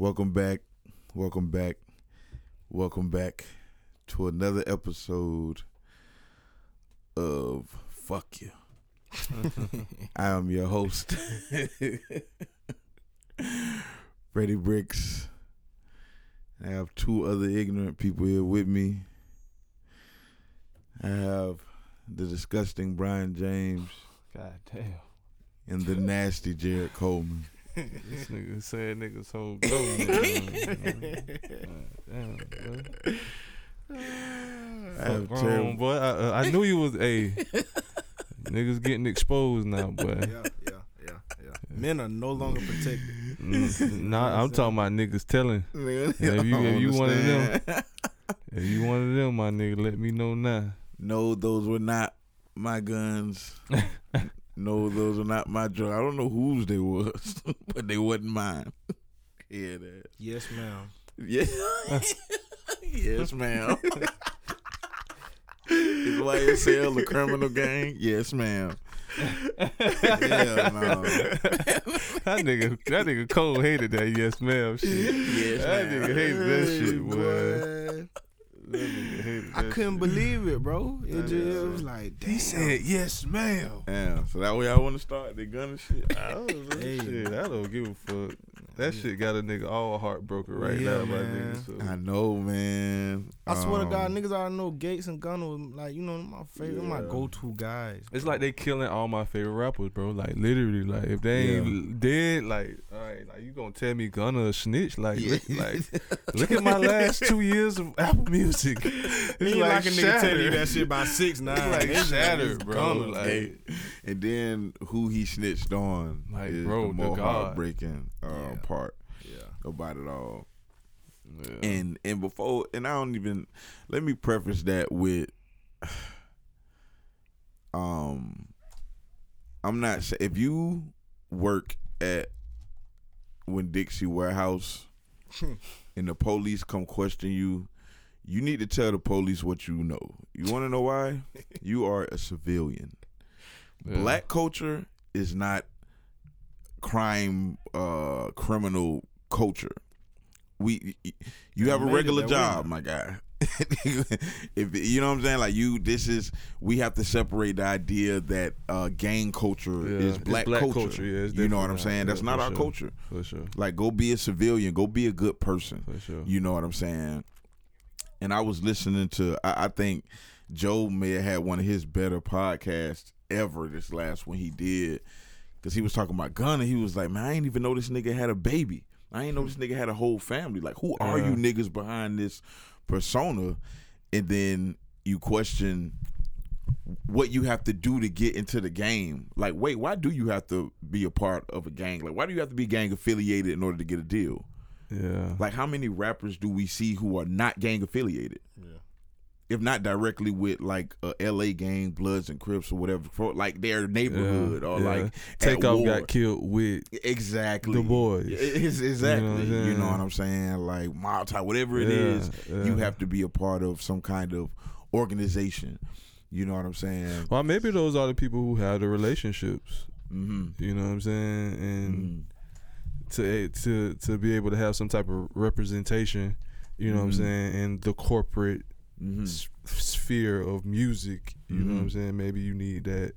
Welcome back. Welcome back. Welcome back to another episode of Fuck You. I am your host, Freddie Bricks. I have two other ignorant people here with me. I have the disgusting Brian James God damn. and the nasty Jared Coleman. This nigga said niggas whole government. Damn, bro. I have Fuck terrible- wrong, boy. I, uh, I knew you was a niggas getting exposed now, boy. yeah, yeah, yeah, yeah. Men are no longer protected. Mm, Nah, I'm talking about niggas telling. Nigga, Yeah, if you- if you one of them. If you one of them, my nigga, let me know now. No, those were not my guns. No, those were not my drugs. I don't know whose they was, but they wasn't mine. yeah, that. Yes, ma'am. Yeah. yes, ma'am. Is YSL a criminal gang? Yes, ma'am. yeah, no. that nigga, that nigga Cole hated that yes ma'am shit. Yes, that ma'am. nigga hated that shit, boy. Boy, That nigga hated I couldn't believe it, bro. It That just it was like, damn. He said yes ma'am. Yeah, so that way I want to start the gun and shit. I don't know Hey. shit. I don't give a fuck. That shit got a nigga all heartbroken right Yeah, now, my nigga. So. I know, man. I swear to God, Um, niggas I know Gates and Gunna like, you know, my favorite, my go-to guys. It's like they killing all my favorite rappers, bro. Like literally, like if they ain't dead, like all right, like you gonna tell me Gunna a snitch? Like, look, like look at my last two years of Apple Music. It's Ain't like, a nigga tell you that shit by six nine. It's like It's shattered, it's bro. Gunna. Like, Hey, and then who he snitched on Like, is bro, the the more God. heartbreaking uh, Yeah. Part yeah. about it all. yeah. And and before and I don't even let me preface that with um I'm not if you work at Winn-Dixie warehouse and the police come question you, you need to tell the police what you know. You want to know why? you are a civilian. Yeah. Black culture is not crime uh criminal culture. We you have a regular job, my guy. if you know what I'm saying, like you, this is we have to separate the idea that uh, gang culture Yeah, is black, black culture. culture, yeah, you know what I'm saying? That's not our sure. culture. for sure, Like, go be a civilian. Go be a good person. for sure. You know what I'm saying? And I was listening to, I, I think Joe may have had one of his better podcasts ever this last one he did. Because he was talking about Gunna. He was like, man, I ain't even know this nigga had a baby. I ain't know this nigga had a whole family. Like, who are Yeah. you niggas behind this persona? And then you question what you have to do to get into the game. Like, wait, why do you have to be a part of a gang? Like, why do you have to be gang affiliated in order to get a deal? Yeah, Like, how many rappers do we see who are not gang affiliated? Yeah. If not directly with like a LA gang, Bloods and Crips or whatever, for like their neighborhood Yeah, or yeah. like Takeoff got killed with exactly the boys. It's, exactly. You know what I'm You know, saying? what I'm saying? Like type, whatever it Yeah, is, you have to be a part of some kind of organization. You know what I'm saying? Well, maybe those are the people who have the relationships. Mm-hmm. You know what I'm saying? And to to to be able to have some type of representation, you know what I'm Mhm. saying, in the corporate Mm-hmm. s- sphere of music, you know what I'm Mhm. saying? Maybe you need that,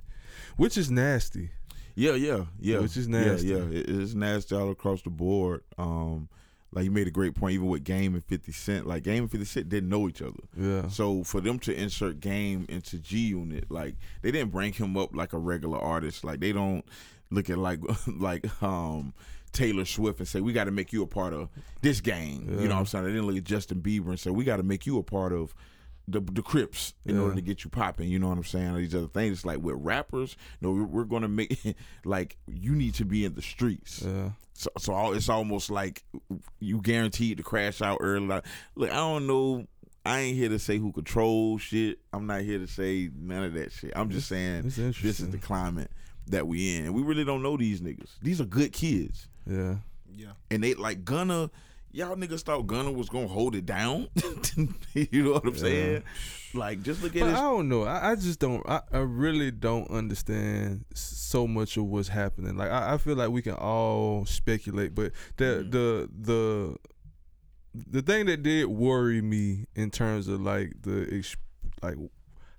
which is nasty. Yeah, yeah, yeah. Which is nasty. Yeah, yeah. It- it's nasty all across the board. Um, like you made a great point, even with Game and Fifty Cent. Like Game and Fifty Cent didn't know each other, Yeah, so for them to insert Game into G Unit, like they didn't bring him up like a regular artist. Like they don't look at like like um. Taylor Swift and say we got to make you a part of this gang. You know what I'm saying? They didn't look at Justin Bieber and say we got to make you a part of the the Crips in Yeah. order to get you popping. You know what I'm saying? Or these other things. It's like with rappers, no, we're, we're gonna make like you need to be in the streets. yeah, So, so all, it's almost like you guaranteed to crash out early. Like, look, I don't know. I ain't here to say who controls shit. I'm not here to say none of that shit. I'm just saying this is the climate that we in, and we really don't know these niggas. These are good kids, yeah, Yeah. and they like Gunna. Y'all niggas thought Gunna was gonna hold it down. you know what I'm saying? Like, just look at But his I don't know. I, I just don't. I, I really don't understand so much of what's happening. Like I, I feel like we can all speculate, but the Mhm. the the the thing that did worry me in terms of like the like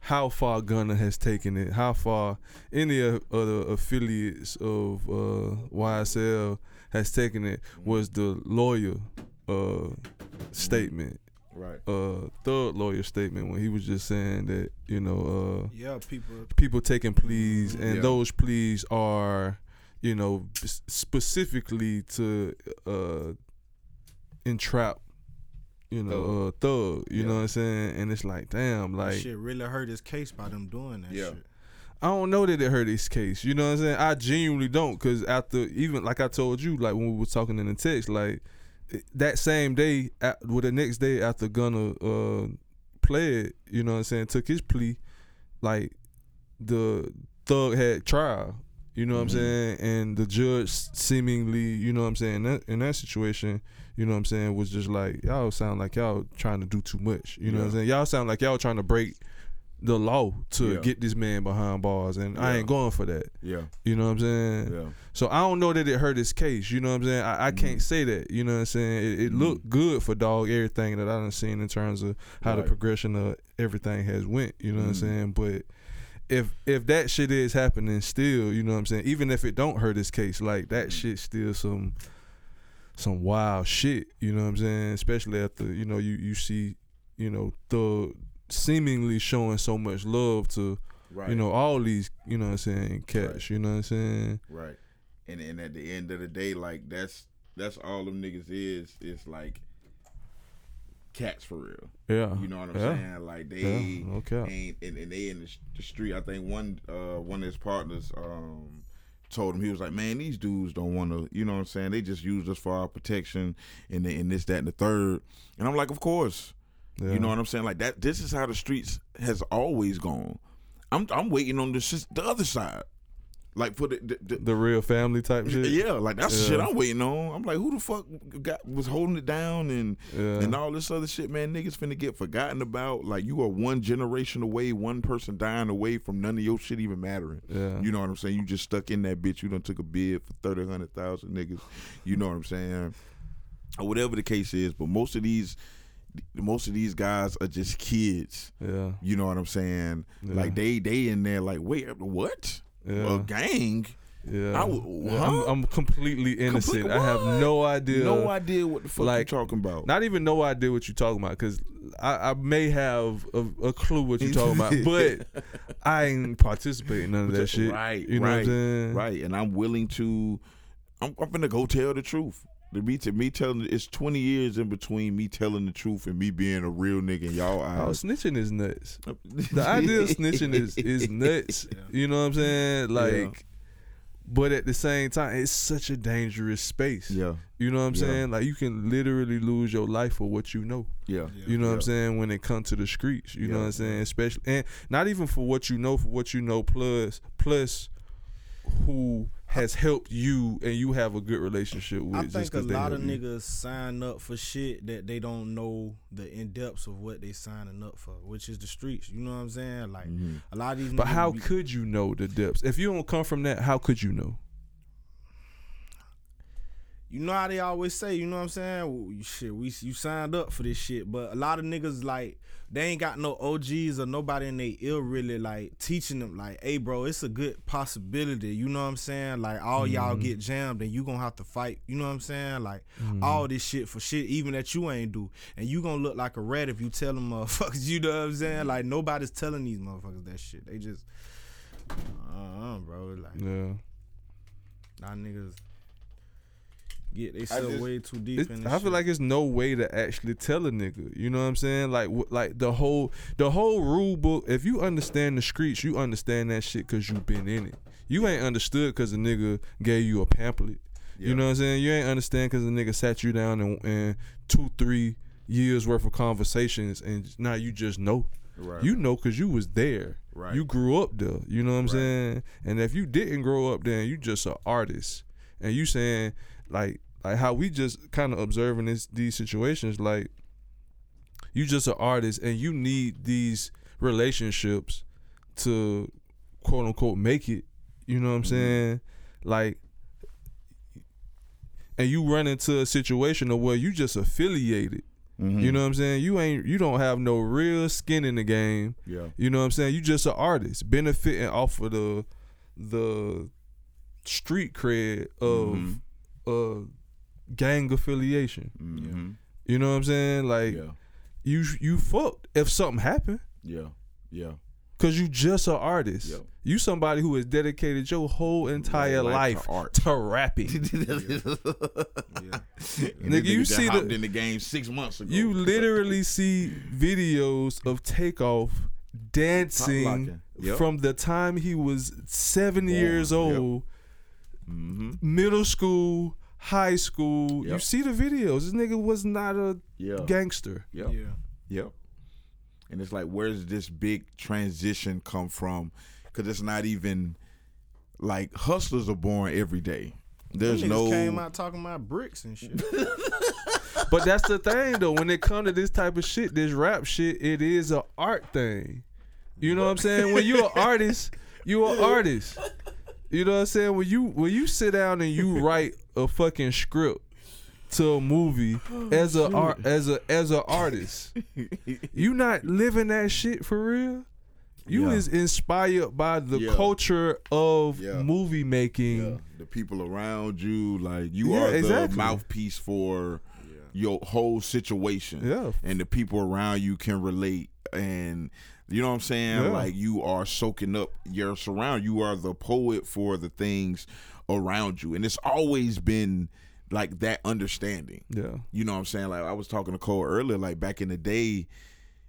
how far Gunna has taken it, how far any of other affiliates of uh, YSL has taken it was the lawyer uh, statement right. uh third lawyer statement when he was just saying that you know uh Yeah, people. people taking pleas and Yeah. those pleas are you know specifically to uh entrap you know uh thug you Yeah. know what i'm saying and it's like damn Like, like shit really hurt his case by them doing that Yeah. shit. I don't know that it hurt his case. You know what I'm saying? I genuinely don't, cause after even like I told you, like when we were talking in the text, like that same day, at, well, the next day after Gunna uh, played, you know what I'm saying, took his plea, like the thug had trial. You know what Mhm. I'm saying? And the judge seemingly, you know what I'm saying, in that, in that situation, you know what I'm saying, was just like, y'all sound like y'all trying to do too much. You know what I'm saying? Y'all sound like y'all trying to break the law to Yeah. get this man behind bars, and I ain't going for that. Yeah. You know what I'm saying? Yeah. So I don't know that it hurt his case. You know what I'm saying? I, I can't Mhm. say that. You know what I'm saying? It, it Mhm. looked good for dog everything that I done seen in terms of how the progression of everything has went. You know what I'm Mhm. saying? But if if that shit is happening still, you know what I'm saying? Even if it don't hurt his case, like that Mhm. shit still some some wild shit. You know what I'm saying? Especially after you know you you see you know the seemingly showing so much love to Right. you know all these you know what I'm saying cats. Right. You know what I'm saying? Right. And and at the end of the day, like that's that's all them niggas is is like cats for real. Yeah. You know what I'm Yeah. saying? Like they Yeah, cap. ain't and, and they in the, the street. I think one uh one of his partners um told him he was like, man, these dudes don't want to. You know what I'm saying? They just use us for our protection and and this that and the third. And I'm like, of course. Yeah. You know what I'm saying? Like that. This is how the streets has always gone. I'm I'm waiting on the the other side, like for the, the, the the real family type shit. yeah, like that's the Yeah. shit I'm waiting on. I'm like, who the fuck got was holding it down and Yeah. and all this other shit, man. Niggas finna get forgotten about. Like you are one generation away, one person dying away from none of your shit even mattering. Yeah. You know what I'm saying? You just stuck in that bitch. You done took a bid for thirty, hundred thousand niggas. You know what I'm saying? Or whatever the case is. But most of these, most of these guys are just kids. yeah. You know what I'm saying? Yeah. Like they they in there like, wait, what? Yeah. A gang? Yeah. I w- huh? I'm, I'm completely innocent. Complete- I have no idea. No idea what the fuck like, you talking about. Not even no idea what you're talking about because I, I may have a, a clue what you're talking about, but I ain't participating in none of that shit. Right, You know right, what I'm saying? right. And I'm willing to. I'm, I'm gonna go tell the truth. To me, to me telling it's 20 years in between me telling the truth and me being a real nigga in y'all Oh, eyes. snitching is nuts. The idea of snitching is is nuts. Yeah. You know what I'm saying? Like, Yeah. but at the same time, it's such a dangerous space. Yeah, You know what I'm Yeah. saying? Like, you can literally lose your life for what you know. yeah, Yeah. You know what I'm saying? When it comes to the streets, you know what I'm saying? Especially, and not even for what you know, for what you know, plus plus who has helped you and you have a good relationship with. I just think a lot of help you. niggas sign up for shit that they don't know the in depths of what they signing up for, which is the streets. You know what I'm saying? Like Mhm. a lot of these. But how be- could you know the depths if you don't come from that? How could you know? you know how they always say, you know what I'm saying? Well, shit, we you signed up for this shit, but a lot of niggas like they ain't got no OGs or nobody in they ill really like teaching them like, hey bro, it's a good possibility. You know what I'm saying? Like all y'all Mhm. get jammed and you gonna have to fight. You know what I'm saying? Like Mm-hmm. all this shit for shit even that you ain't do, and you gonna look like a rat if you tell them motherfuckers. You know what I'm saying? Like nobody's telling these motherfuckers that shit. They just, uh, bro, like Yeah, Nah, niggas get they self just- way too deep It's- in this I feel shit. like it's no way to actually tell a nigga. You know what I'm saying? Like, like the whole the whole rule book. If you understand the streets, you understand that shit because you've been in it. You ain't understood because a nigga gave you a pamphlet. Yeah. You know what I'm saying? You ain't understand because a nigga sat you down and, and two, three years worth of conversations, and now you just know. Right. You know because you was there. Right. You grew up there. You know what I'm Right. saying? And if you didn't grow up there, you just an artist, and you saying like like how we just kind of observing this these situations like you just an artist and you need these relationships to quote unquote make it you know what i'm saying like and you run into a situation of where you just affiliated Mm-hmm. you know what i'm saying you ain't you don't have no real skin in the game Yeah. you know what I'm saying? You just an artist benefiting off of the the street cred of Mhm. Uh gang affiliation. Mm-hmm. You know what I'm saying? Like Yeah. you you fucked if something happened Yeah. Yeah. cuz you just an artist. Yeah. You somebody who has dedicated your whole entire Life life, to art. to rapping. Yeah. Nigga, you see the- in the game six months ago. You literally see videos of Takeoff dancing. Yep. from the time he was 7 years yep. Old Mm-hmm. middle school, high school. You see the videos. This nigga was not a Yeah. gangster. Yep. Yeah. Yep. And it's like, where's this big transition come from? Because it's not even like hustlers are born every day. There's Them no. came out talking about bricks and shit. But that's the thing though. When it come to this type of shit, this rap shit, it is a art thing. You know what I'm saying? When you're an artist, you're an artist. You know what I'm saying? When you when you sit down and you write a fucking script to a movie oh, as a art as a as a artist, you not living that shit for real. You Yeah. is inspired by the Yeah. culture of Yeah. movie making. The people around you, like you are the exactly. mouthpiece for your whole situation. Yeah. and the people around you can relate, and you know what I'm saying. Yeah. Like you are soaking up your surround. You are the poet for the things around you, and it's always been like that understanding. Yeah. You know what I'm saying? Like I was talking to Cole earlier, like back in the day,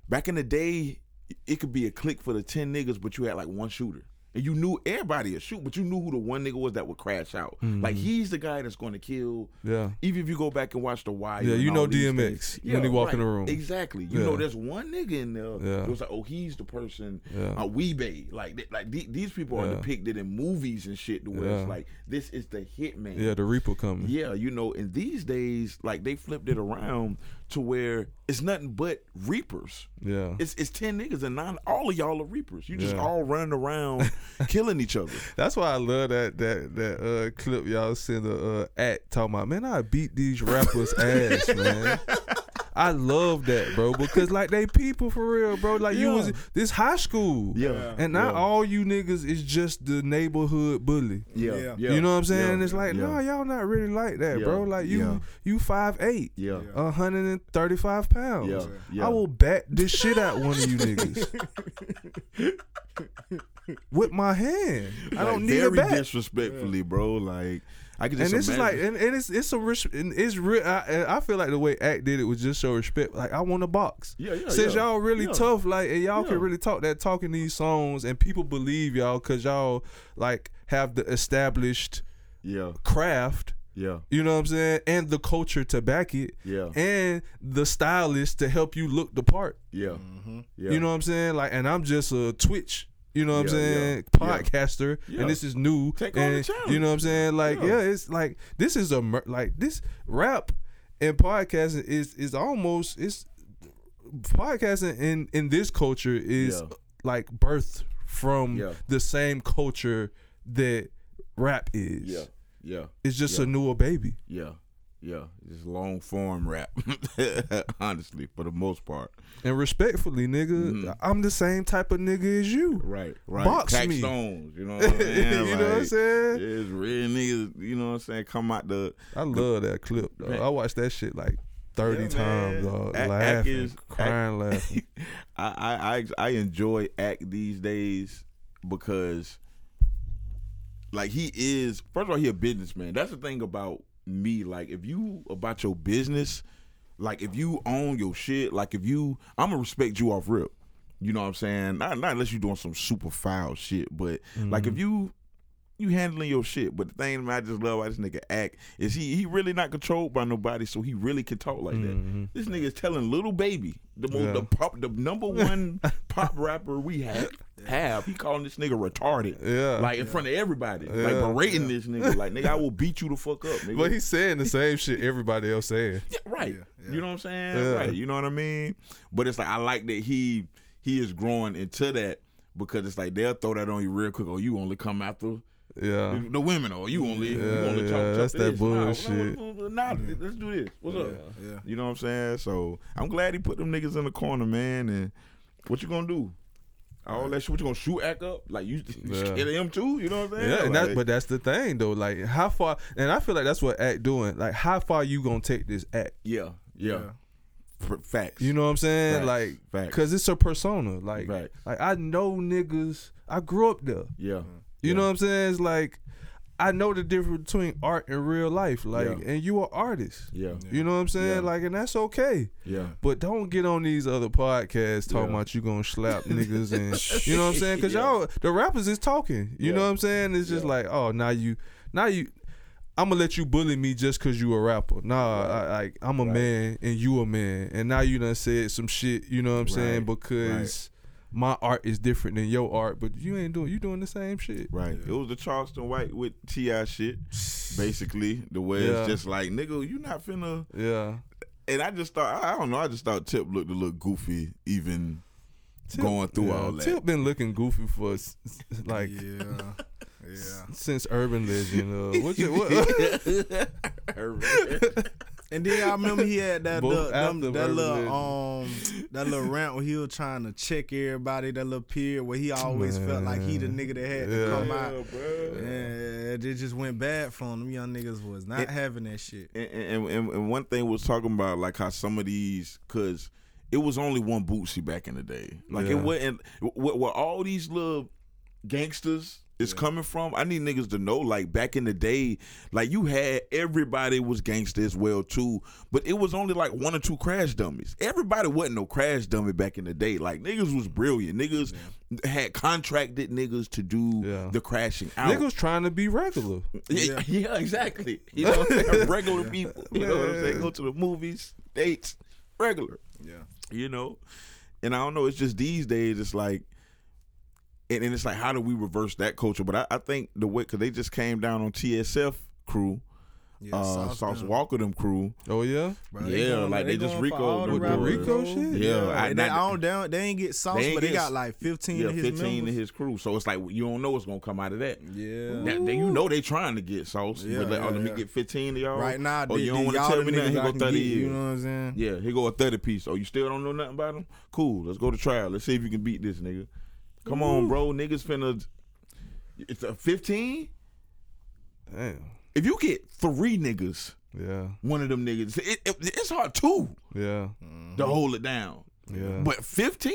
back in the day, it could be a click for the ten niggas, but you had like one shooter. And you knew everybody would shoot, but you knew who the one nigga was that would crash out. Mm-hmm. Like he's the guy that's going to kill. Yeah. Even if you go back and watch The Wire, Yeah, you know DMX things. when he walk in the room. Exactly. You Yeah. know, there's one nigga in there. Yeah. It was like, oh, he's the person. Yeah. Uh, Wee-Bey. Like, th- like th- these people are Yeah. depicted in movies and shit. To where it's Yeah. like, this is the hitman. Yeah, the Reaper coming. Yeah, you know, in these days, like they flipped it around to where it's nothing but reapers. Yeah. It's it's ten niggas and nine. All of y'all are reapers. You just Yeah. all running around killing each other. That's why I love that that that uh, clip y'all send the uh, Ak talking about. Man, I beat these rappers ass, man. I love that, bro, because like they people for real, bro. Like you was this high school, Yeah, and not yeah. all you niggas is just the neighborhood bully. Yeah, Yeah. yeah. you know what I'm saying? yeah, it's like, yeah. no, y'all not really like that, Yeah, bro. Like you, yeah. you five eight, Yeah, hundred and thirty five pounds. yeah, yeah. I will bat this shit out one of you niggas with my hand. I Like, don't need very a bat. disrespectfully, bro. Like I can and just this is like, and, and it's it's some res- and it's real. I, I feel like the way Ak did it was just show respect. Like I want a box. Yeah, yeah, Since yeah. y'all really Yeah. tough, like, and y'all Yeah. can really talk that talking these songs, and people believe y'all because y'all like have the established yeah, craft. yeah, You know what I'm saying, and the culture to back it, yeah, and the stylist to help you look the part. yeah, Mm-hmm. yeah. You know what I'm saying? Like, and I'm just a Twitch. You know what I'm Yeah, yeah, saying? yeah. Podcaster, Yeah. and this is new. Take on the and challenge. You know what I'm saying? Like, Yeah. it's like this is a like this rap and podcasting is is almost it's podcasting in in this culture is like birthed from the same culture that rap is. yeah, yeah, It's just a newer baby. yeah, yeah. Just long form rap, honestly, for the most part. And respectfully, nigga, Mhm. I'm the same type of nigga as you. Right, right. Box Tax me. stones, you know what I'm saying? you know what I'm saying? It's real niggas, you know what I'm saying? Come out the I love that clip. Though. Man. I watched that shit like thirty Yeah, times, dog. Ak- Ak laughing, is- crying, laughing. I, I I I enjoy Ak these days because like he is first of all he a businessman. That's the thing about me. Like if you about your business, like if you own your shit, like if you I'm gonna respect you off rip. You know what I'm saying? Not not unless you're doing some super foul shit, but like if mm-hmm. you you handling your shit. But the thing I just love about this nigga Ak is he he really not controlled by nobody, so he really can talk like Mhm. that. This nigga is telling Lil Baby the most Yeah. the pop the number one pop rapper we have have. He calling this nigga retarded. Yeah. Like in front of everybody, like Yeah. berating this nigga, like nigga, I will beat you the fuck up, nigga. But he's saying the same shit everybody else saying. Yeah, right. Yeah, yeah. You know what I'm saying? Yeah. Right. You know what I mean? But it's like I like that he he is growing into that because it's like they'll throw that on you real quick. Oh, you only come after Yeah. the women, or you only you Yeah, only yeah, talk, talk that's to that this. Nah, bullshit. Nah, nah, nah, let's do this. What's up? Yeah. You know what I'm saying? So I'm glad he put them niggas in the corner, man. And what you gonna do? All that shit. What you gonna shoot Ak up? Like you, you Yeah. scared him too? You know what I'm saying? Yeah, and Like, that, but that's the thing though. Like, how far? And I feel like that's what Ak doing. Like, how far you gonna take this act? yeah, yeah, F- facts. You know what I'm saying? Facts, Like, facts. cause it's a persona. Like, Facts. like I know niggas. I grew up there. yeah, mm-hmm. You Yeah. know what I'm saying? It's like I know the difference between art and real life. Like, Yeah. and you are artist. yeah, You know what I'm saying? Yeah. Like, and that's okay. yeah. But don't get on these other podcasts talking Yeah. about you gonna slap niggas and you know what I'm saying? Cause Yeah. y'all the rappers is talking. You Yeah. know what I'm saying? It's just Yeah. like, oh now you now you I'm gonna let you bully me just cause you a rapper. Nah, Right. I, like I'm a Right. man and you a man, and now you done said some shit. You know what I'm saying? Right. Because my art is different than your art, but you ain't doing you doing the same shit. Right. It was the Charleston White with T.I. shit, basically. The way Yeah. it's just like, nigga, you not finna. Yeah. And I just thought, I don't know, I just thought Tip looked a little goofy, even Tip- going through yeah, all that. Tip been looking goofy for s- s- like yeah, yeah. since Urban Legend. Uh, what you, what, And then I remember he had that Both little, them, that little um that little rant where he was trying to check everybody, that little period where he always felt like he the nigga that had Yeah. to come Yeah, out. bro. And it just went bad for him. Them young niggas was not It- having that shit. And, and, and, and one thing was talking about like how some of these, cause it was only one Bootsy back in the day. Like Yeah. it wasn't where, where all these little gangsters is coming from. I need niggas to know, like back in the day, like you had everybody was gangster as well too, but it was only like one or two crash dummies. Everybody wasn't no crash dummy back in the day. Like niggas was brilliant. Niggas had contracted niggas to do Yeah. the crashing out. niggas trying to be regular. Yeah, yeah, exactly. You know, what I'm saying? regular people. You know what I'm saying? Go to the movies, dates, regular. Yeah. You know, and I don't know. It's just these days. It's like, and, and it's like, how do we reverse that culture? But I, I think the way because they just came down on TSF crew, Yeah, uh, Sauce Sauce Gun. Walka them crew. Oh yeah. Bro, Yeah, like they just going RICO- for with the rappers, RICO shit? Yeah, I- and they, I don't, they, don't- they ain't get sauce, They ain't but they got like fifteen Yeah, of his fifteen members. of his crew. So it's like you don't know what's gonna come out of that. Yeah. That, then you know they trying to get sauce. Yeah, but like, oh, yeah, let me get fifteen of y'all. Right now, oh, the- you don't want to tell me nothing. He go thirty get, years. You know what I'm saying? Yeah, he go a thirty piece. Oh, you still don't know nothing about him? Cool. Let's go to trial. Let's see if you can beat this nigga. Come on, bro. Niggas finna. It's a fifteen. Damn. If you get three niggas, Yeah. one of them niggas, it, it- it's hard too Yeah. to hold it down. Yeah. But fifteen.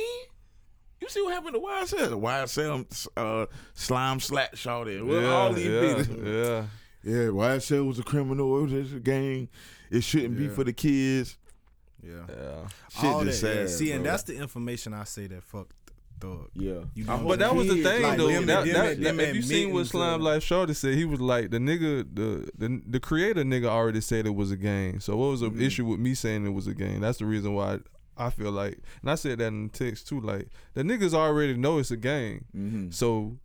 You see what happened to YSL? YSL uh, slime slat shot in. Well, yeah. all these yeah. niggas. yeah. Yeah, YSL was a criminal. It was just a gang. It shouldn't be for the kids. Yeah. Yeah. Shit All just that, yeah. sad. See, and that's the information I say that fucked Thug. yeah. You know, But that was the thing like, though. them- that, them- that- them if you seen what Slime to- Life Shawty said, he was like the nigga, the the the creator nigga already said it was a game. So what was the Mm-hmm. issue with me saying it was a game? That's the reason why I, feel like, and I said that in the text too. Like the niggas already know it's a game. Mm-hmm. So,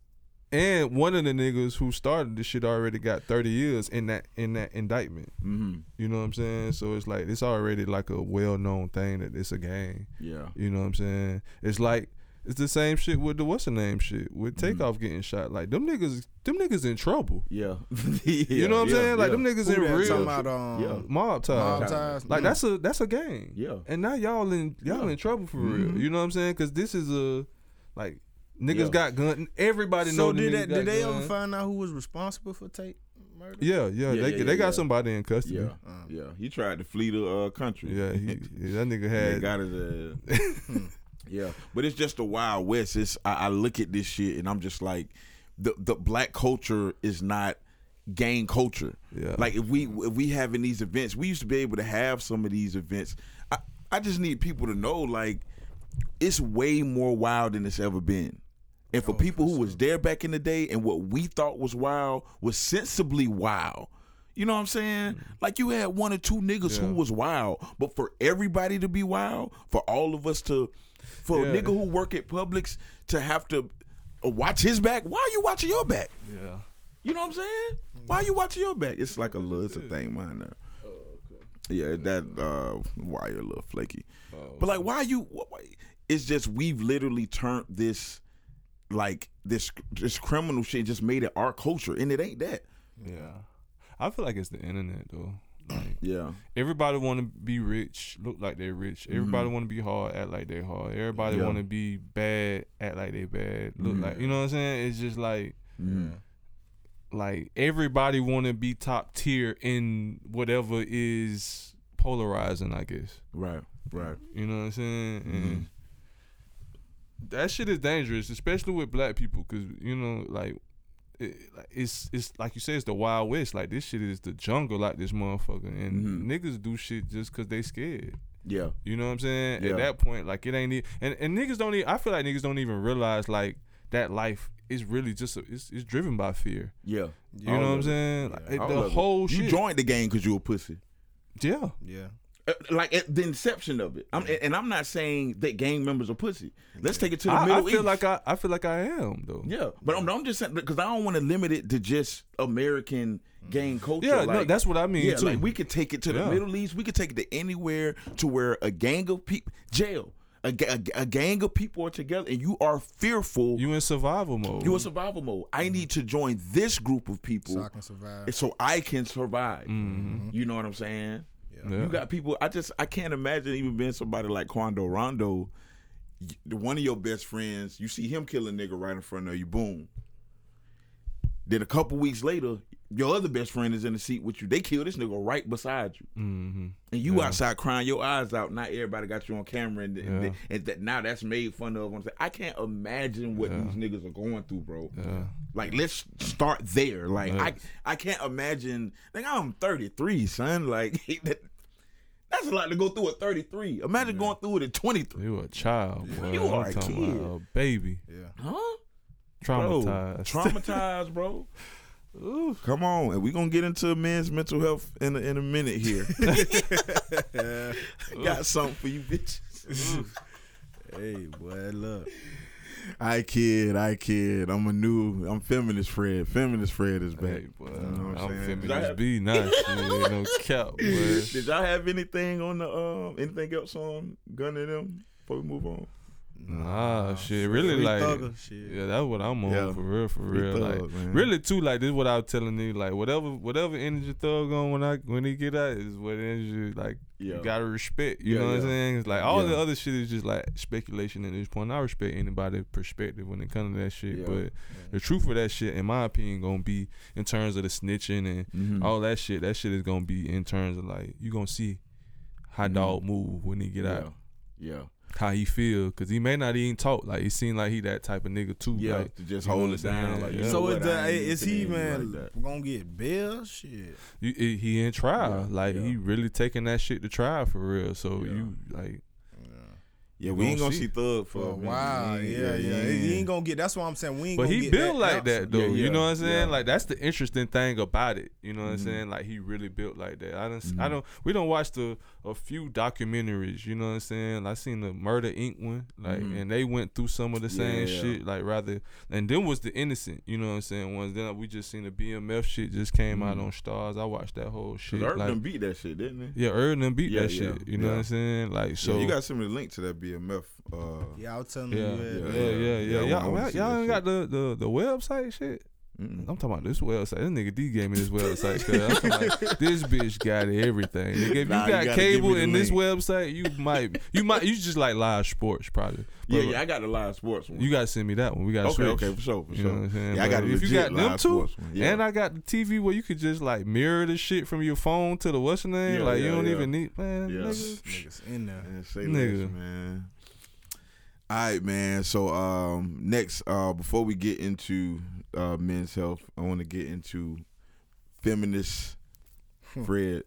and one of the niggas who started this shit already got thirty years in that in that indictment. Mm-hmm. You know what I'm saying? So it's like it's already like a well known thing that it's a game. Yeah. You know what I'm saying? It's like it's the same shit with the what's the name shit with Mm-hmm. takeoff getting shot. Like them niggas, them niggas in trouble. Yeah. you know what I'm saying? Like them niggas Who in real talking about um, Yeah. mob ties. mob Ties. ties? Like Mm. that's a that's a game. Yeah. And now y'all in y'all Yeah. in trouble for real. Mhm. You know what I'm saying? Because this is a like niggas Yeah. got gun. Everybody So know. the did that, did they gun. ever find out who was responsible for Tate murder? Yeah, yeah, Yeah, they yeah, they got yeah. somebody in custody. Yeah. Uh, Yeah. He tried to flee the uh, country. Yeah, he, that nigga They had. got it. Uh, yeah, but it's just the Wild West. It's I, I look at this shit and I'm just like, the the black culture is not gang culture. Yeah. Like if we if we having these events, we used to be able to have some of these events. I I just need people to know like it's way more wild than it's ever been. And for Oh, people for who was there back in the day and what we thought was wild was sensibly wild. You know what I'm saying? Mm. Like you had one or two niggas Yeah. who was wild, but for everybody to be wild, for all of us to, for a nigga who work at Publix to have to uh, watch his back, why are you watching your back? Yeah. You know what I'm saying? Why are you watching your back? It's like a little, it's a thing, mine there. Yeah, that uh, wire a little flaky. Oh. But like, why are you? Why, it's just we've literally turned this, like this this criminal shit, just made it our culture, and it ain't that. Yeah. I feel like it's the internet though. Like Yeah, everybody want to be rich, look like they're rich. Everybody want to be hard, act like they're hard. Everybody Mm-hmm. Yeah. want to be bad, act like they bad. Look Mhm. like you know what I'm saying. It's just like Mhm. like everybody want to be top tier in whatever is polarizing. I guess right, right. you know what I'm saying. Mhm. And that shit is dangerous, especially with black people, because you know like. It, it's it's like you said, it's the wild west. Like this shit is the jungle, like this motherfucker, and Mhm. niggas do shit just cause they scared. Yeah, You know what I'm saying? Yeah. At that point, like it ain't e- and and niggas don't. Even, I feel like niggas don't even realize like that life is really just a, it's it's driven by fear. yeah. You know what I'm of it. saying? Like, All the of it. whole You joined the game because you a pussy. yeah. Yeah. Uh, Like at the inception of it, I'm, and I'm not saying that gang members are pussy. Let's take it to the I, I Middle feel East. like I I feel like I am though. Yeah, but I'm, I'm just saying because I don't want to limit it to just American gang culture. Yeah, no, that's what I mean yeah, too. like we could take it to the Yeah. Middle East. We could take it to anywhere to where a gang of people jail, a, a, a gang of people are together, and you are fearful. You, you in survival mode. You in survival mode. I need to join this group of people So I can survive. so I can survive. Mhm. You know what I'm saying? Yeah. You got people. I just I can't imagine even being somebody like Quando Rondo. One of your best friends, you see him kill a nigga right in front of you. Boom. Then a couple weeks later, your other best friend is in the seat with you. They kill this nigga right beside you, Mhm. and you Yeah. outside crying your eyes out. Not everybody got you on camera, and, and, Yeah. and that now that's made fun of. I can't imagine what Yeah. these niggas are going through, bro. Like, let's start there. Like, I. I can't imagine. Like, I'm 33, son. Like, that's a lot to go through at 33. Imagine going through it at 23. You a child, boy. You I'm are a talking kid. about a baby. Yeah. Huh? Traumatized. Bro, traumatized, bro. Ooh. Come on, and we gonna get into men's mental health in a, in a minute here. Got something for you, bitches. Hey, boy, look. I kid, I kid. I'm a new, I'm feminist Fred. Feminist Fred is back. Hey, boy. You know what I'm I'm saying? Did feminist have- B. Nice. shit. No cap, boy. Did y'all have anything on the um anything else on Gun and them before we move on? Nah, shit. Really, like, thugger, shit. yeah, that's what I'm on Yeah. for real, for Free real. thug, like, man. really too. Like, this is what I was telling you. Like, whatever, whatever energy thug on when I when he get out is what energy like Yeah. you gotta respect. You Yeah, know what I'm saying? It's like all the other shit is just like speculation at this point. I respect anybody's perspective when it comes to that shit, but the truth of that shit, in my opinion, gonna be in terms of the snitching and Mhm. all that shit. That shit is gonna be in terms of like you gonna see how Mhm. dog move when he get out, Yeah. How he feel, cause he may not even talk. Like he seem like he that type of nigga too. Yeah. like, to just you know hold it down. Like, you Yeah. So what, is, the, is he finna man like gonna get bail? Shit. you, he he in trial. Yeah, like yeah. he really taking that shit to trial for real. So Yeah. you like Yeah, we ain't gonna gonna see. see Thug for For a a while, He yeah, ain't- yeah. he He ain't gonna get. That's what I'm saying. We ain't. But gonna he get built that like out that though. Yeah, yeah, you know what I'm saying? yeah. Like that's the interesting thing about it. You know what I'm Mhm. saying? Like he really built like that. I don't. I Mhm. don't. We don't watch the a few documentaries. You know what I'm saying? I seen the Murder Inc. one. Like Mhm. and they went through some of the same Yeah. shit. Like rather and then was the innocent. You know what I'm saying? Ones then we just seen the BMF shit just came out Mhm. on Starz. I watched that whole shit. Cause Urban Like, done beat that shit, didn't he? yeah, Erden done beat Yeah, that yeah, shit. You know what I'm saying? Like so. yeah, you got some of the link to that BMF. Uh, Yeah, I was telling yeah, you. yeah, that. yeah, yeah, yeah, yeah, Y'all, y'all, y'all that ain't got the, the the website shit. Mm-mm. I'm talking about this website. This nigga D gave me this website. Cause I'm talking about, this bitch got everything. Nigga, if Nah, you you got gotta cable in this website, you might, you might, you just like live sports probably. yeah, But yeah, I got the live sports one. You gotta send me that one. We gotta okay, switch. okay, for sure, for You sure. know what I'm saying? Yeah, I got if you got them live two. Yeah. and I got the TV where you could just like mirror the shit from your phone to the what's your name. Yeah, like you don't yeah. even need man. Yeah. Nigga. Niggas in there. Man, say Nigga. less, man. All right, man. So um, next, uh, before we get into uh, men's health, I want to get into feminist Fred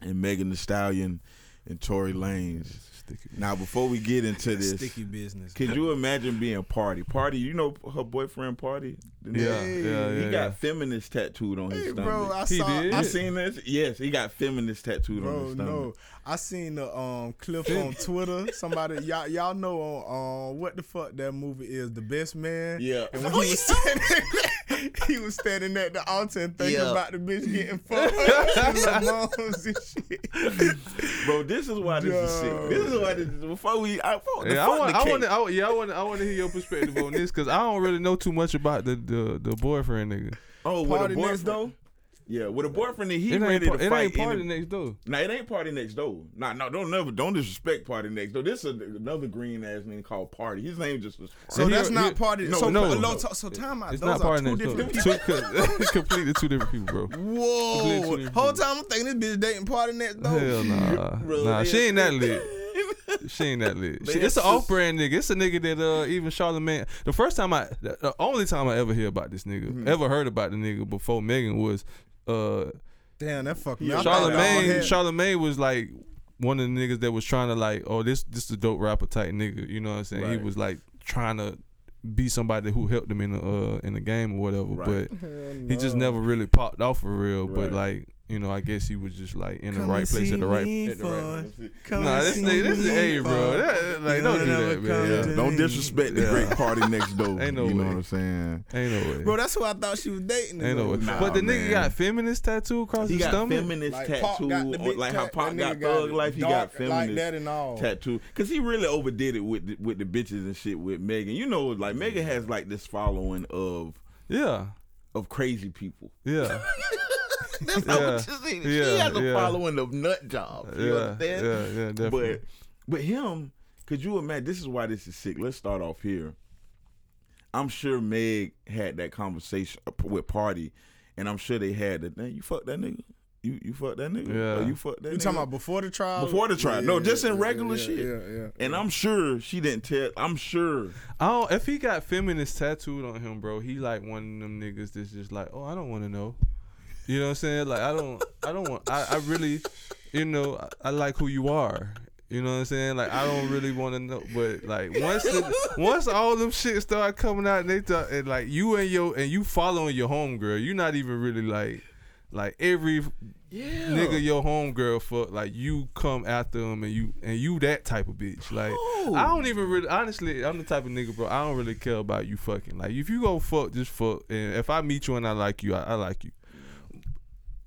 and Megan Thee Stallion and Tory Lanez. Now, before we get into this, Sticky business. could you imagine being Pardi? Pardi, you know her boyfriend Pardi? The Yeah, nigga? yeah, He got yeah. feminist tattooed on his Hey, stomach. bro, I He saw. did? I seen this? Yes, he got feminist tattooed on his stomach. no, I seen the um clip on Twitter. Somebody, y'all, y'all know on um what the fuck that movie is, The Best Man. Yeah. And when he was standing, he was standing at the altar and thinking Yeah. about the bitch getting fucked. His moms and shit. Bro, this is why this is sick. This is why this is before we I, before, the Yeah, I want, I want, to, yeah, I want, I want to hear your perspective on this because I don't really know too much about the the, the the boyfriend nigga. Oh, with Party a next boyfriend. door. Yeah, with a boyfriend that he It ready ain't, to par- it fight. ain't party in next door. Nah, it ain't PartyNextDoor. Nah, no, don't never don't disrespect PartyNextDoor. This is another green ass nigga called Pardi. His name just was. So that's he- not party. no, so no. no, so, so time out. It's Those not are party two next door. different people. Two, completely two different people, bro. Whoa! different Whole time I'm thinking this bitch dating PartyNextDoor. Hell nah, Bro, nah. She ain't that lit. She ain't that lit. She, it's an off brand nigga. It's a nigga that uh even Charlamagne. The first time I, the the only time I ever hear about this nigga, Mm-hmm. ever heard about the nigga before Megan was, uh, Damn, that fucked me. Yeah, I thought y'all Charlamagne. Charlamagne was like one of the niggas that was trying to like, oh this this a dope rapper type nigga. You know what I'm saying? He was like trying to be somebody who helped him in the uh in the game or whatever. Right. But Hell he just never really popped off for real. But like you know, I guess he was just like in the Come right and place see at the right me at the right. for- Come Nah, and this see nigga, this is me hey, bro. for- That, like, don't do never that, come man. Yeah, to don't disrespect the great PartyNextDoor. Ain't no you know way. what I'm saying? Ain't no way. Bro, that's who I thought she was dating. Ain't no way. Nah, but the nigga man. got feminist tattoo across He his got stomach. feminist Like, Pac tattoo, got the on- big like how tat- Pac that got nigga Thug it Life. He dark got feminist like that and all. tattoo because he really overdid it with the, with the bitches and shit with Megan. You know, like Megan has like this following of Yeah, of crazy people. yeah, That's Yeah. not what you're saying. she Yeah, has a yeah. following of nut jobs. You yeah, understand? yeah, yeah, definitely. But but him, could you imagine? This is why this is sick. Let's start off here. I'm sure Meg had that conversation uh, with Pardi, and I'm sure they had that. Man, you fuck that nigga. You you fuck that nigga. Yeah. Or you fuck that. You nigga? talking about before the trial? Before the trial. No, just in yeah, regular yeah, shit. Yeah, yeah. And I'm sure she didn't tell. I'm sure. I don't. If he got feminist tattooed on him, bro, he like one of them niggas that's just like, oh, I don't want to know. You know what I'm saying? Like, I don't. I don't want. I, I really, you know, I, I like who you are. You know what I'm saying? Like, I don't really want to know. But like, once the, once all them shit start coming out, and they thought, and like you and your and you following your homegirl, you're not even really like, like every Yeah. nigga your homegirl fuck like you come after him and you and you that type of bitch like Oh. I don't even really honestly I'm the type of nigga bro I don't really care about you fucking like if you go fuck just fuck and if I meet you and I like you I, I like you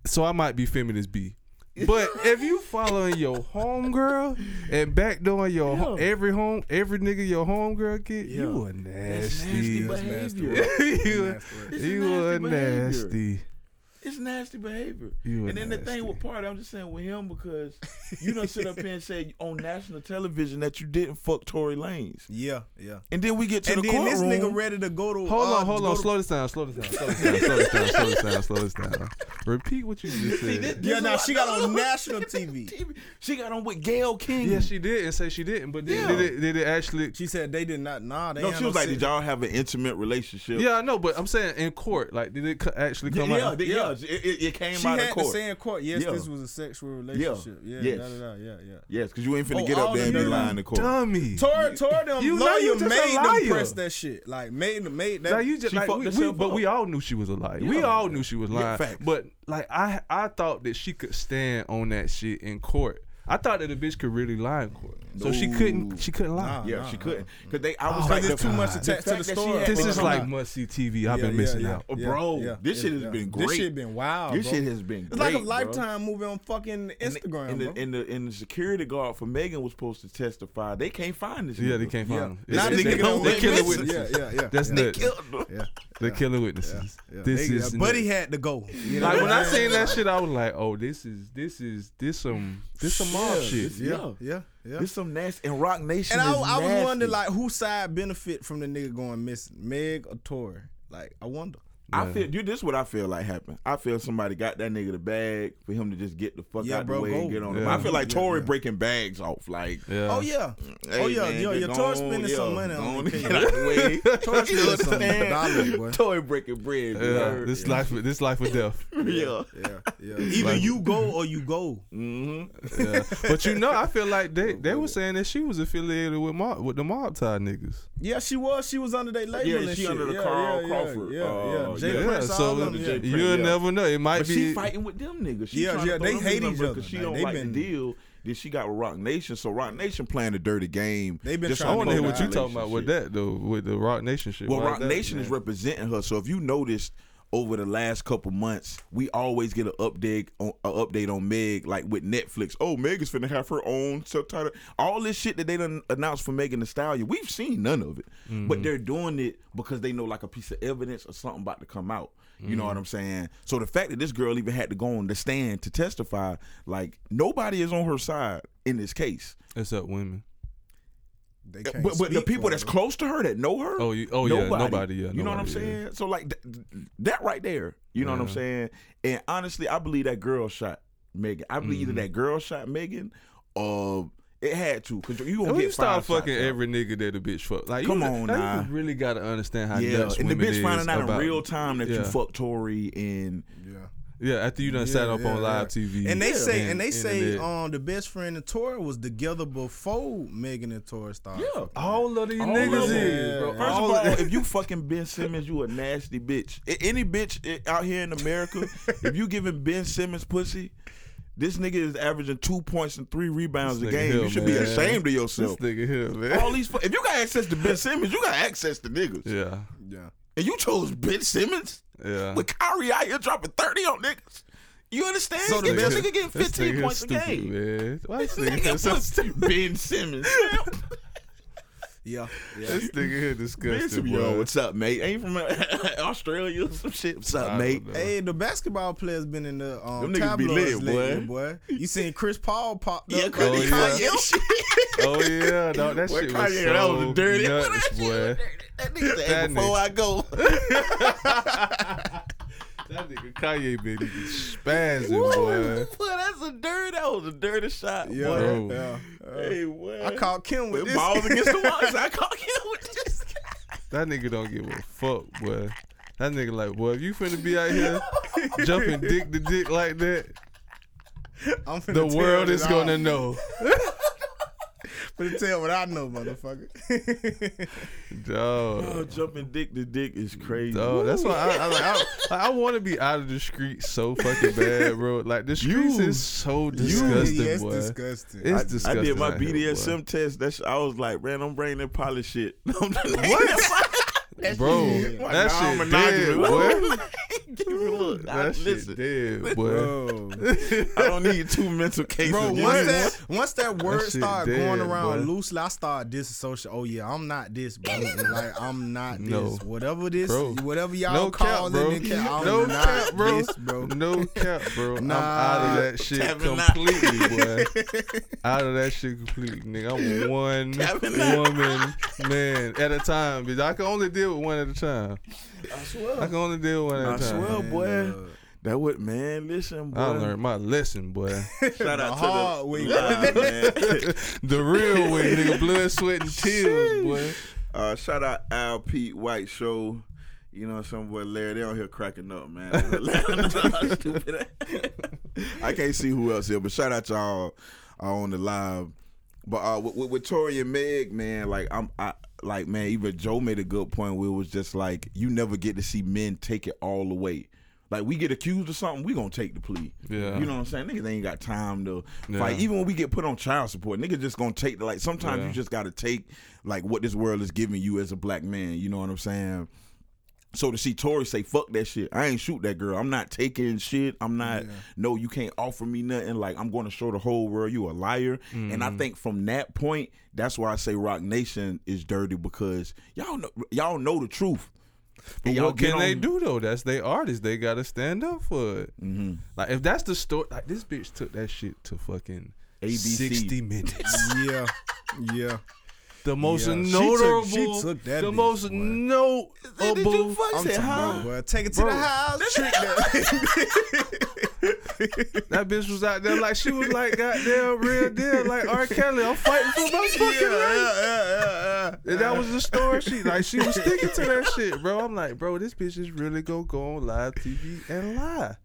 so I might be feminist B but if you following your homegirl and backdooring your ho- every home every nigga your homegirl get Yeah. you a nasty, That's nasty behavior. you, you a nasty It's nasty behavior. You and then the thing with Pardi, I'm just saying with him because you done sit up here and say on national television that you didn't fuck Tory Lanez. Yeah, yeah. And then we get to And the then this nigga ready to go to. Hold uh, on, hold on. to- Slow this down. Slow this down. Slow this down. Slow this down. Slow this down. Slow this down. Repeat what you just See, said. this- Yeah, now she got on national TV. TV. She got on with Gayle King. Yeah, she did and say she didn't, but did, Yeah. did it? Did it actually? She said they did not. Nah, they no, she was like, sex. did y'all have an intimate relationship? Yeah, I know, but I'm saying in court, like, did it actually come yeah, out? they- yeah. It, it- it came She out had of to say in court, yes, Yeah. this was a sexual relationship. Yeah, Yes. da, da, da, yeah, yeah. Yes, because you ain't finna Oh, get up there and the be lying to court. Dummy. Tor, Tor them You know lawyer you made them liar. press that shit. Like made made that. Like you just She like fucked we, we, herself but we all knew she was a liar. We all knew she was lying. facts. but like I I thought that she could stand on that shit in court. I thought that a bitch could really lie in court. So she couldn't she couldn't lie. Nah. Yeah, she couldn't. Because they, I was Oh, like, Because it's the- too much the attached to fact the that she story. had- This Well, is come like on. must see TV. I've Yeah, been yeah, missing yeah, out. Oh, yeah, bro, yeah, this yeah, shit has yeah. been This great. shit been wild. This bro. shit has been It's great. like a bro. lifetime movie on fucking Instagram, and the, bro. and the and the security guard for Megan was supposed to testify. They can't find this. Yeah, they nigga. can't yeah. find him. Now They- this they- nigga don't they went killing missing. witnesses. Yeah, yeah, yeah. That's yeah. nuts. Killed him. Yeah, They're yeah, killing witnesses. yeah. This They- is Buddy nuts. had to go. You know Like what when I'm saying? seen that shit, I was like, "Oh, this is this is this some this some mob Yeah, shit." Yeah, yeah, yeah. This some nasty and Roc Nation. And I, I was wondering like whose side benefit from the nigga going missing, Meg or Tory? Like I wonder. I feel dude, this is what I feel like happened. I feel somebody got that nigga the bag for him to just get the fuck Yeah, out bro, the way go. and get on him. Yeah. I feel like Tory yeah. breaking bags off. Like Yeah. Oh yeah. Hey, oh yeah, man, yo, your go Tory spending yeah, some money on on the get out the way. Tory spending some dollars. Tory breaking bread. you Yeah, heard? this life, this life or death. yeah. Yeah, yeah. Either Like- you go or you go. Mm-hmm. Yeah. But you know, I feel like they they were saying that she was affiliated with mob, with the mob tie niggas. Yeah, she was. She was under their label Yeah, and she shit. under the yeah, Carl yeah, Crawford, Yeah, uh, yeah. Jay yeah. Prince, so Jay you'll yeah. never know. It might But be. she fighting with them niggas. She Yeah, trying to yeah, they hate each other. because she Like, don't like been- the deal that she got with Roc Nation. So Roc Nation playing a dirty game. They've been Just trying I want to hear what you talking about with that though, with the Roc Nation shit. Well, Why Rock that? Nation is representing her. So if you noticed over the last couple months, we always get an update on an update on Meg, like with Netflix. Oh, Meg is finna have her own subtitle. All this shit that they done announced for Megan Thee Stallion, we've seen none of it. Mm-hmm. But they're doing it because they know like a piece of evidence or something about to come out. You know Mm-hmm. what I'm saying? So the fact that this girl even had to go on the stand to testify, like nobody is on her side in this case. Except women. They can't But, but the people that's her. close to her that know her, Oh, you, oh yeah, nobody. Yeah, you know what I'm nobody, yeah. saying? So like th- that right there, you know what I'm saying? And honestly, I believe that girl shot Megan. I believe Mm-hmm. either that girl shot Megan, or it had to because you gonna And when get you start five shots fucking out. every nigga that a bitch fuck, like Come you, on now now. you really gotta understand how Yeah, nuts and the bitch finding out about, in real time that you Yeah. fucked Tory and Yeah. Yeah, after you done sat Yeah, up on live yeah. TV, And they say, and they say, internet. um, the best friend and Tory was together before Megan and Tory started. yeah. all of these All niggas of is, bro. Yeah. First All of all, if you fucking Ben Simmons, you a nasty bitch. Any bitch out here in America, if you giving Ben Simmons pussy, this nigga is averaging two points and three rebounds This a game. here, you should be ashamed of yourself. this yourself. nigga here, man. All these, fu- if you got access to Ben Simmons, you got access to niggas. yeah, Yeah. And you chose Ben Simmons yeah. with Kyrie out here dropping thirty on niggas. You understand? So the Get this nigga getting fifteen nigga points a stupid, game. man. Why this nigga so stupid? Ben Simmons. Yeah. Yeah. This nigga here disgusting, Simmons, bro. yo, what's up, mate? Ain't from uh, Australia or some shit. What's up, mate? know. Hey, the basketball players been in the um, Them niggas be tabloids lit, lately, boy. boy. You seen Chris Paul pop? Yeah, up? Kanye, Oh, yeah. Kanye shit. Oh yeah, no, that Boy, shit was Kanye, so that was dirty. nuts, That shit was boy. dirty. That nigga said, That before I go. That nigga Kanye been spazzing, Woo, boy. boy, that's a dirty. That was a dirty shot, Yeah, boy. Bro. yeah. Uh, Hey, boy. I caught Kim with With this. balls against the wall. I caught him with this. That nigga don't give a fuck, boy. That nigga like, boy, if you finna be out here jumping dick to dick like that, I'm finna the world is gonna know. Finna tell what I know, motherfucker. Dog. Oh, jumping dick to dick is crazy. Dog, that's why I, I, like, I, like, I want to be out of the street so fucking bad, bro. Like the streets You- is so disgusting, yeah, it's boy. disgusting. It's I, disgusting. I did my out here, boy. BDSM test. That's I was like, man, I'm bringing that poly shit. what? bro. That shit non-monogamy. dead, boy. Give me a look. I, That shit listen, dead. Bro, I don't need two mental cases. bro, once that once that word shit start dead, going around boy. loosely, I start disassociating. Oh yeah, I'm not this, bro. like I'm not this. No. Whatever this, Bro. whatever y'all No cap, bro. it, cap, I'm No not cap, bro. this, bro. No cap, bro. I'm out of that shit Tapping out. completely, boy. out of that shit completely, nigga. I'm one Tapping out. woman man at a time, bitch. I can only deal with one at a time. I swear. I can only deal with one at I a time. swear, boy. Uh, That what man? Listen, boy. I learned my lesson, boy. Shout out The to hard the way. live, man. the real way, nigga. Blood, sweat, and tears, boy. Uh, shout out Al Pete White Show. You know, some boy Larry, they on here cracking up, man. I can't see who else here, but shout out y'all uh, on the live. But uh, with, with, with Tory and Meg, man, like I'm, I like man. Even Joe made a good point where it was just like you never get to see men take it all the way. Like we get accused of something, we gonna take the plea. Yeah. You know what I'm saying? Niggas ain't got time to Yeah. fight. Even when we get put on child support, niggas just gonna take the like. Sometimes Yeah. you just gotta take like what this world is giving you as a black man. You know what I'm saying? So to see Tory say "fuck that shit," I ain't shoot that girl. I'm not taking shit. I'm not. Yeah. No, you can't offer me nothing. Like I'm going to show the whole world you a liar. And Mm-hmm. I think from that point, that's why I say Roc Nation is dirty because y'all know y'all know the truth. But what can get they do though? That's they artists. They gotta stand up for it. Mm-hmm. Like if that's the story, like this bitch took that shit to fucking ABC. sixty minutes. yeah, yeah. The most Yeah, she took- notable, she took that the bitch, most boy. notable. Did you fuck I'm say, talking huh? about, boy. Take it to Bro. the house. Trick that. That bitch was out there like she was like goddamn real deal, like R. Kelly. I'm fighting for my fucking life. yeah, yeah, yeah. And that was the story. She like she was sticking to that shit, bro. I'm like, bro, this bitch is really gonna go on live TV and lie.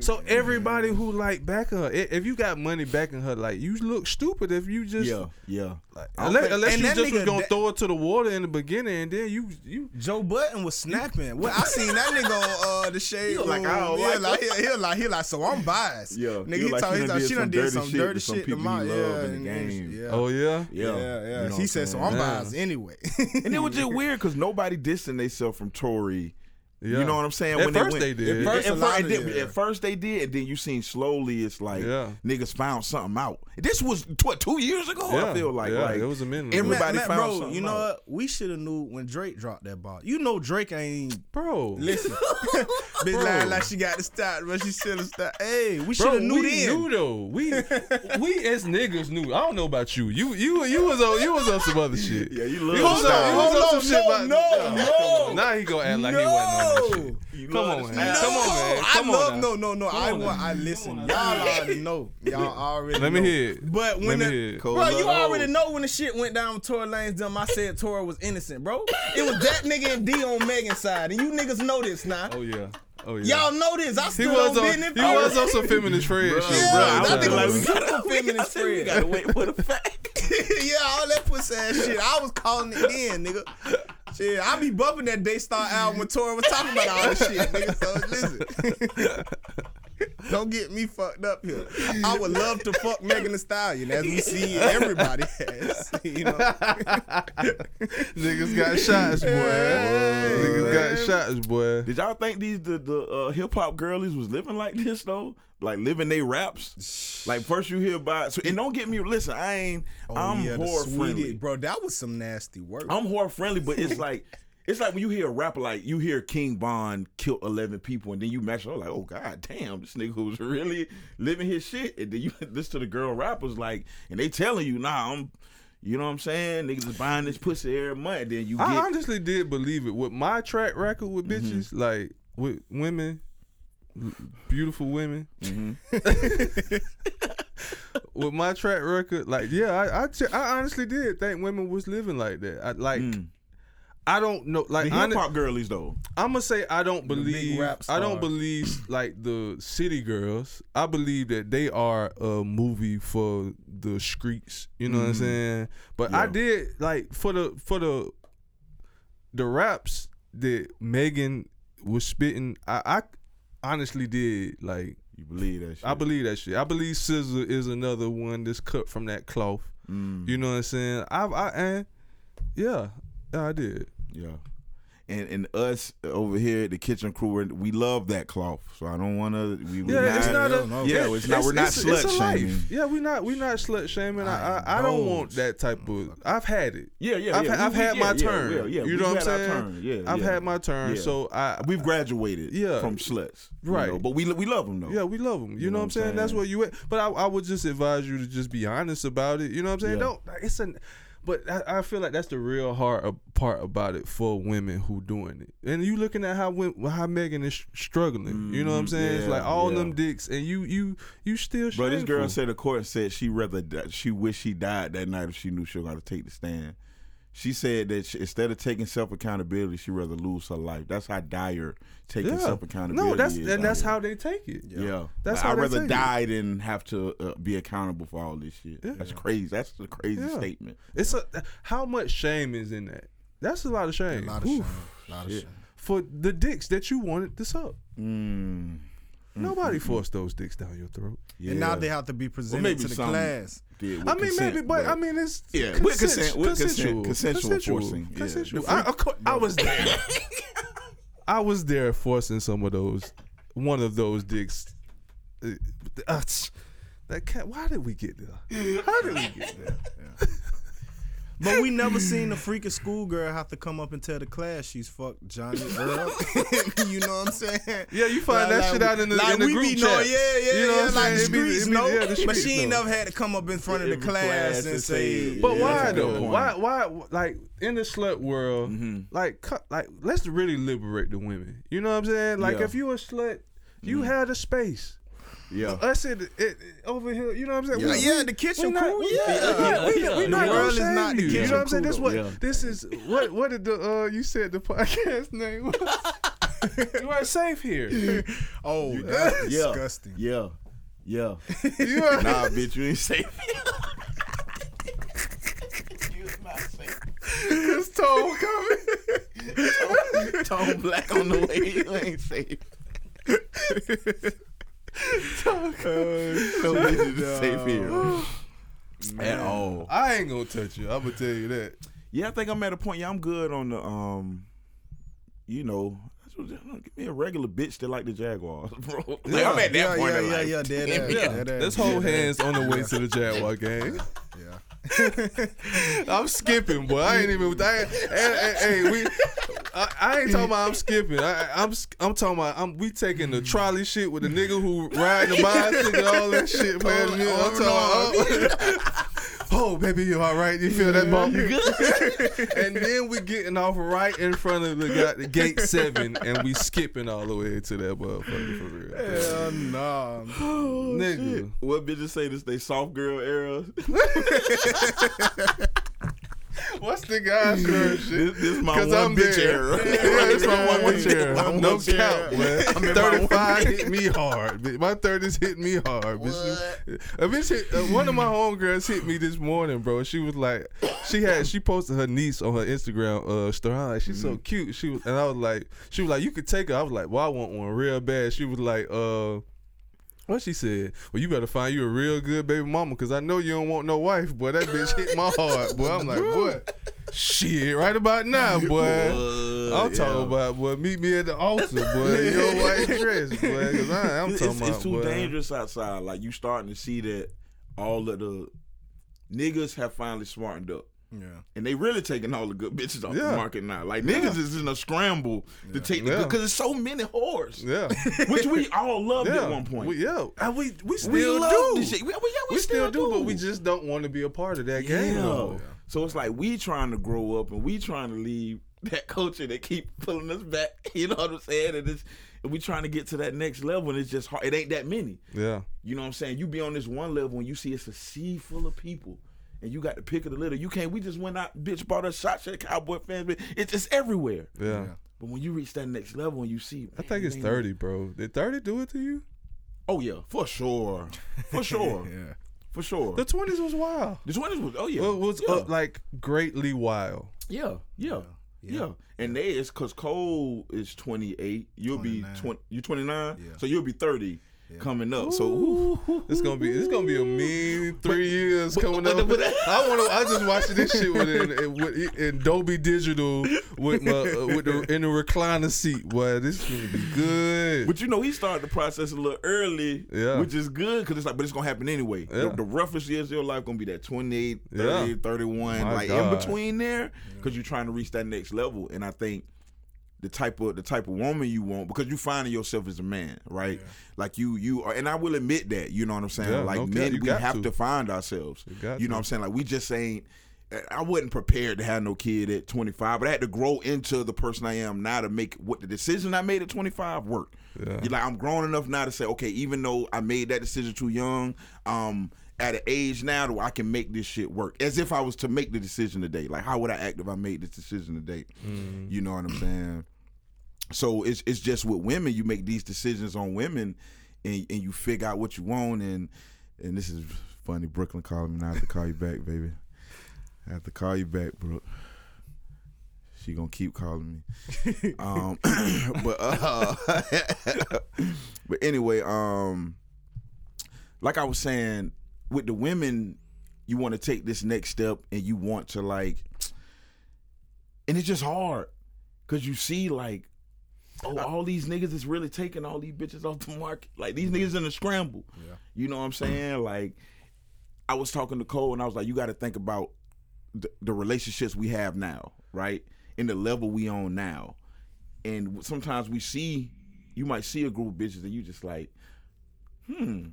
So everybody who like backing her, if you got money backing her, like you look stupid if you just Yeah, yeah. like, unless, think- unless you that just was gonna that- throw it to the water in the beginning and then you you Joe Budden was snapping. Well, I seen that nigga on uh, the shade. He like, room. I don't yeah, like like, he, he like, he like, so I'm biased. Yeah, nigga, he he, like told, she he done did she some done did dirty some shit to dirty shit to my he yeah, love in the game. Yeah. oh yeah. Yeah, Yeah, yeah. You know he said, so? I'm biased anyway. And it was just weird because nobody dissing themselves from Tory. Yeah. You know what I'm saying? At When first they did. At first, at, a fir- and then- at first they did, and then you seen slowly it's like Yeah. niggas found something out. This was what two years ago. Yeah, I feel like yeah, like it was a minute every- ago. Everybody Man, found bro, something you know out. what? We should have knew when Drake dropped that ball. You know Drake ain't bro. listen. Bitch Bro. lying like she got the start, but she should have started. Hey, we should have knew we then. knew though. We we as niggas knew. I don't know about you. You you you was on you was on some other shit. Yeah, you You love was on, you was Hold on on, some shit no, no, no. Now he gonna act like he wasn't on. You Come on, man. nigga. Come on, man. I Come on love now. no, no, no. I on want. now. I listen. Y'all already know. Y'all already. know. Let me know. hear it. But when Let me the, hear it. Cold bro, you hoe. already know when the shit went down with Tory Lanez them. I said Tory was innocent, bro. It was that nigga and D on Megan's side, and you niggas know this now. Oh yeah. Oh yeah. Y'all know this. I he still was on on business. he was on some feminist Fred Bruh, shit, Yeah, bro. that I think nigga like, was we super gotta- feminist I we gotta wait for the fact. yeah, all that pussy ass shit. I was calling it in, nigga. Shit, I be bumping that Daystar album when Tory was talking about all this shit, nigga. So listen. Don't get me fucked up here. I would love to fuck Megan Thee Stallion, as we see everybody has. You know, Niggas got shots, boy. Niggas got shots, boy. Did y'all think these the the uh, hip hop girlies was living like this though? Like living they raps? Like first you hear about so and don't get me listen, I ain't I'm Oh, yeah, the horror sweetie- friendly. bro. That was some nasty work. I'm horror friendly, but it's like it's like when you hear a rapper like you hear King Von killed eleven people and then you match up like, oh god damn, this nigga was really living his shit. And then you listen to the girl rappers like and they telling you, nah, I'm you know what I'm saying? Niggas is buying this pussy every month. Then you get I honestly did believe it with my track record with Mm-hmm. bitches, like with women, beautiful women. Mm-hmm. with my track record, like yeah, I I, honestly did think women was living like that. I, like Mm. I don't know, like the like hip hon- hop girlies though. I'm gonna say I don't believe I don't believe like the city girls. I believe that they are a movie for the streets. You know what I'm Mhm. saying? But I did like for the for the the raps that Megan was spitting. I, I honestly did like You believe that shit. I believe that shit. I believe Scissor is another one that's cut from that cloth. Mm, You know what I'm saying? I I and yeah, yeah, I did. Yeah. And and us over here the kitchen crew, we're- we love that cloth. So I don't want to. We, we Yeah, it's not a. no, Yeah, it's not- we're not it's slut a life. shaming. Yeah, we not we not slut shaming. I I, I don't want that type of. I've had it. Yeah, yeah, I've, yeah. I've We- had my yeah, turn. Yeah, yeah. You know what I'm saying? Yeah, I've yeah. had my turn. So I. We've graduated. Yeah. from sluts. you Right. know, but we we love them though. yeah, we love them. You, You know, know what I'm what I'm saying? That's saying? where you. But I, I would just advise you to just be honest about it. You know what I'm saying? Don't. It's an. But I, I feel like that's the real hard uh, part about it for women who doing it. And you looking at how wom- how Megan is struggling. You know what I'm Mhm, saying? it's like all yeah. them dicks, and you you you still. Bro, this girl said the court said she rather di- she wish she died that night if she knew she was going to take the stand. She said that she, instead of taking self accountability, she rather lose her life. That's how dire taking Yeah. self accountability. No, that's is and that's here. how they take it. Yeah, That's Like, how I'd rather take it. die than have to uh, be accountable for all this shit. Yeah. That's crazy. That's a crazy Yeah. statement. It's a how much shame is in that? That's a lot of shame. A shame. lot of Oof. shame. A lot of shame. For the dicks that you wanted to suck. Mm. Nobody forced those dicks down your throat. Yeah. And now they have to be presented maybe to the some- class. Did with I mean, consent, maybe, but, I mean, it's Yeah, consent, with consent- with consent- consensual, consensual consensual, forcing, yeah. consensual. The I, of course, I was there. I was there forcing some of those, one of those dicks. Uh, uh, that cat. Why did we get there? How did we get there? But we never seen the freaking schoolgirl have to come up and tell the class she's fucked Johnny Earl. you know what I'm saying? Yeah, you find that shit out in the, like in the we group be chat. know, yeah, yeah, You know yeah, what I'm like the saying? Be- streets be- know. yeah, the but she ain't know. never had to come up in front of the class class and say. say- But Yeah, why that's a good though? Why why like in the slut world? Mhm. Like cut like let's really liberate the women. You know what I'm saying? Like Yeah. if you a slut, you had a space. Yeah. Us in it, it, over here, you know what I'm saying? Yeah, We- yeah, the kitchen we not- cool. we- Yeah, we- yeah, we- yeah. we The not gonna world is not the you. You know what I'm saying? cool, This what yeah. this is. What what did the uh you said the podcast name was? you are safe here. Oh, that's Yeah. disgusting. Yeah. Yeah. You are nah, bitch, you ain't safe. you was not safe. this tone coming. Tone black on the way. You ain't safe. No bitch is safe here. At all. I ain't gonna touch you. I'm gonna tell you that. Yeah, I think I'm at a point. Yeah, I'm good on the um, you know, give me a regular bitch that like the Jaguars, bro. Like, Yeah. I'm at that Yeah, point. yeah, in yeah, life. yeah, dead ass. Yeah. Dead ass. Let's hold hands on the way to the Jaguar game. Yeah. I'm skipping, boy. I ain't even. I, ain't- hey, we. I, I ain't talking about I'm skipping. I, I'm I'm talking about I'm we taking the trolley shit with the nigga who riding the bicycle, and all that shit, man. Oh, I'm oh, talking about, oh. oh, oh, baby, you all right? You feel that bump? and then we getting off right in front of the, guy, the gate seven, and we skipping all the way to that motherfucker for real. Hell no. Nigga. What bitches say this? They soft girl era. What's the guy's shirt shit? This, this my 'Cause one I'm bitch there. era. Yeah, it's my one One bitch era. my No one count, man. I'm in my one 35 hit me hard. bitch. My 30s hit me hard. Bitch. A bitch hit, uh, one of my homegirls hit me this morning, bro. She was like, she had, she posted her niece on her Instagram uh, story. I was like, she's so cute. She was, and I was like, she was like, you could take her. I was like, well, I want one real bad. She was like, uh. What she said? Well, you better find you a real good baby mama, cause I know you don't want no wife, boy. That bitch hit my heart, boy. I'm like, what? shit, right about now, boy. I'm yeah. talking about, boy. Meet me at the altar, boy. in Your white dress, boy. Cause I, I'm talking it's, about, it's too boy. dangerous outside. Like you starting to see that all of the niggas have finally smartened up. Yeah. And they really taking all the good bitches off Yeah. the market now. Like niggas is in a scramble to take the Yeah. good because there's so many whores, Yeah, which we all loved yeah. at one point. We, yeah, and we we still We do. this shit. We, we- yeah, we, We still do, but we just don't want to be a part of that game. yeah. no. So it's like we trying to grow up and we trying to leave that culture that keep pulling us back. You know what I'm saying? And it's and we trying to get to that next level, and it's just hard. It ain't that many. Yeah, You know what I'm saying? You be on this one level and you see it's a sea full of people. And you got the pick of the litter. You can't. We just went out, bitch, bought us shots at Cowboy fans. But it's just everywhere. yeah. But when you reach that next level and you see, I think it's thirty, bro. Did thirty do it to you? Oh yeah, for sure, for sure, Yeah. for sure. The twenties was wild. The twenties was oh yeah, Well, it was yeah. uh, like greatly wild. yeah, yeah, yeah, And they is because Cole is twenty eight. You'll 29. be twenty. You twenty nine. Yeah. So you'll be thirty coming up. So ooh, It's gonna be it's gonna be a mean three years coming up. I want to. I just watching this shit with in, in, Dolby Digital with my uh, with the in the recliner seat. Boy, this is gonna be good. But you know, he started the process a little early, Yeah. which is good because it's like, but it's gonna happen anyway. The, Yeah. the roughest years of your life gonna be that 28, 30, Yeah. 31, My like in between there, because you're trying to reach that next level. And I think the type of the type of woman you want because you finding yourself as a man, right? Like you you are, and I will admit that. You know what I'm saying? Yeah, like no men, we have to. to. find ourselves. You, got know to. what I'm saying? Like we just ain't. I wasn't prepared to have no kid at 25, but I had to grow into the person I am now to make what the decision I made at 25 work. Yeah. You're like I'm grown enough now to say, okay, even though I made that decision too young, um, at an age now that I can make this shit work. As if I was to make the decision today. Like, how would I act if I made this decision today? You know what I'm saying? So it's it's just with women, you make these decisions on women, and and you figure out what you want, and and this is funny. Brooklyn calling me now. I have to call you back, baby. I have to call you back, Brooke. She gonna keep calling me. um, but uh, but anyway, um, like I was saying, with the women, you want to take this next step, and you want to like, and it's just hard because you see like. Oh, all these niggas is really taking all these bitches off the market. Like these niggas in a scramble. Yeah. You know what I'm saying? Like I was talking to Cole and I was like, you got to think about the, the relationships we have now, right? In the level we on now, and sometimes we see, you might see a group of bitches, and you just like, hmm,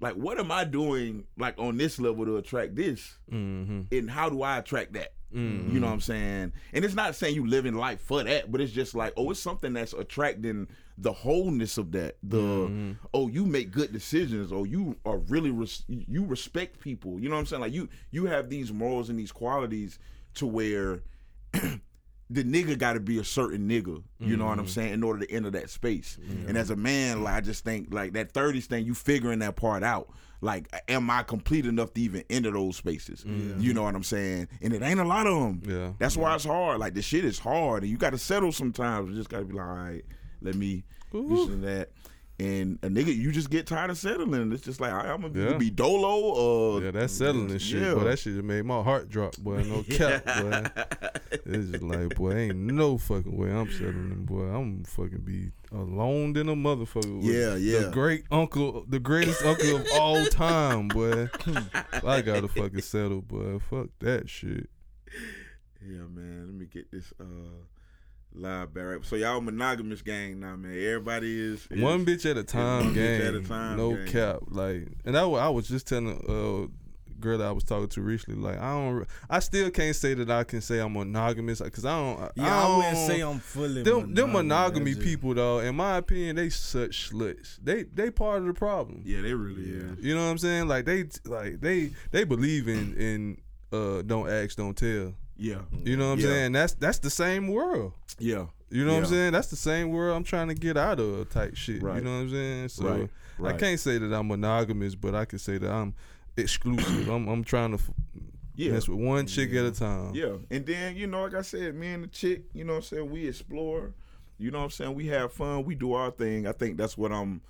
like what am I doing like on this level to attract this, Mm-hmm. and how do I attract that? Mm-hmm. You know what I'm saying? And it's not saying you living life for that, but it's just like, oh, it's something that's attracting the wholeness of that. The Mm-hmm. oh, you make good decisions, or you are really res- you respect people. You know what I'm saying? Like you you have these morals and these qualities to where the nigga got to be a certain nigga. You know Mm-hmm. what I'm saying? In order to enter that space. And as a man, like I just think like that 30s thing, you figuring that part out. Like, am I complete enough to even enter those spaces? You know what I'm saying? And it ain't a lot of them. Yeah. That's why it's hard. Like the shit is hard, and you got to settle sometimes. You just got to be like, all right, let me do this and that. And a nigga, you just get tired of settling. It's just like I'm gonna Yeah. be dolo or Yeah, that's settling and shit. Yeah. Boy, that shit made my heart drop, boy. No cap, boy. It's just like, boy, ain't no fucking way I'm settling, boy. I'm fucking be alone than a motherfucker. with Yeah, yeah. The great uncle, the greatest uncle of all time, boy. I gotta fucking settle, boy. Fuck that shit. Yeah, man. Let me get this uh live back. right. So y'all monogamous gang now, man. Everybody is, is One bitch at a time, one bitch gang. at a time, no gang. cap. Like, and I, I was just telling uh girl that I was talking to recently, like I don't, I still can't say that I can say I'm monogamous because I don't. Yeah, I, wouldn't don't- say I'm fully. them them monogamy people though, in my opinion, they such sluts. They they part of the problem. Yeah, they really is. You know what I'm saying? Like they like they they believe in in uh don't ask, don't tell. Yeah, You know what I'm Yeah. saying? That's that's the same world. yeah. You know what I'm saying? That's the same world I'm trying to get out of type shit. Right. You know what I'm saying? So Right, I can't say that I'm monogamous, but I can say that I'm exclusive. I'm I'm trying to f- Yeah. mess with one chick at a time. Yeah, and then you know, like I said, me and the chick, you know, what I'm saying we explore. You know, what I'm saying we have fun. We do our thing. I think that's what I'm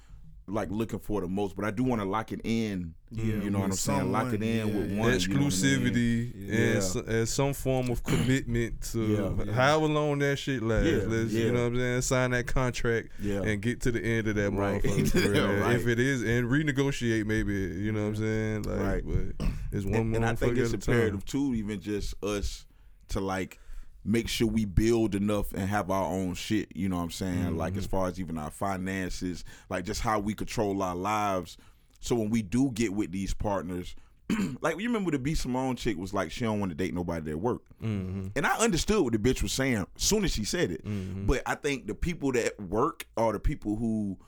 like looking for the most. But I do want to lock it in. Yeah, you know what I'm with saying. Lock it in yeah, with yeah. one. you know I mean? Exclusivity Yeah. and, s- and some form of commitment to Yeah, yeah. however long that shit lasts. Yeah, Let's, yeah. You know what I'm saying? Sign that contract Yeah. and get to the end of that Right. motherfucker. for. Right. If it is, and renegotiate maybe. You know what I'm saying? Like, Right. but it's one and, and I think it's at a time. imperative too, even just us to like make sure we build enough and have our own shit. You know what I'm saying? Like Mm-hmm. as far as even our finances, like just how we control our lives. So when we do get with these partners, like you remember the B Simone chick was like she don't want to date nobody at work, Mm-hmm. and I understood what the bitch was saying as soon as she said it. But I think the people that work are the people who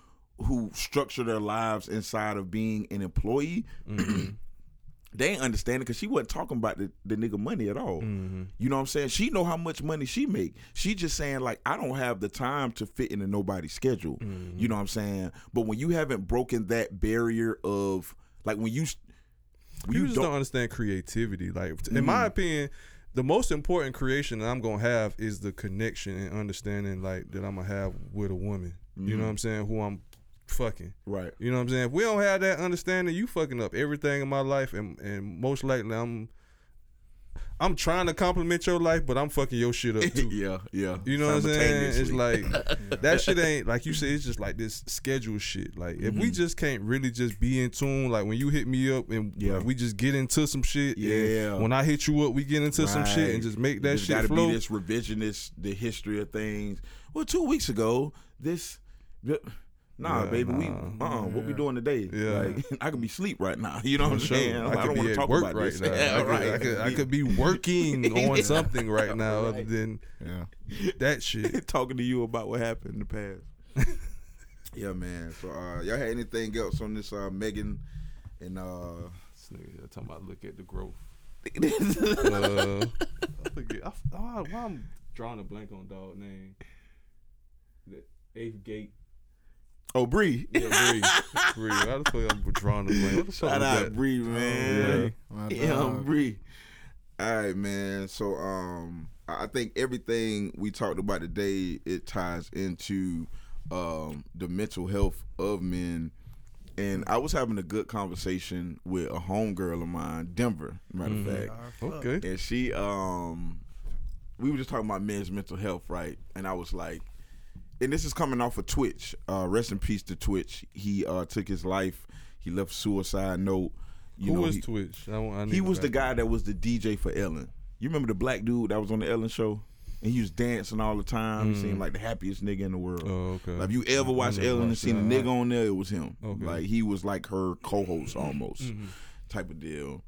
who structure their lives inside of being an employee. Mm-hmm. they ain't understanding because she wasn't talking about the, the nigga money at all. Mm-hmm. You know what I'm saying? She know how much money she make. She just saying like I don't have the time to fit into nobody's schedule. Mm-hmm. You know what I'm saying? But when you haven't broken that barrier of like when you when you just don't, don't understand creativity. Like, in my opinion, the most important creation that I'm gonna have is the connection and understanding, like that I'm gonna have with a woman. You know what I'm saying? Who I'm fucking. right. You know what I'm saying? If we don't have that understanding, you fucking up everything in my life, and and most likely I'm. I'm trying to compliment your life, but I'm fucking your shit up too. yeah, yeah. You know what I'm saying? It's like that shit ain't like you said. It's just like this schedule shit. Like if Mm-hmm. we just can't really just be in tune. Like when you hit me up and Yeah. we just get into some shit. Yeah. When I hit you up, we get into some shit and just make that just shit gotta flow. be this revisionist, the history of things. Well, two weeks ago, this. th- Nah, Yeah, baby, we nah. uh, what we doing today? Yeah. like, I could be sleep right now. You know what I'm sure. saying? I I, could don't be want to at talk work about right this. now. Yeah, I, could, right. I, could, I be- could be working on something right now other than Yeah. that shit. talking to you about what happened in the past. yeah, man. So, uh, y'all had anything else on this uh, Megan and uh, This nigga here talking about look at the growth. uh, I forget. I, oh, why I'm drawing a blank on dog name. The eighth gate. Oh Bree? Yeah, Bree. Bree. Why the fuck I'm drawing a blank? What the fuck Shout was out that? Bree, man. My Yeah, dog. Bree. All right, man. So, um, I I think everything we talked about today it ties into um the mental health of men. And I was having a good conversation with a homegirl of mine, Denver, matter of fact. Okay. and she um we were just talking about men's mental health right and i was like and this is coming off of twitch uh rest in peace to twitch he uh took his life he left suicide note You Who know, was he, Twitch? I, I he was the guy that was the DJ for Ellen. You remember the black dude that was on the Ellen show? And he was dancing all the time. He seemed like the happiest nigga in the world. Mm. Oh, okay. Like, if you ever watched Ellen and seen a nigga on there, it was him. Okay. Like he was like her co-host Mm-hmm. almost, type of deal.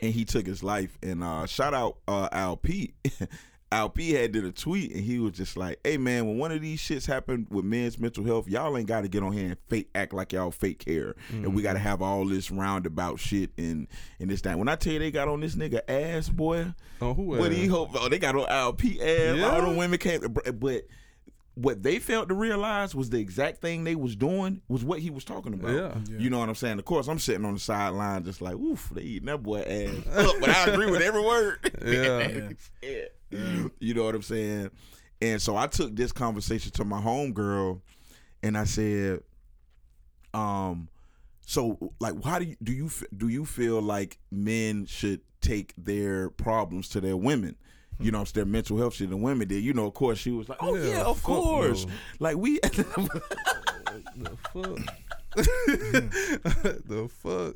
And he took his life. And uh, shout out uh, Al P. Al P had did a tweet and he was just like, "Hey man, when one of these shits happen with men's mental health, y'all ain't got to get on here and fake act like y'all fake care, and we got to mm-hmm. have all this roundabout shit and and this that. When I tell you they got on this nigga ass, boy, Oh, who? what do you hope? Oh, they got on Al P ass. Yeah? All the women came, but what they failed to realize was the exact thing they was doing was what he was talking about. Yeah. You know what I'm saying? Of course, I'm sitting on the sideline just like, oof, they eating that boy ass up. But I agree with every word. Yeah. Yeah. You know what I'm saying? And so I took this conversation to my homegirl and I said, um, so like why do you do you do you feel like men should take their problems to their women? You know, their mental health shit. And women did. You know, of course, she was like, "Oh Yeah, yeah, of course." no. Like we, The fuck? the fuck?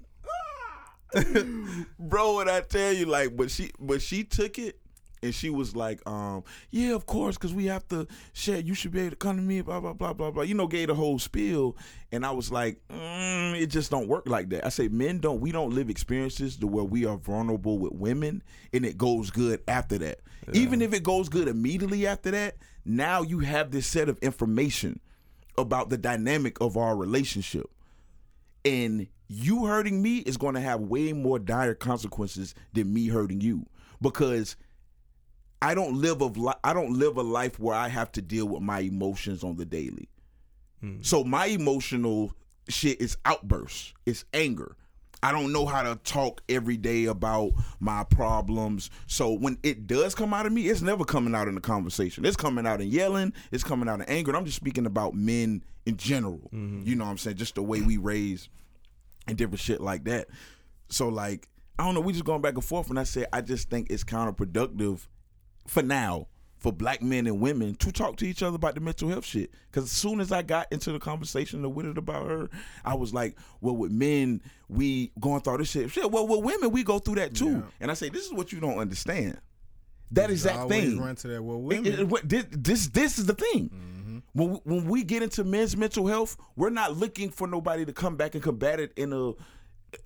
bro What i tell you like but she but she took it and she was like um yeah of course because we have to share. You should be able to come to me blah blah blah blah blah. You know gave the whole spiel. And i was like mm, it just don't work like that. I say men don't we don't live experiences to where we are vulnerable with women and it goes good after that. Even if it goes good immediately after that now you have this set of information about the dynamic of our relationship. And you hurting me is going to have way more dire consequences than me hurting you. Because I don't live of li- I don't live a life where I have to deal with my emotions on the daily. Hmm. So my emotional shit is outbursts, it's anger. I don't know how to talk every day about my problems. So when it does come out of me, it's never coming out in a conversation. It's coming out in yelling, it's coming out in anger. And I'm just speaking about men in general. Mm-hmm. You know what I'm saying? Just the way we raise and different shit like that. So like, I don't know, we just going back and forth and I said I just think it's counterproductive for now for black men and women to talk to each other about the mental health shit. Cause as soon as I got into the conversation with it about her, I was like, well, with men, we going through this shit. Shit, well, with women, we go through that too. And I say, this is what you don't understand. That exact thing. run to that. Well, women. it- what- this, this this is the thing. Mm-hmm. When we, when we get into men's mental health, we're not looking for nobody to come back and combat it in a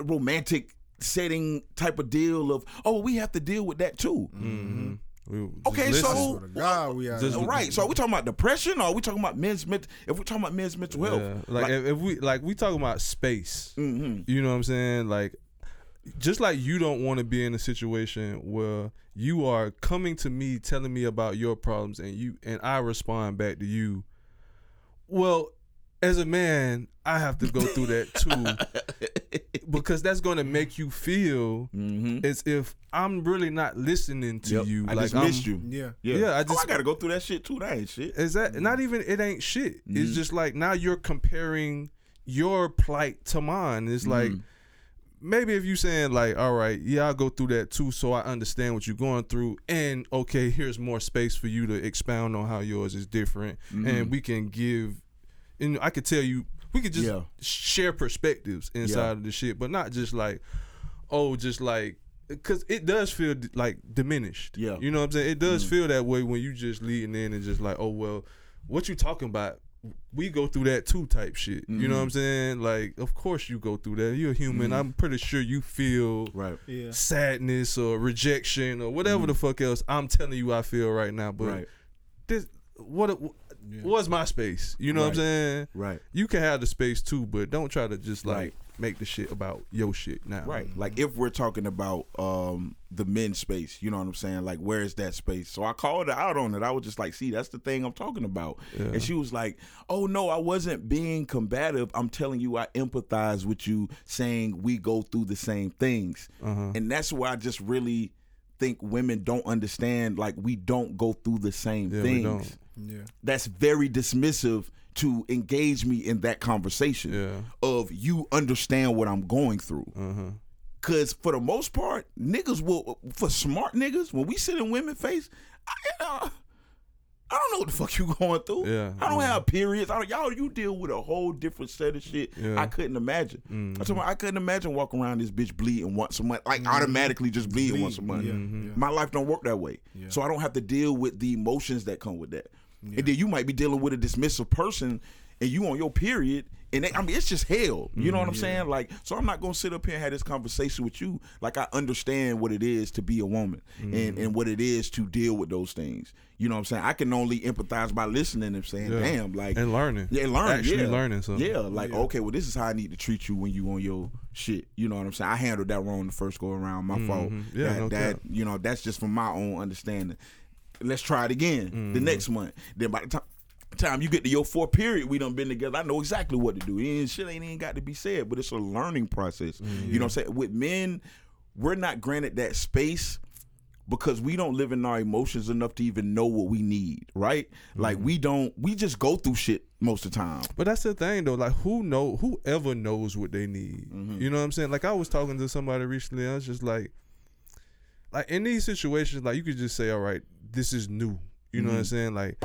romantic setting type of deal of oh we have to deal with that too. Mm-hmm. We- just Okay, listen. so- Swear God, we are. Just- Right. So are we talking about depression or are we talking about men's mental if we're talking about men's mental health? Yeah. Like, if, if we like we talking about space. Mhm. You know what I'm saying? Like just like you don't want to be in a situation where you are coming to me telling me about your problems and you and I respond back to you. Well, as a man, I have to go through that too because that's going to make you feel Mhm. as if I'm really not listening to Yep. you. I like just I'm, missed you. yeah. Yeah. Yeah, I oh, just- I gotta go through that shit too. That ain't shit. Is that not even? It ain't shit. Mm-hmm. It's just like now you're comparing your plight to mine. It's like Mm-hmm. maybe if you saying like, all right, yeah, I'll go through that too, so I understand what you're going through, and okay, here's more space for you to expound on how yours is different, Mm-hmm. and we can give, and I could tell you, we could just Yeah. share perspectives inside Yeah. of the shit, but not just like, oh, just like. Cause it does feel like diminished. Yeah. Mm-hmm. You know what I'm saying? It does feel that way when you just leading in and just like, oh well, what you talking about? We go through that too, type shit. You Mm-hmm. know what I'm saying? Like, of course you go through that. You're a human. I'm pretty sure you feel Right. Yeah. sadness or rejection or whatever the fuck else I'm telling you I feel right now. But Mm-hmm. Right. this, what, what's my space? You know what I'm saying? Right. You can have the space too, but don't try to just like Right. make the shit about your shit now. Right. Like if we're talking about um the men's space, you know what I'm saying? Like where is that space? So I called her out on it. I was just like, see, that's the thing I'm talking about. And she was like, Oh no, I wasn't being combative. I'm telling you I empathize with you saying we go through the same things. Uh-huh. And that's why I just really think women don't understand like we don't go through the same Yeah, things. Yeah. That's very dismissive to engage me in that conversation Yeah. of you understand what I'm going through. Uh-huh. Cause for the most part, niggas will for smart niggas when we sit in women face, I, uh, I don't know what the fuck you going through. Yeah, I don't yeah. have periods. I don't, y'all, you deal with a whole different set of shit. Yeah. I couldn't imagine. Mhm. I I couldn't imagine walking around this bitch bleeding once a month, like automatically just bleeding once a month. Yeah, Mhm. yeah. My life don't work that way, so I don't have to deal with the emotions that come with that. And then you might be dealing with a dismissive person, and you on your period, and they, I mean it's just hell. You know what I'm saying? Like, so I'm not gonna sit up here and have this conversation with you. Like I understand what it is to be a woman, and and what it is to deal with those things. You know what I'm saying? I can only empathize by listening and saying, Yeah. "Damn, like and learning. yeah, learning. Actually yeah. learning something. Yeah, like okay, well, this is how I need to treat you when you on your shit. You know what I'm saying? I handled that wrong the first go around. My fault. Mhm. Yeah, that, no that you know that's just from my own understanding. Let's try it again the Mm-hmm. next month. Then by the time. Time you get to your fourth period, we done been together. I know exactly what to do. And shit ain't even got to be said, but it's a learning process. Mm-hmm. You know what I'm saying? With men, we're not granted that space because we don't live in our emotions enough to even know what we need, right? Like Mm-hmm. we don't we just go through shit most of the time. But that's the thing though, like who know whoever knows what they need. Mm-hmm. You know what I'm saying? Like I was talking to somebody recently, I was just like like in these situations, like you could just say, All right, this is new. You know what I'm Mhm. saying? Like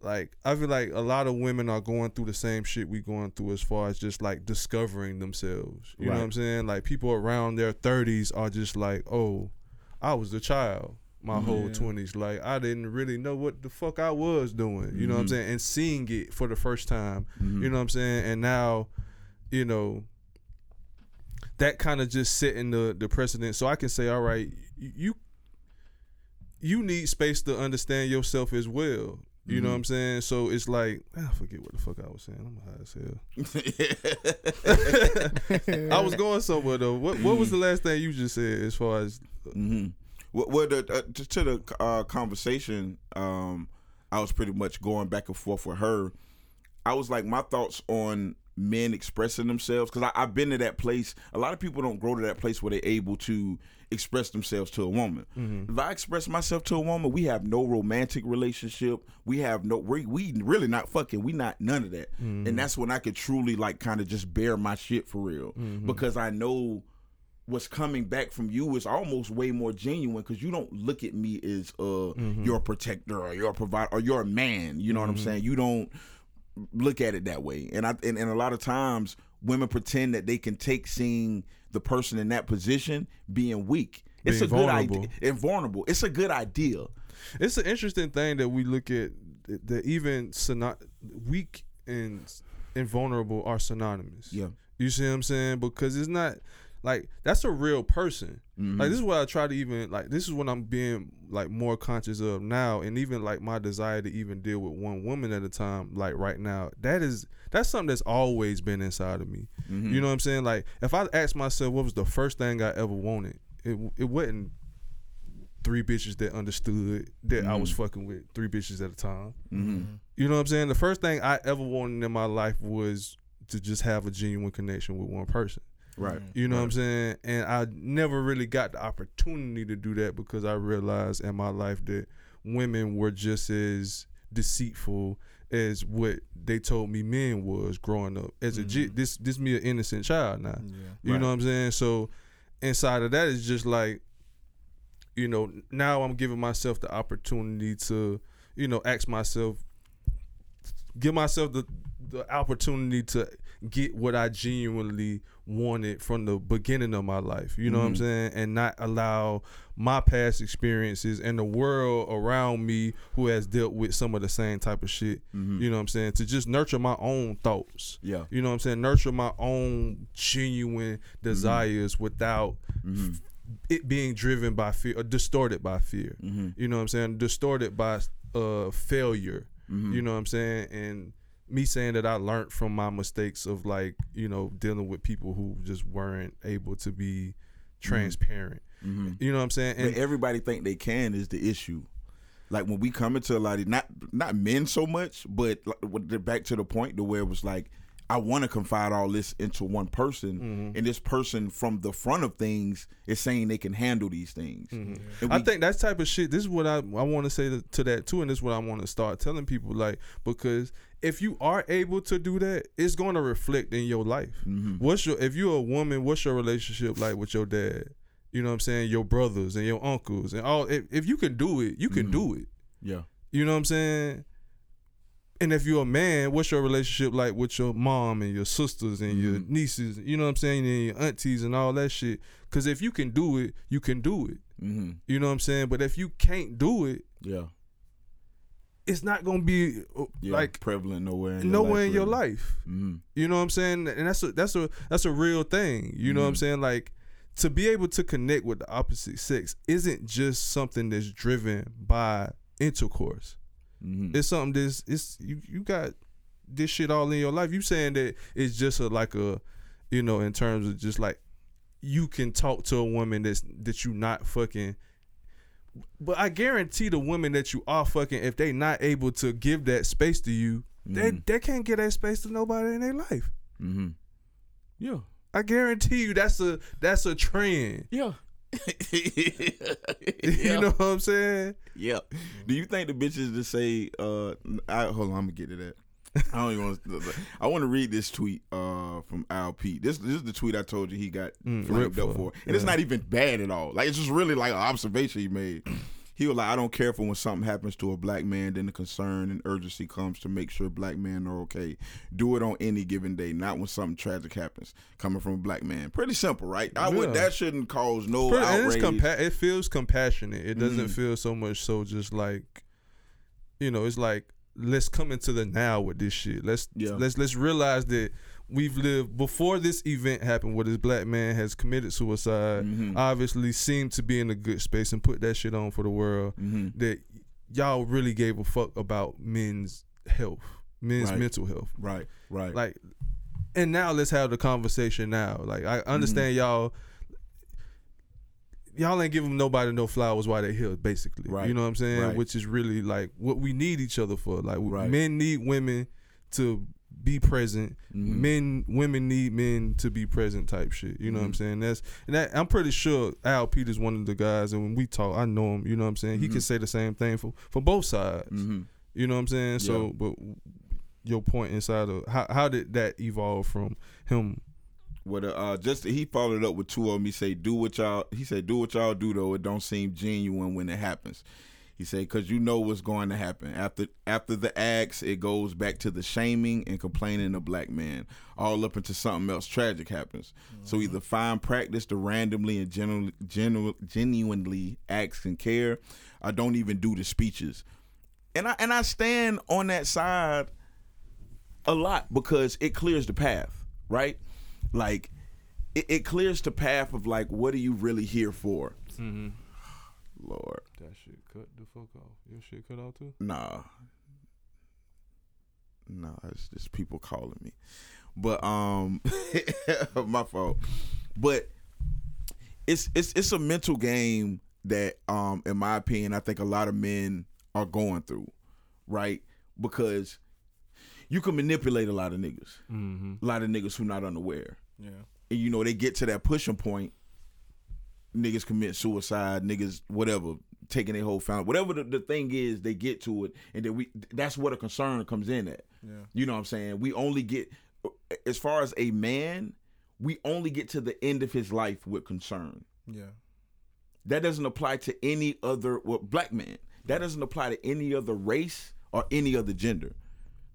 like I feel like a lot of women are going through the same shit we going through as far as just like discovering themselves. You know what I'm saying? Like people around their thirties are just like, Oh, I was a child my whole twenties. Like I didn't really know what the fuck I was doing. You know what I'm Mhm. saying? And seeing it for the first time. Mhm. You know what I'm saying? And now, you know, that kind of just setting the the precedent. So I can say, all right, you you need space to understand yourself as well. You know Mhm. what I'm saying? So it's like ah, I forget what the fuck I was saying. I'm high as hell. I was going somewhere though. What what was the last thing you just said as far as hmm Well, well the, uh, to, to the uh, conversation, um, I was pretty much going back and forth with her. I was like, my thoughts on men expressing themselves because I've been to that place. A lot of people don't grow to that place where they're able to express themselves to a woman. Mm-hmm. If I express myself to a woman, we have no romantic relationship. We have no we, we really not fucking. We not none of that. Mm-hmm. And that's when I could truly like kind of just bear my shit for real mm-hmm. because I know what's coming back from you is almost way more genuine because you don't look at me as uh your protector or your provider or you're man. You know what I'm saying? You don't look at it that way. And I and, and a lot of times women pretend that they can take seeing the person in that position being weak. It's Being a good idea. And vulnerable. It's a good idea. It's an interesting thing that we look at that even syno- weak and and vulnerable are synonymous. Yeah. You see what I'm saying? Because it's not like that's a real person. Mm-hmm. Like this is what I try to even like this is what I'm being like more conscious of now and even like my desire to even deal with one woman at a time like right now. That is that's something that's always been inside of me. Mm-hmm. You know what I'm saying? Like if I asked myself what was the first thing I ever wanted, it it wasn't three bitches that understood that I was fucking with three bitches at a time. Mm-hmm. You know what I'm saying? The first thing I ever wanted in my life was to just have a genuine connection with one person. Right. Mm. You know what I'm saying? And I never really got the opportunity to do that because I realized in my life that women were just as deceitful as what they told me men was growing up. As a mm-hmm. G, this this me an innocent child now. Yeah. You Right. know what I'm saying? So inside of that is just like, you know, now I'm giving myself the opportunity to, you know, ask myself, give myself the the opportunity to get what I genuinely wanted from the beginning of my life. You know what I'm Mhm. saying? And not allow my past experiences and the world around me who has dealt with some of the same type of shit, Mm-hmm. you know what I'm saying, to just nurture my own thoughts. Yeah. You know what I'm saying? Nurture my own genuine desires without Mm-hmm. it being driven by fear or distorted by fear. Mm-hmm. You know what I'm saying? Distorted by uh failure. Mm-hmm. You know what I'm saying? And me saying that I learned from my mistakes of like, you know, dealing with people who just weren't able to be transparent. Mm-hmm. You know what I'm saying? But everybody think they can is the issue. Like when we come into a lot of not not men so much, but like, back to the point to where it was like I want to confide all this into one person, Mm-hmm. and this person from the front of things is saying they can handle these things. I we- think that type of shit. This is what I I want to say to, to that too, and this is what I want to start telling people. Like because if you are able to do that, it's going to reflect in your life. Mm-hmm. What's your if you're a woman? What's your relationship like with your dad? You know what I'm saying? Your brothers and your uncles and all. If, if you can do it, you can Mhm. do it. yeah, You know what I'm saying? And if you're a man, what's your relationship like with your mom and your sisters and your Mhm. nieces? You know what I'm saying? And your aunties and all that shit. Because if you can do it, you can do it. Mm-hmm. You know what I'm saying? But if you can't do it, Yeah. it's not gonna be uh, Yeah. like prevalent nowhere. In nowhere your in your life. Mm-hmm. You know what I'm saying? And that's a that's a that's a real thing. You know what I'm Mhm. saying? Like to be able to connect with the opposite sex isn't just something that's driven by intercourse. Mm-hmm. It's something that's it's you you got this shit all in your life. You saying that it's just a like a you know in terms of just like you can talk to a woman that's that you not fucking but I guarantee the women that you are fucking if they not able to give that space to you, they Mhm. they can't get that space to nobody in their life. Mm-hmm. Yeah. I guarantee you that's a that's a trend. Yeah. you know what I'm saying? Yep. Do you think the bitches just say uh I hold on, I'm gonna get to that. I don't even want to I want to read this tweet uh from Al P. This this is the tweet I told you he got Mm, ripped up for. for. And it's not even bad at all. Like it's just really like an observation he made. He was like, I don't care for when something happens to a black man, then the concern and urgency comes to make sure black men are okay. Do it on any given day, not when something tragic happens. Coming from a black man. Pretty simple, right? I would that shouldn't cause no Pretty- outrage. compa- it feels compassionate. It doesn't Mhm. feel so much so just like you know, it's like let's come into the now with this shit. Let's Yeah. let's let's realize that we've lived before this event happened where this black man has committed suicide, Mhm. obviously seemed to be in a good space and put that shit on for the world. Mhm. That y'all really gave a fuck about men's health, men's Right. mental health. Right, right. Like, and now let's have the conversation now. Like, I understand y'all. Y'all ain't giving nobody no flowers while they here, basically. Right. You know what I'm saying? Right. Which is really like what we need each other for. Like, Right. men need women to be present. Mhm. Men, women need men to be present. Type shit. You know what I'm Mhm. saying? That's and that, I'm pretty sure Al Pete's one of the guys, and when we talk, I know him. You know what I'm saying? He Mhm. can say the same thing for for both sides. Mhm. You know what I'm saying? So, but your point inside of how how did that evolve from him? What uh just he followed up with two of them. He say, "Do what y'all." He said, "Do what y'all do though. It don't seem genuine when it happens." He said, "Cause you know what's going to happen after after the acts. It goes back to the shaming and complaining of black men, all up into something else tragic happens. So either find practice to randomly and genu- genu- genuinely ask and care, or don't even do the speeches." And I and I stand on that side a lot because it clears the path, right? Like it, it clears the path of like what are you really here for? Mm-hmm. Lord, That shit cut the fuck off. Your shit cut off too. nah, nah, it's just people calling me. But um, my fault. But it's it's it's a mental game that um, in my opinion, I think a lot of men are going through, right? Because you can manipulate a lot of niggas, Mm-hmm. a lot of niggas who not unaware. Yeah. and you know they get to that pushing point niggas commit suicide niggas whatever taking their whole family whatever the, the thing is they get to it and then we that's where the concern comes in at Yeah. you know what i'm saying we only get as far as a man we only get to the end of his life with concern Yeah. that doesn't apply to any other well, black man that doesn't apply to any other race or any other gender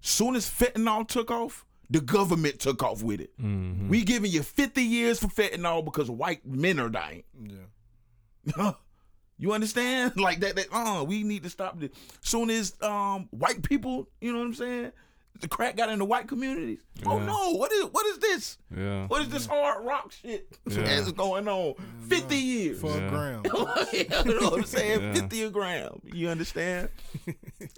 soon as fentanyl took off the government took off with it Mm-hmm. we giving you 50 years for fentanyl because white men are dying. Yeah. you understand? Like that, that uh, we need to stop this. Soon as um white people, you know what I'm saying? The crack got in the white communities. Oh no, what is what is this? Yeah. What is this hard rock shit Yeah. that's going on? 50 years. For Yeah. a gram. you know what I'm saying? Yeah. 50 a gram. You understand?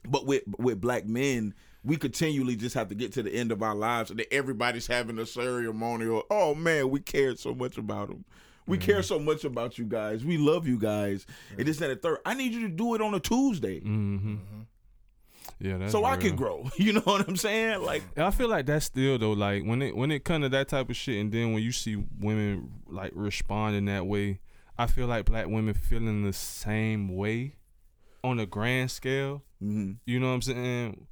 but with with black men, we continually just have to get to the end of our lives and then everybody's having a ceremonial. Oh man, we cared so much about them. We care so much about you guys. We love you guys. And this and the third. I need you to do it on a Tuesday Mm-hmm. Yeah, that's so I can grow. You know what I'm saying? Like I feel like that's still though, like when it when it come to that type of shit, and then when you see women like responding that way, I feel like black women feeling the same way on a grand scale. mhm. You know what I'm saying?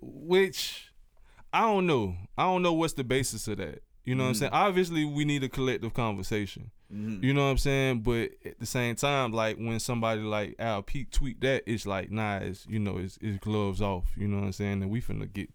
Which I don't know. I don't know what's the basis of that. You know what I'm mm-hmm. saying? Obviously, we need a collective conversation. Mm-hmm. You know what I'm saying? But at the same time, like when somebody like Al Pete tweet that, it's like, nah, it's you know, it's, it's gloves off. You know what I'm saying? And we finna get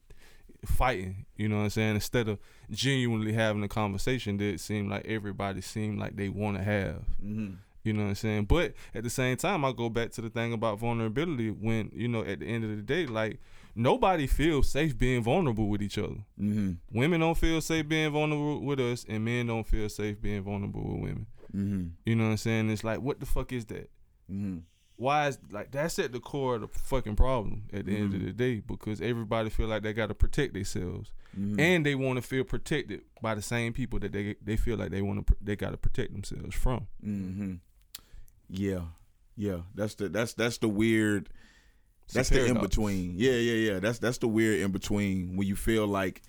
fighting. You know what I'm saying? Instead of genuinely having a conversation that seemed like everybody seemed like they want to have. Mm-hmm. You know what I'm saying? But at the same time, I go back to the thing about vulnerability when, you know, at the end of the day, like nobody feels safe being vulnerable with each other. Mm-hmm. Women don't feel safe being vulnerable with us, and men don't feel safe being vulnerable with women. Mm-hmm. You know what I'm saying? It's like, what the fuck is that? Mm-hmm. Why is like that's at the core of the fucking problem at the end of the day because everybody feel like they got to protect themselves Mm-hmm. and they want to feel protected by the same people that they they feel like they want to they got to protect themselves from. Mm-hmm. Yeah, yeah. That's the that's that's the weird. That's the in between. Yeah, yeah, yeah. That's that's the weird in between when you feel like,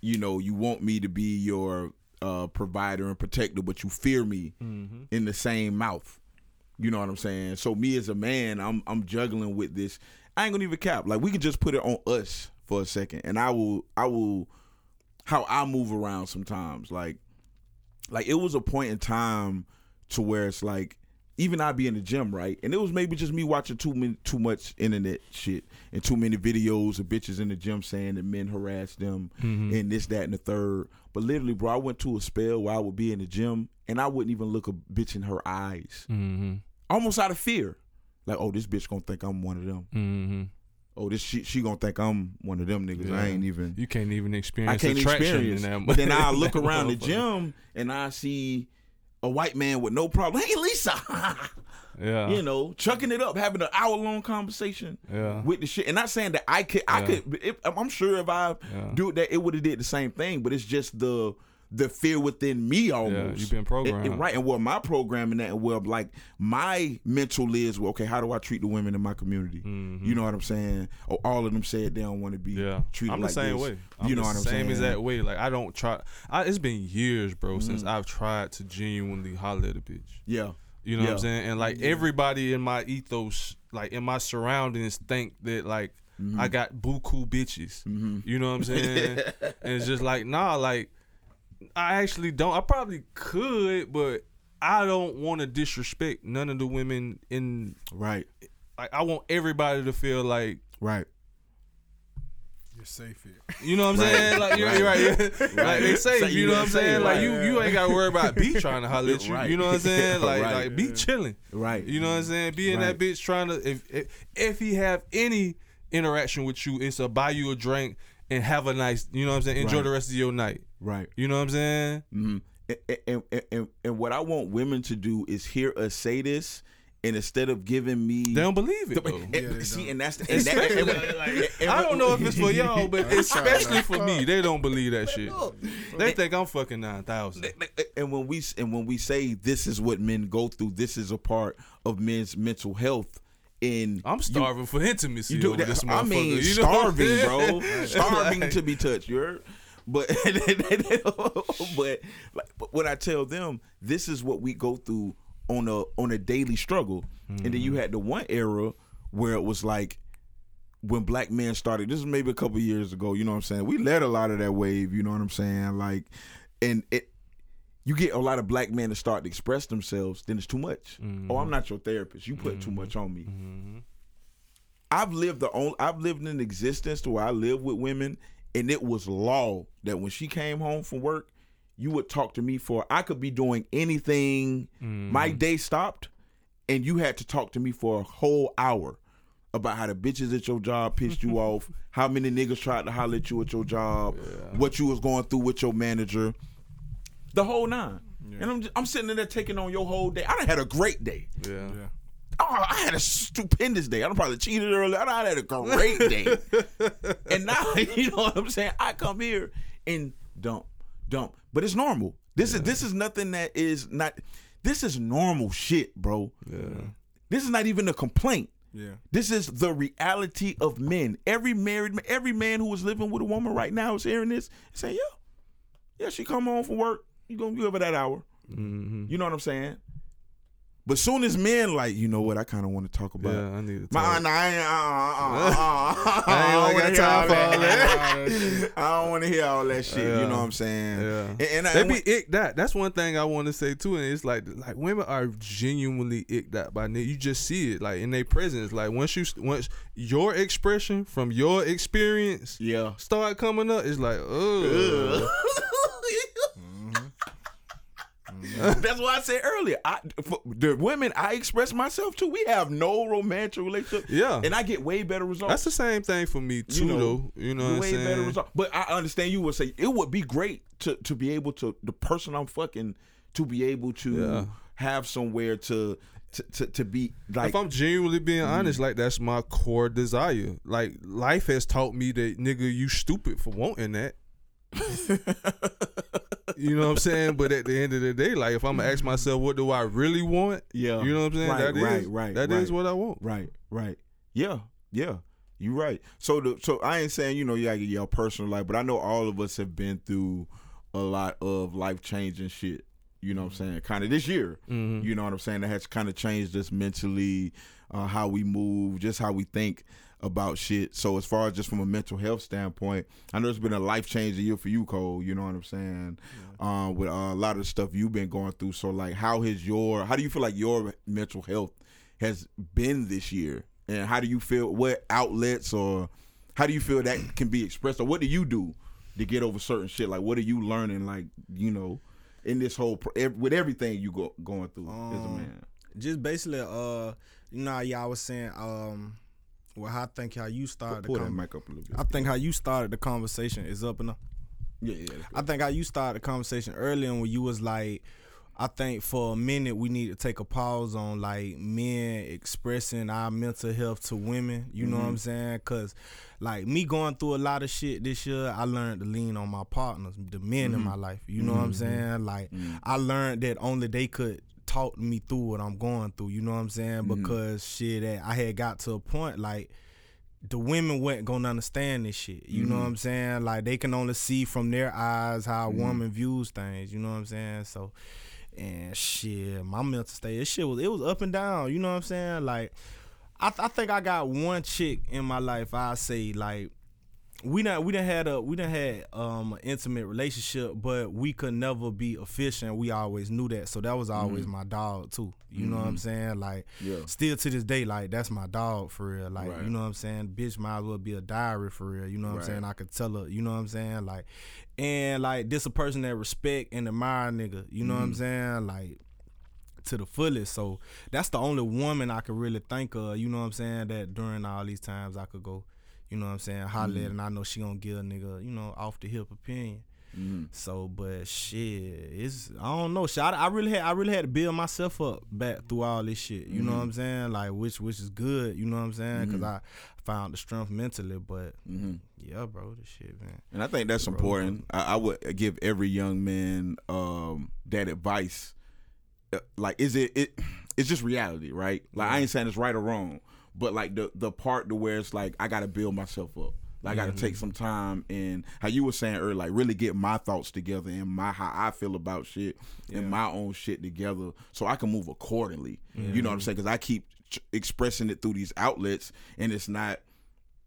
you know, you want me to be your uh, provider and protector, but you fear me Mm-hmm. in the same mouth. You know what I'm saying? So me as a man, I'm I'm juggling with this. I ain't gonna even cap. Like we can just put it on us for a second, and I will I will how I move around sometimes. Like like it was a point in time to where it's like even I be in the gym, right? And it was maybe just me watching too many, too much internet shit and too many videos of bitches in the gym saying that men harass them and this, that, and the third. But literally, bro, I went to a spell where I would be in the gym and I wouldn't even look a bitch in her eyes, Mm-hmm. almost out of fear. Like, oh, this bitch gonna think I'm one of them. Mm-hmm. Oh, this she she gonna think I'm one of them niggas. I ain't even. You can't even experience. I can't attraction experience. In that, But then I look around the gym and I see a white man with no problem. Hey, Lisa. Yeah. you know, chucking it up, having an hour long conversation Yeah. with the shit, and not saying that I could, I Yeah. could. If, I'm sure if I Yeah. do that, it would have did the same thing. But it's just the the fear within me almost. you've been programmed. And- and right, and where my programming that, and where like my mental is, well, okay, how do I treat the women in my community? You know what I'm saying? Or all of them said they don't want to be Mm-hmm. Yeah, treated I'm like the same this. way. I'm you know what I'm saying? same exact way. Like I don't try. I, it's been years, bro, since Mm-hmm. I've tried to genuinely holler at a bitch. Yeah. You know what I'm saying? And like everybody in my ethos, like in my surroundings, think that like Mm-hmm. I got buku bitches. You know what I'm saying? and it's just like nah, like I actually don't. I probably could, but I don't want to disrespect none of the women in. Right. Like I want everybody to feel like Right. You're safe here. You know what I'm saying? Like you're right. Like they say, Say you you know what I'm saying? it, Like you you ain't gotta worry about B trying to holler at you. Right. You know what I'm saying? Like Right. like be chilling. Right. You know what I'm saying? Be in that bitch trying to if, if if he have any interaction with you, it's a buy you a drink and have a nice you know what I'm saying? Enjoy Right. the rest of your night. Right. You know what I'm saying? hmm And, and, and, and, and what I want women to do is hear us say this, and instead of giving me, They don't believe it though. and, Yeah, see, don't. and that's the, and that, and, and- and- I don't know if it's for y'all, but especially for me, they don't believe that shit. They think I'm fucking nine thousand. and when we and when we say this is what men go through, this is a part of men's mental health. In I'm starving for intimacy You do that. this I mean, you starving, bro. starving to be touched. You heard? But but like but when I tell them this is what we go through on a on a daily struggle, and then you mm-hmm. had the one era where it was like when black men started. This is maybe a couple years ago. You know what I'm saying? We led a lot of that wave. You know what I'm saying? Like, and it. You get a lot of black men to start to express themselves, then it's too much. Mm-hmm. Oh, I'm not your therapist. You put too much mm-hmm. on me. Mm-hmm. I've lived the only I've lived in existence to where I live with women, and it was law that when she came home from work, you would talk to me for I could be doing anything. My day stopped, and you had to talk to me for a whole hour about how the bitches at your job pissed you off, how many niggas tried to holler at you at your job, what you was going through with your manager, the whole nine. And I'm just, I'm sitting there taking on your whole day. I done had a great day. Yeah. Yeah. Oh, I had a stupendous day. I done probably cheated earlier. I had a great day. and now, you know what I'm saying? I come here and dump, dump. But it's normal. This is this is nothing that is not this is normal shit, bro. Yeah. This is not even a complaint. Yeah. This is the reality of men. Every married ma- every man who is living with a woman right now is hearing this and saying, Yeah, yeah, she come home from work. You gonna give her that hour. Mm-hmm. You know what I'm saying? But soon as men like, you know what, I kind of want to talk about. Yeah, I need to My, talk. nah, I ain't, uh, uh, uh, uh, I ain't got time for all that. I don't want to hear all that shit. You know what I'm saying? Yeah. And, and I, They be icked that. That's one thing I want to say too, and it's like like women are genuinely icked out by niggas. You just see it like in their presence. Like once you once your expression from your experience yeah. start coming up, it's like oh That's why I said earlier. I for the women I express myself to, we have no romantic relationship. Yeah. and I get way better results. That's the same thing for me too, know, though. You know what I'm way saying? better results. But I understand you would say it would be great to to be able to the person I'm fucking to be able to Yeah. have somewhere to to to, to be like if I'm genuinely being Mm. honest, like that's my core desire. Like life has taught me that nigga, you stupid for wanting that. you know what I'm saying? But at the end of the day, like if I'm gonna ask myself, what do I really want? Yeah. You know what I'm saying? Right, That is right, right, that is right. what I want. Right, right. Yeah, yeah. You right. So the so I ain't saying, you know, gotta your personal life, but I know all of us have been through a lot of life changing shit. You know what I'm saying? Kind of this year. Mm-hmm. You know what I'm saying? That has kind of changed us mentally, uh, how we move, just how we think about shit. So as far as just from a mental health standpoint, I know it's been a life changing year for you, Cole. You know what I'm saying? Uh, with uh, a lot of the stuff you've been going through. So like, how has your? How do you feel like your mental health has been this year? And how do you feel? What outlets or how do you feel that can be expressed? Or what do you do to get over certain shit? Like, what are you learning? Like, you know, in this whole with everything you go going through as a Um, man. just basically, uh, you know, y'all was saying, um, well, I think how you started the Pull con- mic up a little bit. I think how you started the conversation is up enough. yeah, yeah. I think how you started the conversation earlier when you was like, I think for a minute we need to take a pause on like men expressing our mental health to women. You know what mm-hmm. I'm saying? Cause like me going through a lot of shit this year, I learned to lean on my partners, the men in mm-hmm. my life. You know what I'm mm-hmm. saying? Like I learned that only they could talk me through what I'm going through. You know what I'm saying? Mm-hmm. Because shit, eh, I had got to a point like the women weren't gonna understand this shit. You know what mm-hmm. I'm saying? Like they can only see from their eyes how a mm-hmm. woman views things. You know what I'm saying? So, and shit, my mental state, this shit was it was up and down. You know what I'm saying? Like, I I think I got one chick in my life. I say like. We done we done had a we done had um an intimate relationship, but we could never be efficient. We always knew that, so that was always mm-hmm. my dog too. You know what I'm mm-hmm. saying? Like, Yeah. still to this day, like that's my dog for real. Like, Right. you know what I'm saying? Bitch might as well be a diary for real. You know what Right. I'm saying? I could tell her, you know what I'm saying? Like, and like this a person that respect and admire nigga. You know what I'm mm-hmm. saying? Like to the fullest. So that's the only woman I could really think of, you know what I'm saying, that during all these times I could go, you know what I'm saying, holler at mm-hmm. and I know she gonna give a nigga, you know, off the hip opinion. Mm-hmm. So, but shit, it's I don't know. Shit, I, I really had I really had to build myself up back through all this shit. You know what I'm mm-hmm. saying? Like which which is good. You know what I'm saying? Because I found the strength mentally. But yeah, bro, this shit, man. And I think that's important. I, I would give every young man um, that advice. Uh, Like, is it it? It's just reality, right? Like, I ain't saying it's right or wrong, but like the the part to where it's like I got to build myself up. Like, I got to take mm-hmm. some time and how you were saying earlier, like really get my thoughts together and my how I feel about shit and my own shit together, so I can move accordingly. You know what I'm saying? Because I keep ch- expressing it through these outlets, and it's not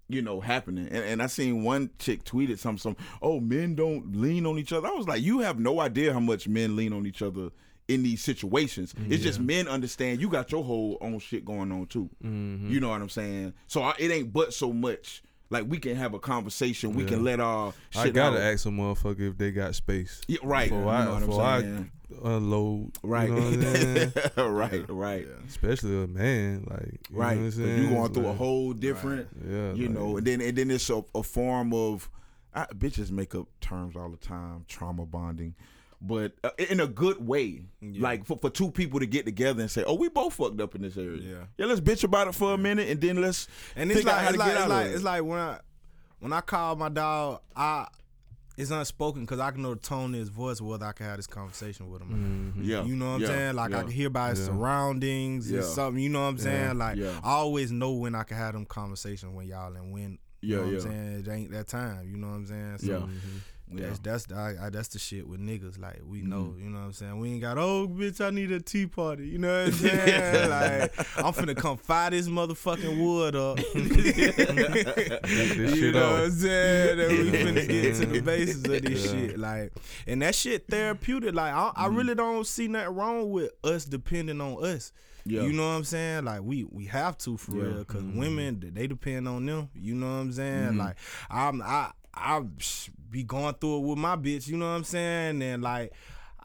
you know, happening. And, and I seen one chick tweeted some some, oh, men don't lean on each other. I was like, you have no idea how much men lean on each other in these situations. It's just men understand you got your whole own shit going on too. Mm-hmm. You know what I'm saying? So I, it ain't but so much. Like we can have a conversation. We can let our shit I gotta out. ask a motherfucker if they got space. Yeah, right. Before You I, know what I'm before I unload. Right. You know what I'm saying? right. Right. Especially a man, like you Right. Know what I'm 'Cause saying? you going through a whole different. Yeah, you like- know, and then and then it's a, a form of I, bitches make up terms all the time, trauma bonding, but uh, in a good way, like for, for two people to get together and say, "Oh, we both fucked up in this area." Yeah. yeah. Let's bitch about it for a minute, and then let's And it's figure out like how it's to like get it's out like, of it's like when I when I call my dog, I it's unspoken because I can know the tone of his voice whether I can have this conversation with him. yeah, You know what I'm yeah, saying? Like I can hear by his Yeah. surroundings Yeah. and something. You know what I'm saying? Like yeah. I always know when I can have them conversations when y'all and when. You Yeah, know what yeah. I'm saying? It ain't that time. You know what I'm saying? So, Yeah. Yeah. That's that's the I, I, that's the shit with niggas. Like we know, Mhm. you know what I'm saying. We ain't got oh bitch, I need a tea party. You know what I'm saying? like I'm finna come fire this motherfucking wood up. this you shit know what I'm saying? That we finna get to the basis of this Yeah. shit. Like, and that shit therapeutic. Like I, I really don't see nothing wrong with us depending on us. Yeah. You know what I'm saying? Like we we have to for Yeah. real because Mhm. women they depend on them. You know what I'm saying? Mhm. Like I'm I I be going through it with my bitch. You know what I'm saying? And like.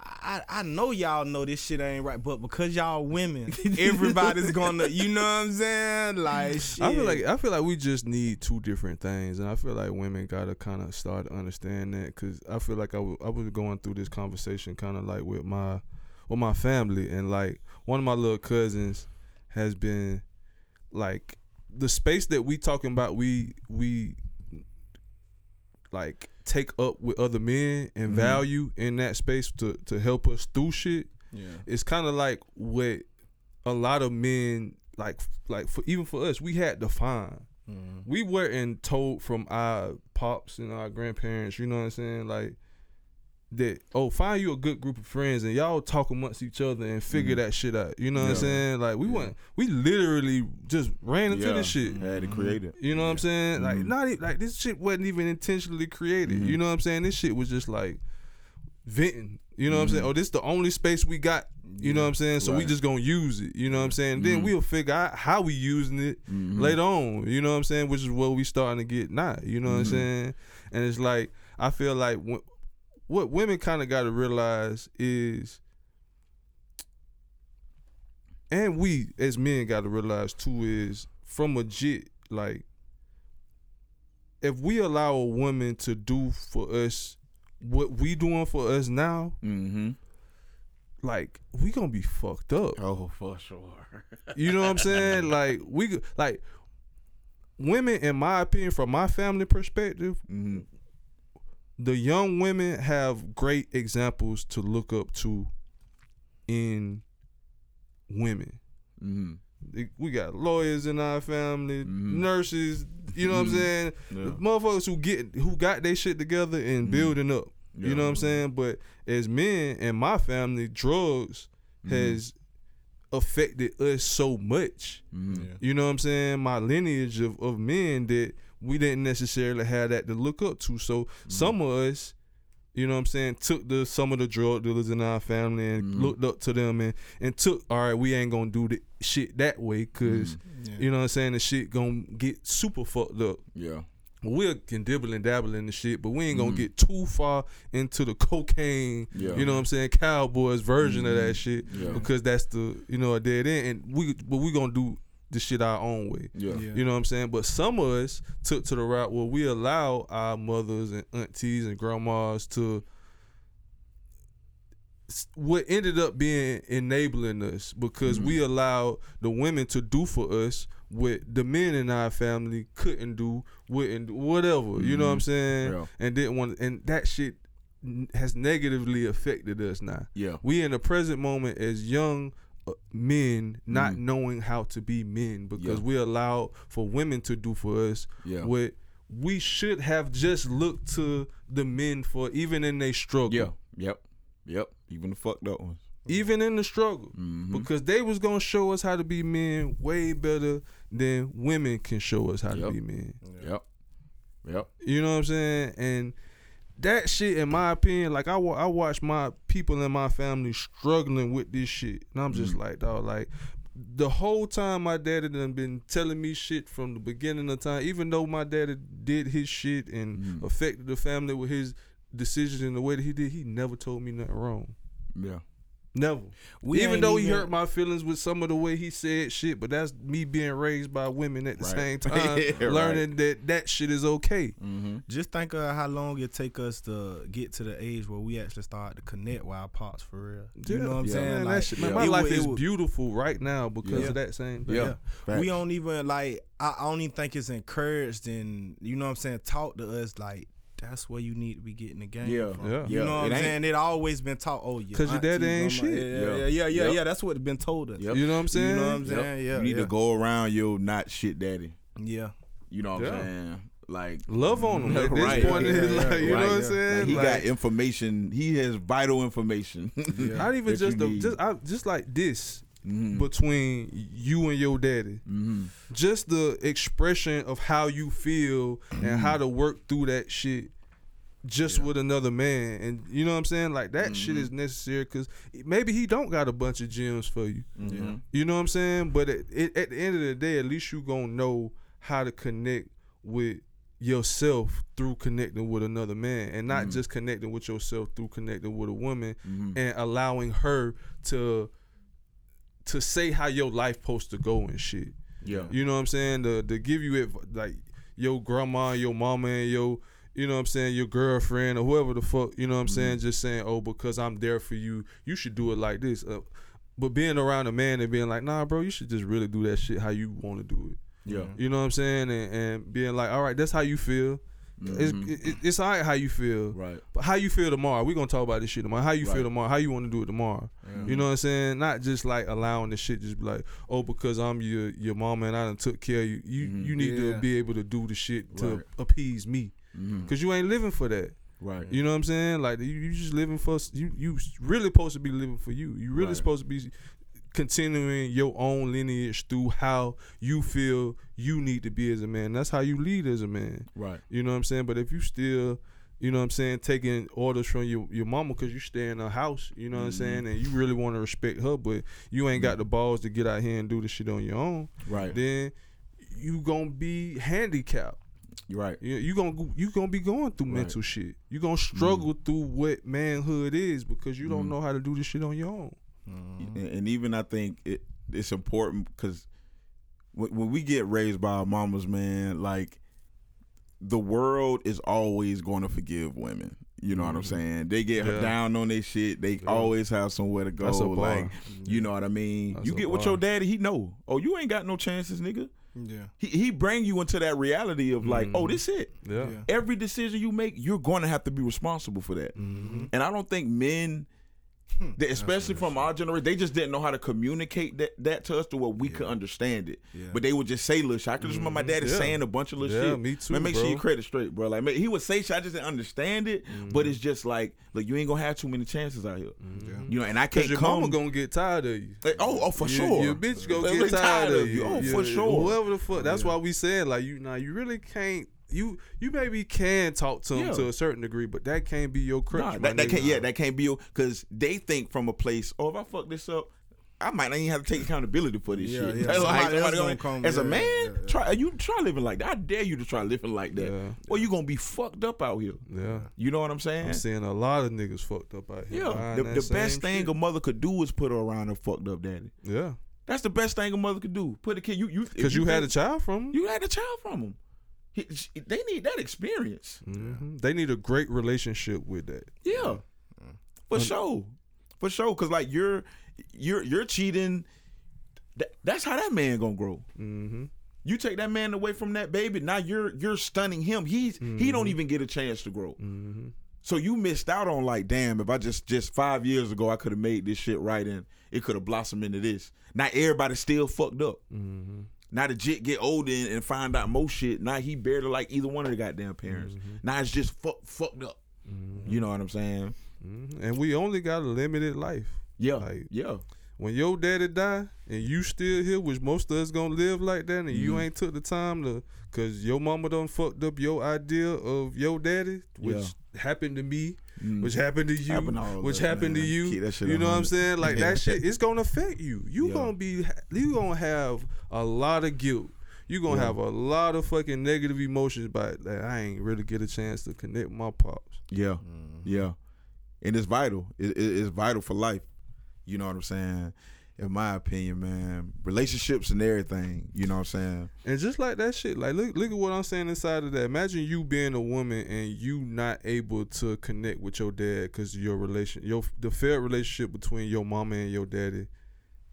I, I know y'all know this shit ain't right, but because y'all women, everybody's gonna, you know what I'm saying? Like, shit. I feel like I feel like we just need two different things, and I feel like women gotta kind of start to understand that because I feel like I I was going through this conversation kind of like with my with my family, and like one of my little cousins has been like the space that we talking about we we like take up with other men and Mhm. value in that space to to help us through shit Yeah. it's kind of like what a lot of men like like for even for us we had to find Mhm. we weren't told from our pops and our grandparents you know what i'm saying like that oh find you a good group of friends and y'all talk amongst each other and figure Mhm. that shit out you know what i'm saying like we Yeah. went we literally just ran into Yeah. this shit Had to create it. you know what I'm saying? Like Mhm. not like this shit wasn't even intentionally created. Mhm. You know what I'm saying? This shit was just like venting. You know what I'm saying? Mhm. Oh, this the only space we got. You know what I'm saying? So we just gonna use it. You know what I'm saying? Then Mhm. we'll figure out how we using it Mhm. later on. You know what I'm saying? Which is what we starting to get now. You know what I'm saying? And it's like I feel like wh- what women kind of got to realize is, and we as men got to realize too is from a jit like if we allow a woman to do for us what we doing for us now, Mm-hmm. like we gonna be fucked up. Oh, for sure. You know what I'm saying? Like we like women, in my opinion, from my family perspective, mm-hmm. The young women have great examples to look up to in women. Mm-hmm. We got lawyers in our family, Mhm. nurses. You know what I'm Mhm. saying? Yeah. Motherfuckers who get who got their shit together and Mhm. building up. Yeah. You know what I'm saying? But as men in my family, drugs Mhm. has affected us so much. You know what I'm saying? My lineage of, of men that we didn't necessarily have that to look up to. So Mm-hmm. some of us, you know what I'm saying, took the some of the drug dealers in our family and Mhm. looked up to them and, and took, all right, we ain't gonna do the shit that way because, Mm-hmm. you know what I'm saying, the shit gonna get super fucked up. Yeah. We can dibble and dabble in the shit, but we ain't gonna Mhm. get too far into the cocaine, Yeah. you know what I'm saying, cowboys version of that shit Yeah. because that's the, you know, a dead end. And we, but we gonna do the shit our own way. Yeah. Yeah. You know what I'm saying? But some of us took to the route where we allow our mothers and aunties and grandmas to what ended up being enabling us because we allowed the women to do for us what the men in our family couldn't do, wouldn't do, whatever. You know what I'm Mhm. saying? Yeah. And didn't want and that shit has negatively affected us now. Yeah. We in the present moment as young men not Mhm. knowing how to be men because Yeah. we allow for women to do for us Yeah. what we should have just looked to the men for even in their struggle. Yeah. Yep. Yep. Even the fucked up ones. Even in the struggle. Mm-hmm. Because they was gonna show us how to be men way better than women can show us how to be men. Yep. Yep. You know what I'm saying? And that shit, in my opinion, like I, wa- I watch my people in my family struggling with this shit, and I'm just Mhm. like, dog, like the whole time my daddy done been telling me shit from the beginning of time. Even though my daddy did his shit and Mhm. affected the family with his decisions and the way that he did, he never told me nothing wrong. Yeah. Never. We even though he even- hurt my feelings with some of the way he said shit, but that's me being raised by women at the Right. same time, Yeah, right. learning that that shit is okay. Mm-hmm. Just think of how long it take us to get to the age where we actually start to connect with our pops for real. You know what I'm Yeah. saying? Man, Like, that shit, man, yeah. my it life it is beautiful right now because Yeah. of that same thing. Yeah. We don't even like. I, I don't even think it's encouraged, and you know what I'm saying. Talk to us like that's where you need to be getting the game. Yeah. from. Yeah. You Yeah, know what it I'm saying? It always been taught. Oh, yeah. 'Cause your daddy ain't shit. Yeah, Yeah. yeah, yeah, yeah, Yep. yeah. That's what's been told us. Yep. You know what I'm saying? You know what I'm Yep. saying? Yeah. you need yeah. to go around your not shit daddy. Yeah. You know what Yeah. I'm saying? Like Love on him. At this Right. point, in Yeah, life, you right, know what I'm saying? Like, he Like, got information. He has vital information. not even just the, need. just I, just like this Mhm. between you and your daddy. Mhm. Just the expression of how you feel and how to work through that shit just with another man. And you know what I'm saying? Like that shit is necessary cuz maybe he don't got a bunch of gems for you. Mhm. you know what I'm saying? But it, it, at the end of the day at least you going to know how to connect with yourself through connecting with another man and not just connecting with yourself through connecting with a woman and allowing her to to say how your life supposed to go and shit. Yeah. You know what I'm saying? To to give you it like your grandma, your mama, and your you know what I'm saying, your girlfriend or whoever the fuck, you know what I'm saying, just saying, oh, because I'm there for you, you should do it like this. Uh, but being around a man and being like, nah, bro, you should just really do that shit how you want to do it. Yeah. You know what I'm saying? And, and being like, all right, that's how you feel. It's it, it's all right how you feel. Right. But how you feel tomorrow? We're gonna talk about this shit tomorrow. How you Right. feel tomorrow? How you want to do it tomorrow? You know what I'm saying? Not just like allowing the shit just be like, oh, because I'm your your mama and I done took care of you. You you need Yeah. to be able to do the shit to Right. appease me, Mhm. cause you ain't living for that. Right. You know what I'm saying? Like you, you just living for you. You really supposed to be living for you. You really Right. supposed to be continuing your own lineage through how you feel you need to be as a man. That's how you lead as a man. Right. You know what I'm saying? But if you still, you know what I'm saying, taking orders from your, your mama because you stay in a house, you know what I'm mm-hmm. saying, and you really want to respect her, but you ain't got mm-hmm. the balls to get out here and do the shit on your own, Right. then you gonna be handicapped. You're right. You you gonna you gonna be going through Right. mental shit. You gonna struggle mm-hmm. through what manhood is because you Mm. don't know how to do this shit on your own. And, and even I think it it's important because when, when we get raised by our mamas, man, like the world is always going to forgive women. You know what I'm saying? They get Yeah. down on their shit. They always have somewhere to go. That's a bar. Like, you know what I mean? That's you get with your daddy, he know. Oh, you ain't got no chances, nigga. Yeah. He he bring you into that reality of like, oh, this it. Yeah. Yeah. Every decision you make, you're going to have to be responsible for that. Mm-hmm. And I don't think men, Hmm, they- especially from our generation, they just didn't know how to communicate that, that to us to where we could understand it. Yeah. But they would just say little shit. I could just remember my mm-hmm. daddy Yeah. saying a bunch of little Yeah, shit. me too, Man, make sure you credit straight, bro. Like man, he would say shit, I just didn't understand it. But mm-hmm. it's just like, look, you ain't gonna have too many chances out here. Mm-hmm. You know, and I can't your come. mama gonna get tired of you. Like, oh, oh, for sure. Your bitch gonna get be tired, of you. Oh, Your- for sure. Whoever the fuck. That's why we said like you. Now you really can't. You you maybe can talk to them Yeah. to a certain degree, but that can't be your crutch. Nah, that, that can't. Yeah, that can't be your because they think from a place. Oh, if I fuck this up, I might not even have to take accountability for this Yeah, shit. yeah. Like, Somebody somebody gonna- gonna come, as a man, yeah, yeah. try you try living like that. I dare you to try living like that, Yeah. or you gonna be fucked up out here. Yeah, You know what I'm saying? I'm seeing a lot of niggas fucked up out here. yeah. The, the best thing shit. a mother could do is put her around a fucked up daddy. Yeah, That's the best thing a mother could do. Put a kid. You you because you, had a child from them. You had a child from him. He, she- they need that experience. Mhm. They need a great relationship with that. Yeah, for sure, for sure. Cause like you're you're you're cheating. That, that's how that man gonna grow. Mm-hmm. You take that man away from that baby. Now you're you're stunning him. He's he don't even get a chance to grow. Mm-hmm. So you missed out on like, damn. If I just just five years ago, I could have made this shit right, and it could have blossomed into this. Now everybody's still fucked up. Mm-hmm. Now the jit get older and, and find out more shit. Now he barely like either one of the goddamn parents. Now it's just fuck, fucked up. You know what I'm saying? Mm-hmm. And we only got a limited life. Yeah, Like- yeah, when your daddy die and you still here, which most of us gonna live like that, and Mm-hmm. you ain't took the time to, cause your mama done fucked up your idea of your daddy, which Yeah. Happened to me, Mm. which happened to you, Happened to all of which us, happened to you. Keep that shit You know what I'm saying? Like Yeah. that shit, it's gonna affect you. You Yeah. gonna be, you gonna have a lot of guilt. You gonna Yeah. have a lot of fucking negative emotions But that. I ain't really get a chance to connect my pops. yeah, yeah. And it's vital. It, it- it's vital for life. You know what I'm saying? In my opinion, man, relationships and everything. You know what I'm saying? And just like that shit, like look look at what I'm saying inside of that. Imagine you being a woman and you not able to connect with your dad because your relation, your the fair relationship between your mama and your daddy,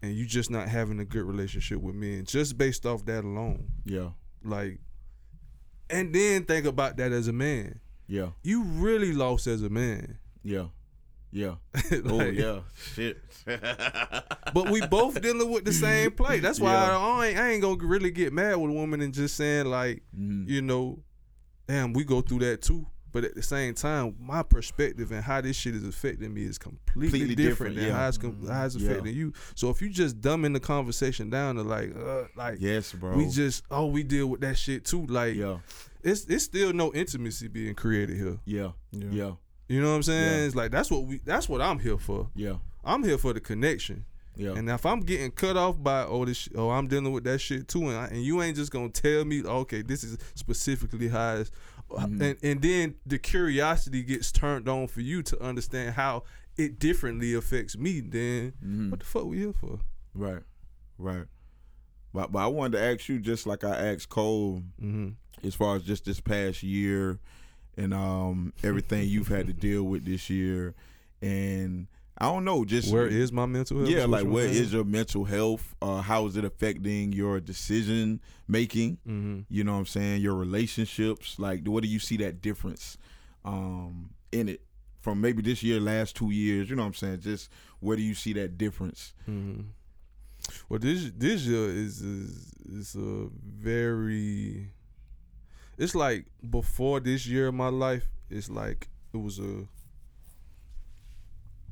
and you just not having a good relationship with men, just based off that alone. Yeah, Like, and then think about that as a man. yeah, You really lost as a man. yeah, yeah. oh yeah, shit. But we both dealing with the same play. That's why Yeah. I, ain't, I ain't gonna really get mad with a woman and just saying like, Mhm. you know, damn, we go through that too. But at the same time, my perspective and how this shit is affecting me is completely, Completely different, different, than yeah. how it's, com- how it's Yeah. affecting you. So if you just dumbing the conversation down to like, uh, like Yes, bro. we just oh we deal with that shit too. Like yeah, it's it's still no intimacy being created here. yeah, Yeah. yeah, You know what I'm saying? Yeah. It's like that's what we that's what I'm here for. yeah, I'm here for the connection. yeah. And if I'm getting cut off by oh this sh- oh I'm dealing with that shit too, and, I, and you ain't just gonna tell me okay this is specifically how it's, Mhm. and and then the curiosity gets turned on for you to understand how it differently affects me. Then Mhm. what the fuck we here for? Right, right. But but I wanted to ask you just like I asked Cole Mm-hmm. as far as just this past year and um everything you've had to deal with this year, and I don't know, just Where is my mental health? yeah, like where is your mental health? Uh, how is it affecting your decision making? Mm-hmm. You know what I'm saying? Your relationships, like what do you see that difference um in it from maybe this year, last two years? You know what I'm saying? Just where do you see that difference? hmm Well, this this year is is is a very. It's like before this year of my life. It's like it was a.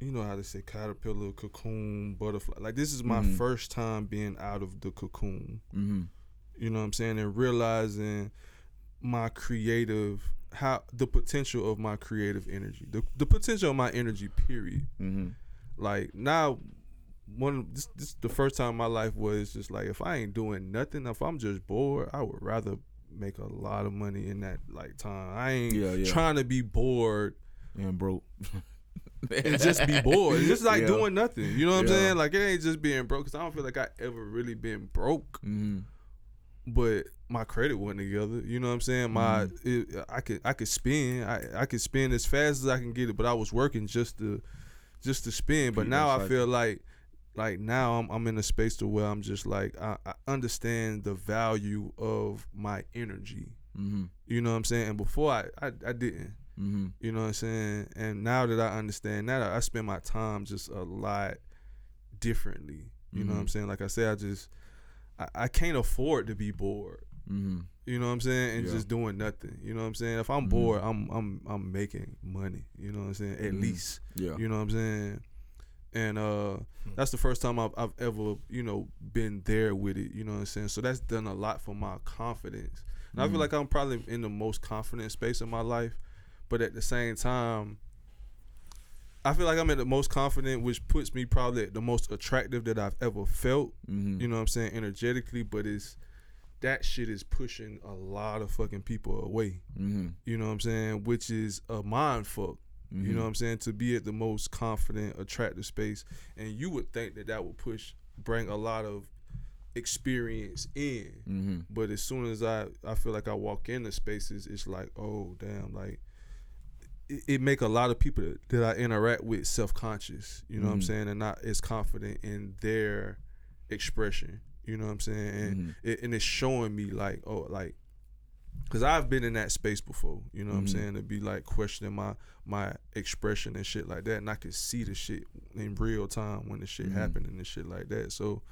You know how they say caterpillar, cocoon, butterfly. Like this is my Mhm. first time being out of the cocoon. Mm-hmm. You know what I'm saying, and realizing my creative how the potential of my creative energy, the the potential of my energy. Period Mm-hmm. like now one this, this the first time in my life was just like if I ain't doing nothing, if I'm just bored, I would rather make a lot of money in that like time. I ain't Yeah, yeah. trying to be bored And broke. and just be bored. It's just like Yeah. doing nothing. You know what I'm saying? Like it ain't just being broke cuz I don't feel like I ever really been broke, Mm-hmm. but my credit wasn't together. You know what I'm saying? My Mm-hmm. it, I could I could spend. I I could spend as fast as I can get it, but I was working just to just to spend. But now I feel like like now I'm I'm in a space to where I'm just like I, I understand the value of my energy. Mm-hmm. You know what I'm saying? And before I I, I didn't. Mm-hmm. You know what I'm saying? And now that I understand that, I spend my time just a lot differently. You know what I'm Mhm. saying? Like I said, I just I, I can't afford to be bored. Mm-hmm. You know what I'm saying? And Yeah. just doing nothing. You know what I'm saying? If I'm Mhm. bored, I'm I'm I'm making money. You know what I'm saying? At least. Yeah. You know what I'm saying? And uh that's the first time I've I've ever, you know, been there with it, you know what I'm saying? So that's done a lot for my confidence. And I feel Mhm. like I'm probably in the most confident space in my life, but at the same time I feel like I'm at the most confident, which puts me probably at the most attractive that I've ever felt Mm-hmm. you know what I'm saying, energetically, but it's that shit is pushing a lot of fucking people away. Mm-hmm. You know what I'm saying? Which is a mind fuck. You know what I'm saying? To be at the most confident, attractive space, and you would think that that would push, bring a lot of experience in. Mm-hmm. But as soon as I, I feel like I walk into spaces, it's like, oh damn, like it, it make a lot of people that, that I interact with self conscious. You know what I'm Mhm. saying, and not as confident in their expression. You know what I'm saying, and Mhm. it, and it's showing me like, oh, like. Cause I've been in that space before, you know what I'm Mhm. saying, to be like questioning my my expression and shit like that, and I could see the shit in real time when the shit Mhm. happening and shit like that. So,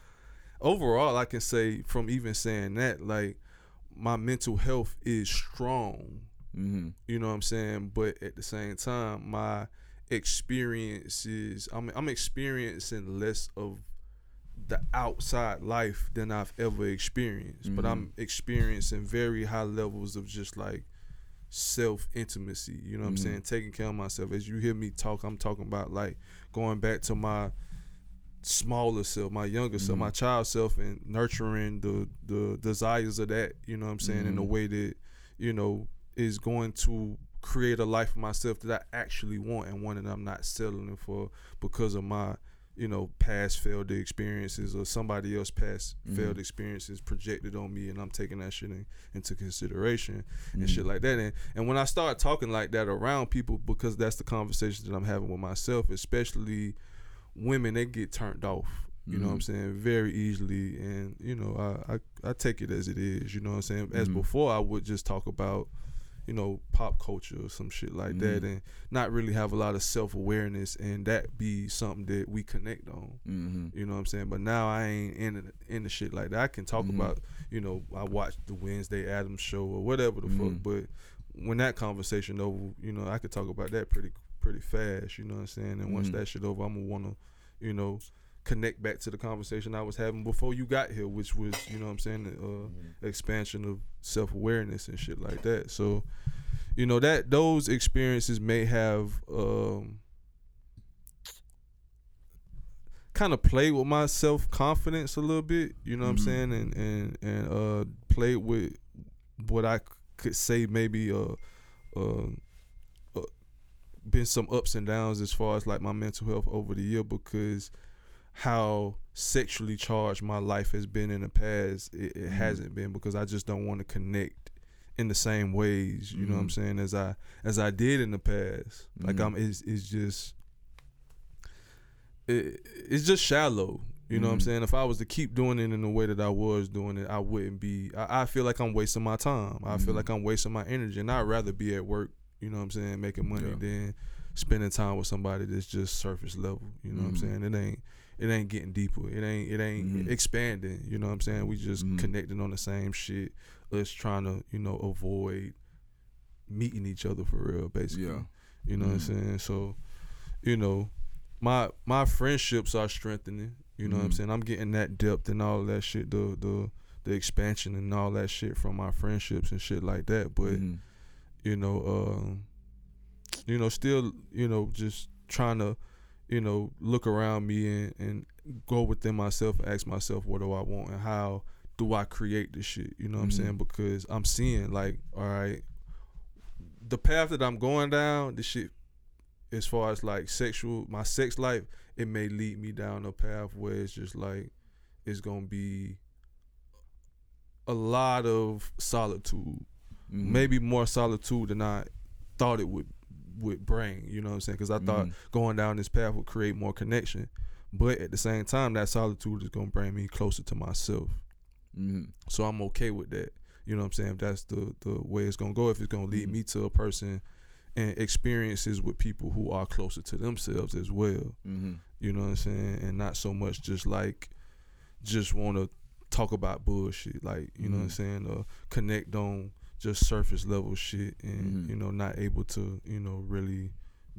overall, I can say from even saying that, like my mental health is strong. Mm-hmm. You know what I'm saying? But at the same time, my experiences, I'm I'm experiencing less of the outside life than I've ever experienced. But I'm experiencing very high levels of just like self intimacy. You know what Mhm. I'm saying? Taking care of myself. As you hear me talk, I'm talking about like going back to my smaller self, my younger self, Mhm. my child self, and nurturing the the desires of that. You know what I'm saying? In a Mhm. way that you know is going to create a life for myself that I actually want and one that I'm not settling for because of my you know past failed experiences or somebody else past Mhm. failed experiences projected on me and I'm taking that shit in, into consideration Mhm. and shit like that and, and when I start talking like that around people because that's the conversation that I'm having with myself especially women they get turned off you know what I'm Mhm. saying very easily and you know I, I I take it as it is you know what I'm saying as Mhm. before I would just talk about you know pop culture or some shit like that Mhm. and not really have a lot of self-awareness and that be something that we connect on Mm-hmm. you know what I'm saying? But now I ain't in the, in the shit like that. I can talk Mhm. about, you know, I watch the Wednesday Addams show or whatever the Mhm. fuck, but when that conversation over, you know, I could talk about that pretty pretty fast. You know what I'm saying? And once Mhm. that shit over, I'm gonna wanna, you know, connect back to the conversation I was having before you got here, which was, you know what I'm saying, uh, Mm-hmm. expansion of self awareness and shit like that. So, you know, that those experiences may have um kind of played with my self confidence a little bit, you know what Mhm. I'm saying, and and and uh played with what I could say maybe uh uh, uh been some ups and downs as far as like my mental health over the year because how sexually charged my life has been in the past it, it Mhm. hasn't been because I just don't want to connect in the same ways you know what I'm Mhm. saying as I as I did in the past like Mhm. I'm it's, it's just it, it's just shallow you know what I'm saying if I was to keep doing it in the way that I was doing it I wouldn't be I, I feel like I'm wasting my time I feel like I'm wasting my energy and I'd rather be at work you know what I'm saying making money Yeah. than spending time with somebody that's just surface level you know what I'm saying it ain't it ain't getting deeper it ain't it ain't Mhm. expanding you know what I'm saying we just Mhm. connecting on the same shit us trying to you know avoid meeting each other for real basically Yeah. you know what I'm Mhm. saying so you know my my friendships are strengthening you know what I'm Mhm. saying I'm getting that depth and all that shit the the the expansion and all that shit from my friendships and shit like that but Mhm. you know, um, you know, still, you know, just trying to, you know, look around me and, and go within myself and ask myself, what do I want and how do I create this shit? You know what Mhm. I'm saying? Because I'm seeing like, all right, the path that I'm going down, this shit, as far as like sexual, my sex life, it may lead me down a path where it's just like, it's gonna be a lot of solitude Mhm. maybe more solitude than I thought it would would bring. You know what I'm saying? Because I thought Mhm. going down this path would create more connection, but at the same time, that solitude is gonna bring me closer to myself. Mhm. So I'm okay with that. You know what I'm saying? If that's the the way it's gonna go, if it's gonna lead Mhm. me to a person and experiences with people who are closer to themselves as well. Mhm. You know what I'm saying? And not so much just like just want to talk about bullshit. Like you know what I'm Mhm. saying? Uh, connect on just surface level shit, and Mhm. you know not able to you know really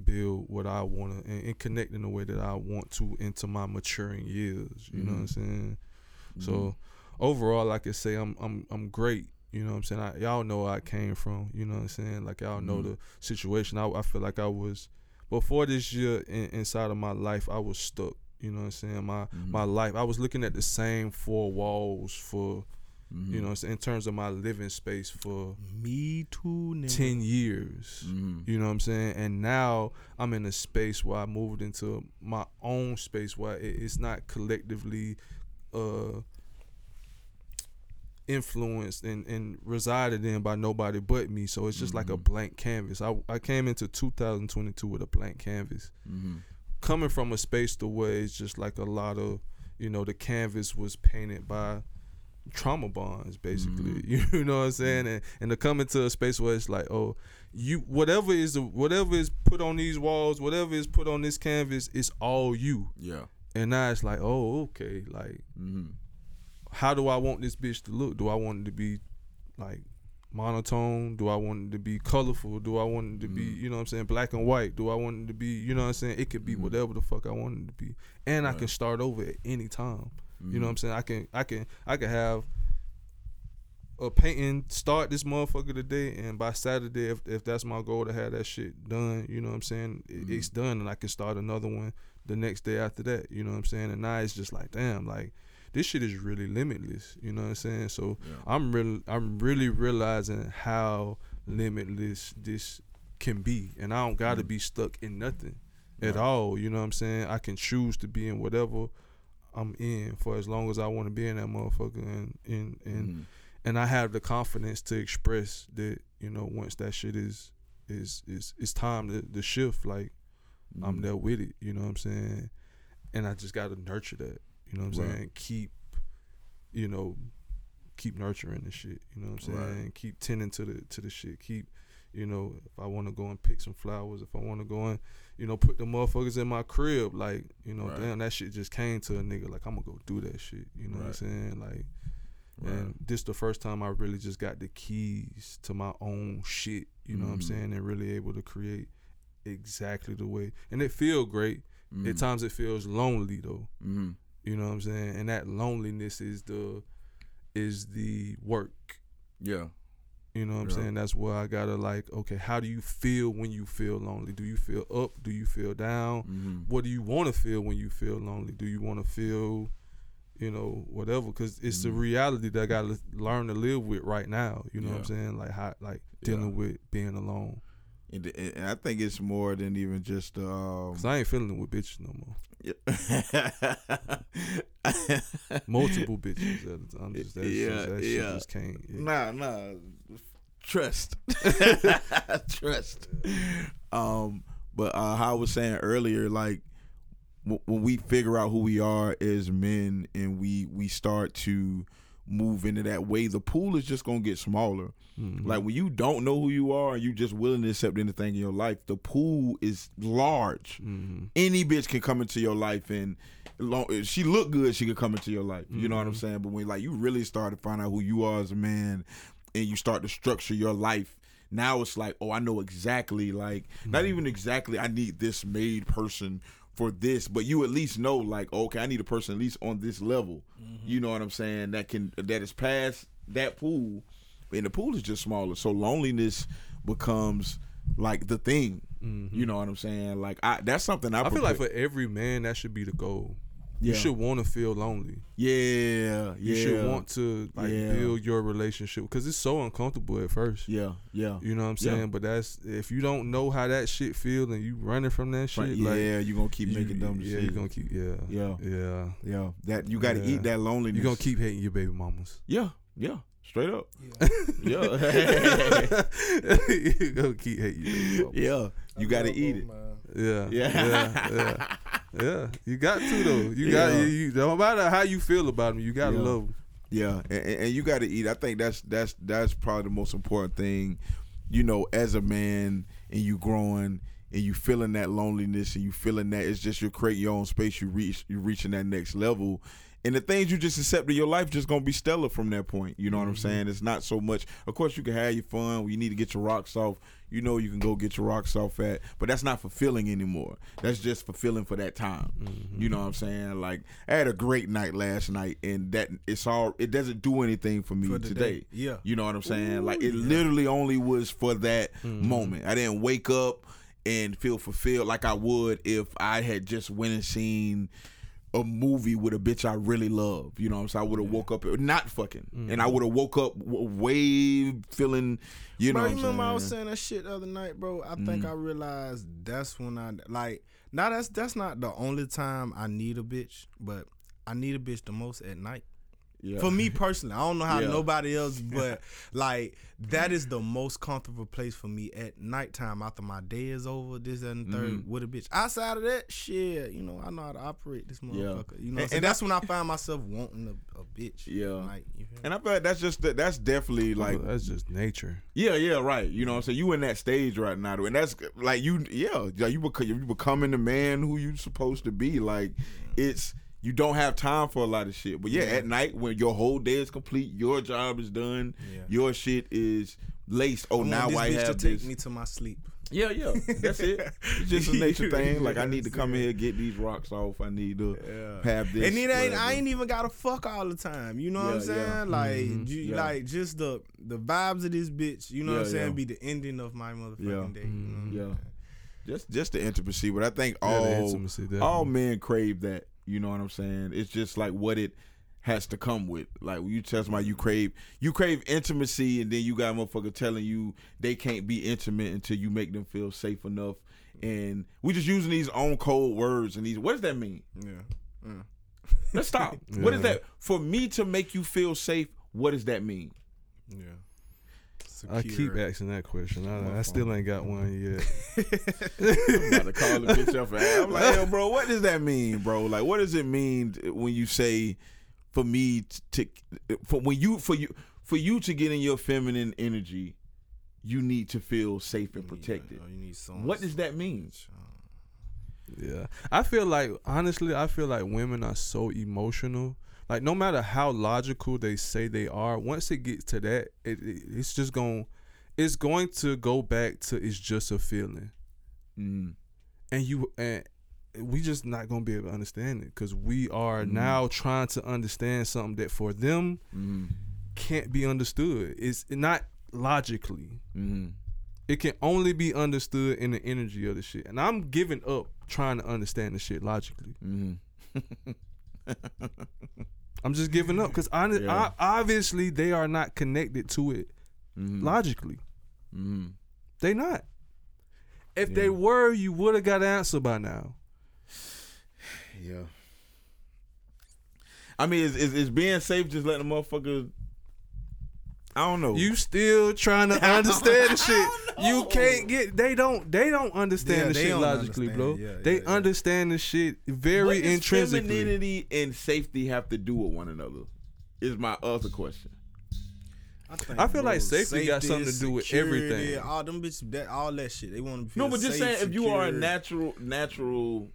build what I want to and, and connect in the way that I want to into my maturing years. You know what I'm Mhm. saying? Mhm. So overall, I could say I'm I'm I'm great. You know what I'm saying? I, y'all know where I came from. You know what I'm saying? Like y'all know Mhm. the situation. I, I feel like I was before this year in, inside of my life. I was stuck. You know what I'm saying? My Mhm. my life. I was looking at the same four walls for Mhm. you know what I'm saying, in terms of my living space for Me too, nigga. ten years. Mhm. You know what I'm saying? And now I'm in a space where I moved into my own space where it, it's not collectively uh influenced and, and resided in by nobody but me. So it's just like a Mhm. blank canvas. I I came into 2022 with a blank canvas. Mhm. Coming from a space to where it's just like a lot of, you know, the canvas was painted by trauma bonds basically. Mhm. you know what i'm saying? And, and to come into a space where it's like oh you whatever is the, whatever is put on these walls whatever is put on this canvas it's all you. Yeah. and now it's like oh okay like Mhm. how do i want this bitch to look? Do i want it to be like monotone? Do i want it to be colorful? Do i want it to be Mhm. you know what i'm saying black and white? Do i want it to be you know what i'm saying? It could be Mhm. whatever the fuck i want it to be. And i can start over at any time you know what I'm saying? I can I can I can have a painting start this motherfucker today and by Saturday if if that's my goal to have that shit done, you know what I'm saying? It, Mhm. It's done and I can start another one the next day after that, you know what I'm saying? And now it's just like damn, like this shit is really limitless, you know what I'm saying? So Yeah. I'm really I'm really realizing how limitless this can be and I don't got to Mhm. be stuck in nothing at Right. all. You know what I'm saying? I can choose to be in whatever I'm in for as long as I want to be in that motherfucker, and and and Mhm. and I have the confidence to express that you know once that shit is is is it's time to, to shift. Like I'm Mhm. there with it. You know what I'm saying? And I just got to nurture that. You know what I'm Right. saying? Keep you know keep nurturing the shit. You know what I'm saying? Right. Keep tending to the to the shit. Keep you know if I want to go and pick some flowers, if I want to go and you know put the motherfuckers in my crib, like you know Right. damn that shit just came to a nigga. Like I'm gonna go do that shit. You know what I'm saying? Like And this the first time I really just got the keys to my own shit. You know what I'm Mhm. saying? And really able to create exactly the way. And it feel great. Mm-hmm. At times it feels lonely though. hmm You know what I'm saying? And that loneliness is the is the work. Yeah. You know what I'm Yeah. saying? That's where I gotta like, okay, how do you feel when you feel lonely? Do you feel up? Do you feel down? hmm What do you want to feel when you feel lonely? Do you want to feel, you know, whatever? Because it's the Mhm. reality that I gotta learn to live with right now. You know what I'm saying? Like how, like dealing with being alone. And, and I think it's more than even just um, Cause I ain't feeling it with bitches no more. yeah. Multiple bitches at a time. Just, Yeah, just, that shit yeah. just can't. yeah. Nah, nah. Trust. Trust. Um, but uh, how I was saying earlier, like w- when we figure out who we are as men and we we start to move into that way, the pool is just gonna get smaller. Mhm. Like when you don't know who you are and you just willing to accept anything in your life, the pool is large. Mhm. Any bitch can come into your life and long, if she look good, she can come into your life. You know what I'm Mhm. saying? But when like you really start to find out who you are as a man and you start to structure your life, now it's like, oh, I know exactly like not even exactly I need this made person for this, but you at least know like, okay, I need a person at least on this level. You know what I'm saying? That can that is past that pool. And the pool is just smaller. So loneliness becomes like the thing. Mhm. You know what I'm saying? Like I that's something I, I feel like for every man, that should be the goal. Yeah. You should want to feel lonely. Yeah, yeah. You should want to like Yeah. build your relationship because it's so uncomfortable at first. Yeah, yeah. You know what I'm Yeah. saying? But that's if you don't know how that shit feel and you running from that shit, yeah, like you gonna keep you, making dumb shit. yeah, you're gonna keep yeah, Yeah. yeah. yeah, that you got to Yeah. eat that loneliness. You're gonna keep hating your baby mamas. Yeah, yeah. Straight up. Yeah. Yeah, you're gonna keep hating your baby mamas. yeah. You got to eat it. Yeah, Yeah, yeah, yeah, yeah. You got to though. You got you, you. No matter how you feel about them, you gotta love them. Yeah, and, and you got to eat. I think that's that's that's probably the most important thing. You know, as a man, and you growing, and you feeling that loneliness, and you feeling that it's just you create your own space. You reach you reaching that next level, and the things you just accept in your life just gonna be stellar from that point. You know what I'm saying? It's not so much. Of course, you can have your fun. You need to get your rocks off. You know, you can go get your rocks off at, but that's not fulfilling anymore. That's just fulfilling for that time. You know what I'm saying? Like I had a great night last night, and that it's all. It doesn't do anything for me For today. day. Yeah. You know what I'm saying? like it yeah. literally only was for that Mm-hmm. moment. I didn't wake up and feel fulfilled like I would if I had just went and seen a movie with a bitch I really love. You know what I'm saying? I would have woke up not fucking, and I Mm-hmm. would have woke up way feeling. You know bro, what you I'm remember I was saying that shit the other night, bro? I think I realized that's when I like. Now that's that's not the only time I need a bitch, but I need a bitch the most at night. Yeah. For me personally, I don't know how Yeah. nobody else, but like that is the most comfortable place for me at nighttime after my day is over. This and the 3rd Mhm. with a bitch. Outside of that, shit, you know, I know how to operate this motherfucker. You know, And- so and that's when I find myself wanting a, a bitch. Yeah. like you and I feel like that's just that's definitely like Well, that's just nature. Yeah, yeah, right. You know what I'm saying? You in that stage right now, and that's like you, yeah, yeah, you become you becoming the man who you supposed to be. Like it's you don't have time for a lot of shit. But yeah, Yeah. at night when your whole day is complete, your job is done, Yeah. your shit is laced. Oh, I now this I bitch have to take this. me to my sleep. Yeah, yeah, that's it. It's just a nature thing. Like I need to come saying? here get these rocks off. I need to Yeah. have this. and it ain't I ain't even gotta fuck all the time. You know what I'm saying? yeah. Like Mhm. you, Yeah. like just the the vibes of this bitch, you know what I'm saying, yeah. be the ending of my motherfucking Yeah. day. You know what I'm Yeah. just just the intimacy. But I think all all men crave that. You know what I'm saying? It's just like what it has to come with. Like when you tell somebody you crave you crave intimacy and then you got a motherfucker telling you they can't be intimate until you make them feel safe enough. And we just using these own cold words and these what does that mean? Yeah. Mm. Let's stop. What is Yeah. that? For me to make you feel safe, what does that mean? Yeah. I keep asking that question. I, I still ain't got one yet. I'm about to call the bitch up. and ask- I'm like, yo, bro, what does that mean, bro? Like, what does it mean when you say, for me to, for when you, for you, for you to get in your feminine energy, you need to feel safe and protected. uh, you need someone. What does that mean? Yeah, I feel like honestly, I feel like women are so emotional. Like no matter how logical they say they are, once it gets to that, it, it it's just going, it's going to go back to it's just a feeling, Mm. and you and we just not gonna be able to understand it because we are Mhm. now trying to understand something that for them Mm. can't be understood. It's not logically. Mm. It can only be understood in the energy of the shit. And I'm giving up trying to understand the shit logically. I'm just giving up because Yeah. obviously they are not connected to it Mm. logically. Mm. They not. If Yeah. they were, you would have got an answer by now. Yeah. I mean, is, is is being safe just letting the motherfucker? I don't know. You still trying to understand the shit. You can't get. They don't. They don't understand Yeah, the they shit don't logically, bro. understand. Yeah, they yeah, yeah. understand the shit what very does intrinsically. femininity and safety have to do with one another? Is my other question. think, I feel like safety got something to do with security, everything. All them bitches, that all that shit. They want to be. No, but just saying, if you are a natural, natural,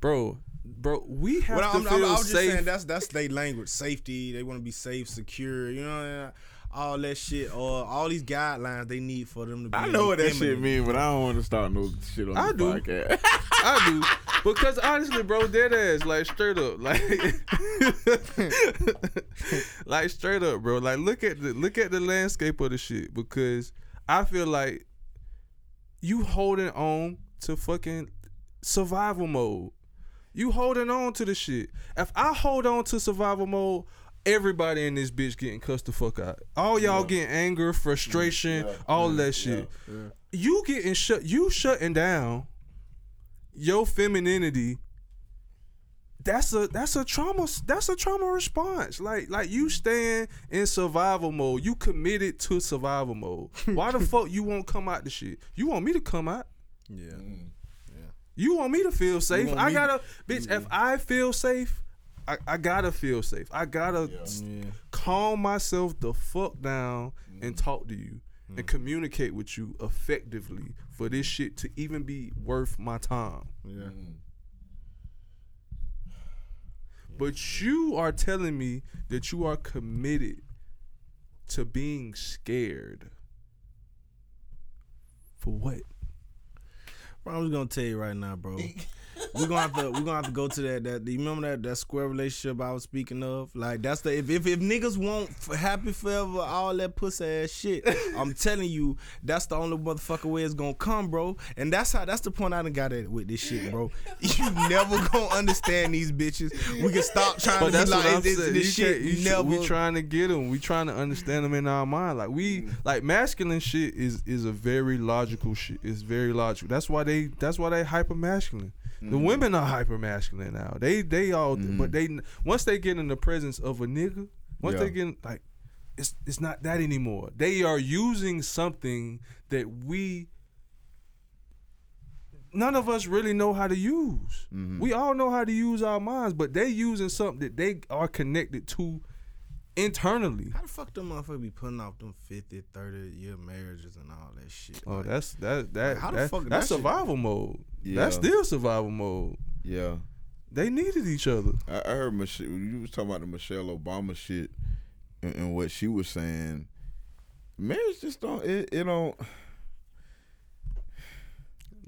bro, bro, we have Well, to I'm, I'm, feel I was just safe. saying that's that's their language. Safety. They want to be safe, secure. You know, all that shit, or all these guidelines they need for them to be. I know what that shit feminine. mean, but I don't want to start no shit on I the do. podcast. I do because honestly, bro, dead ass, like straight up, like, like straight up, bro. Like look at the look at the landscape of the shit because I feel like you holding on to fucking survival mode. You holding on to the shit. If I hold on to survival mode, everybody in this bitch getting cussed the fuck out. All y'all Yeah. getting anger, frustration, Yeah, all yeah, that shit. yeah, yeah. You getting shut. You shutting down your femininity. That's a that's a trauma. That's a trauma response. Like like you staying in survival mode. You committed to survival mode. Why the fuck you won't come out the shit? You want me to come out? Yeah. Mm. You want me to feel safe? I gotta, bitch. If I feel safe, I, I gotta feel safe. I gotta s- Yeah. calm myself the fuck down and talk to you and communicate with you effectively for this shit to even be worth my time. Yeah. Mm-hmm. But you are telling me that you are committed to being scared. For what? Bro, I'm just gonna tell you right now, bro. we're gonna have to we're gonna have to go to that that you remember that that square relationship I was speaking of? Like that's the if if, if niggas want happy forever, all that pussy ass shit, I'm telling you, that's the only motherfucker way it's gonna come, bro. And that's how that's the point I done got at with this shit, bro. You never gonna understand these bitches. We can stop trying But to that's be like this, this You shit you never we trying to get them. We trying to understand them in our mind. Like we like masculine shit is is a very logical shit. It's very logical. That's why they that's why they hyper masculine. The mm-hmm. women are hyper masculine now. They they all but mm-hmm. they once they get in the presence of a nigga, once Yeah. they get like it's it's not that anymore. They are using something that we none of us really know how to use. Mm-hmm. We all know how to use our minds, but they using something that they are connected to internally. How the fuck them motherfuckers be putting off them 50, 30 year marriages and all that shit? Oh, Like, that's that that, Like, how the that- fuck- that's that shit- survival mode. Yeah. That's still survival mode. Yeah. They needed each other. I, I heard Michelle. You was talking about the Michelle Obama shit and, and what she was saying. Marriage just don't. It, it don't.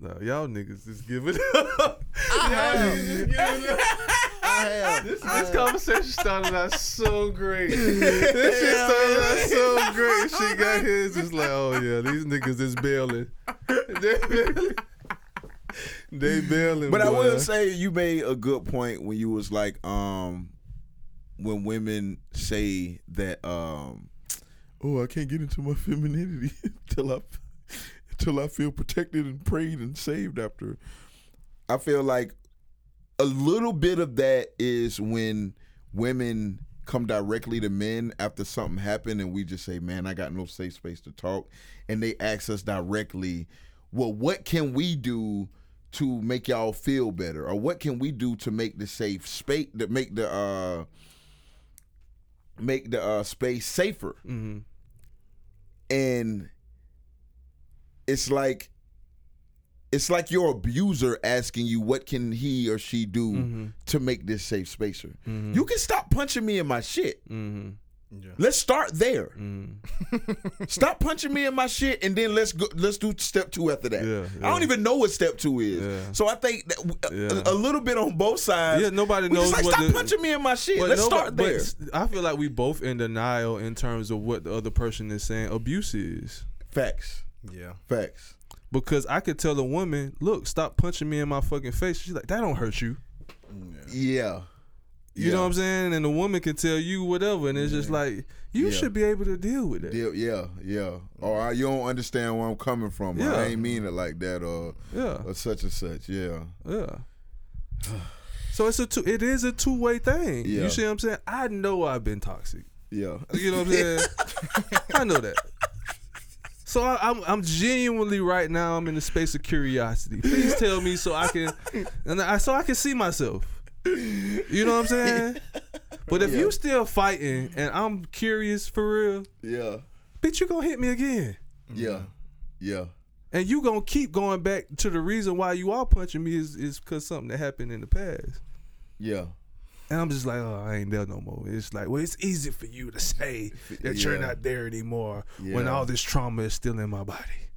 No, y'all niggas just give it up. I have. I have. This, this conversation started out so great. this shit started out so great. She got his just like, oh yeah, these niggas is bailing. they bailing. They bailing. But I will say you made a good point when you was like, um, when women say that, um, oh, I can't get into my femininity until I, until I feel protected and prayed and saved after. I feel like a little bit of that is when women come directly to men after something happened and we just say, man, I got no safe space to talk. And they ask us directly, well, what can we do to make y'all feel better? Or what can we do to make the safe space, to make the, uh, make the uh, space safer? Mhm. and it's like it's like your abuser asking you what can he or she do Mm-hmm. to make this safe spacer. You can stop punching me in my shit. Mm-hmm. Let's start there. Mm-hmm. Stop punching me in my shit, and then let's go. Let's do step two after that. Yeah, I don't even know what step two is. Yeah. So I think that w- a- Yeah. a, little bit on both sides. Yeah, nobody we knows just like what stop the- punching me in my shit. Let's nobody- start there. s- I feel like we both in denial in terms of what the other person is saying abuse is. Facts. Yeah. Facts. Because I could tell a woman, look, stop punching me in my fucking face. She's like, that don't hurt you. Yeah. You know what I'm saying? And the woman can tell you whatever, and it's just like you Yeah. should be able to deal with it. Yeah, yeah, yeah. Or I, you don't understand where I'm coming from. Yeah. I ain't mean it like that, or, Yeah, or such and such. Yeah. yeah. So it's a two. It is a two way thing. Yeah. You see what I'm saying? I know I've been toxic. Yeah. You know what I'm saying? I know that. So I, I'm I'm genuinely right now. I'm in the space of curiosity. Please tell me so I can, and I so I can see myself. You know what I'm saying? But if Yeah. you still fighting and I'm curious for real, Yeah. bitch, you gonna hit me again. Yeah. Mm-hmm. Yeah. And you gonna keep going back to the reason why you are punching me is is because something that happened in the past. Yeah. And I'm just like, oh, I ain't there no more. It's like, well, it's easy for you to say that you're not there anymore when all this trauma is still in my body.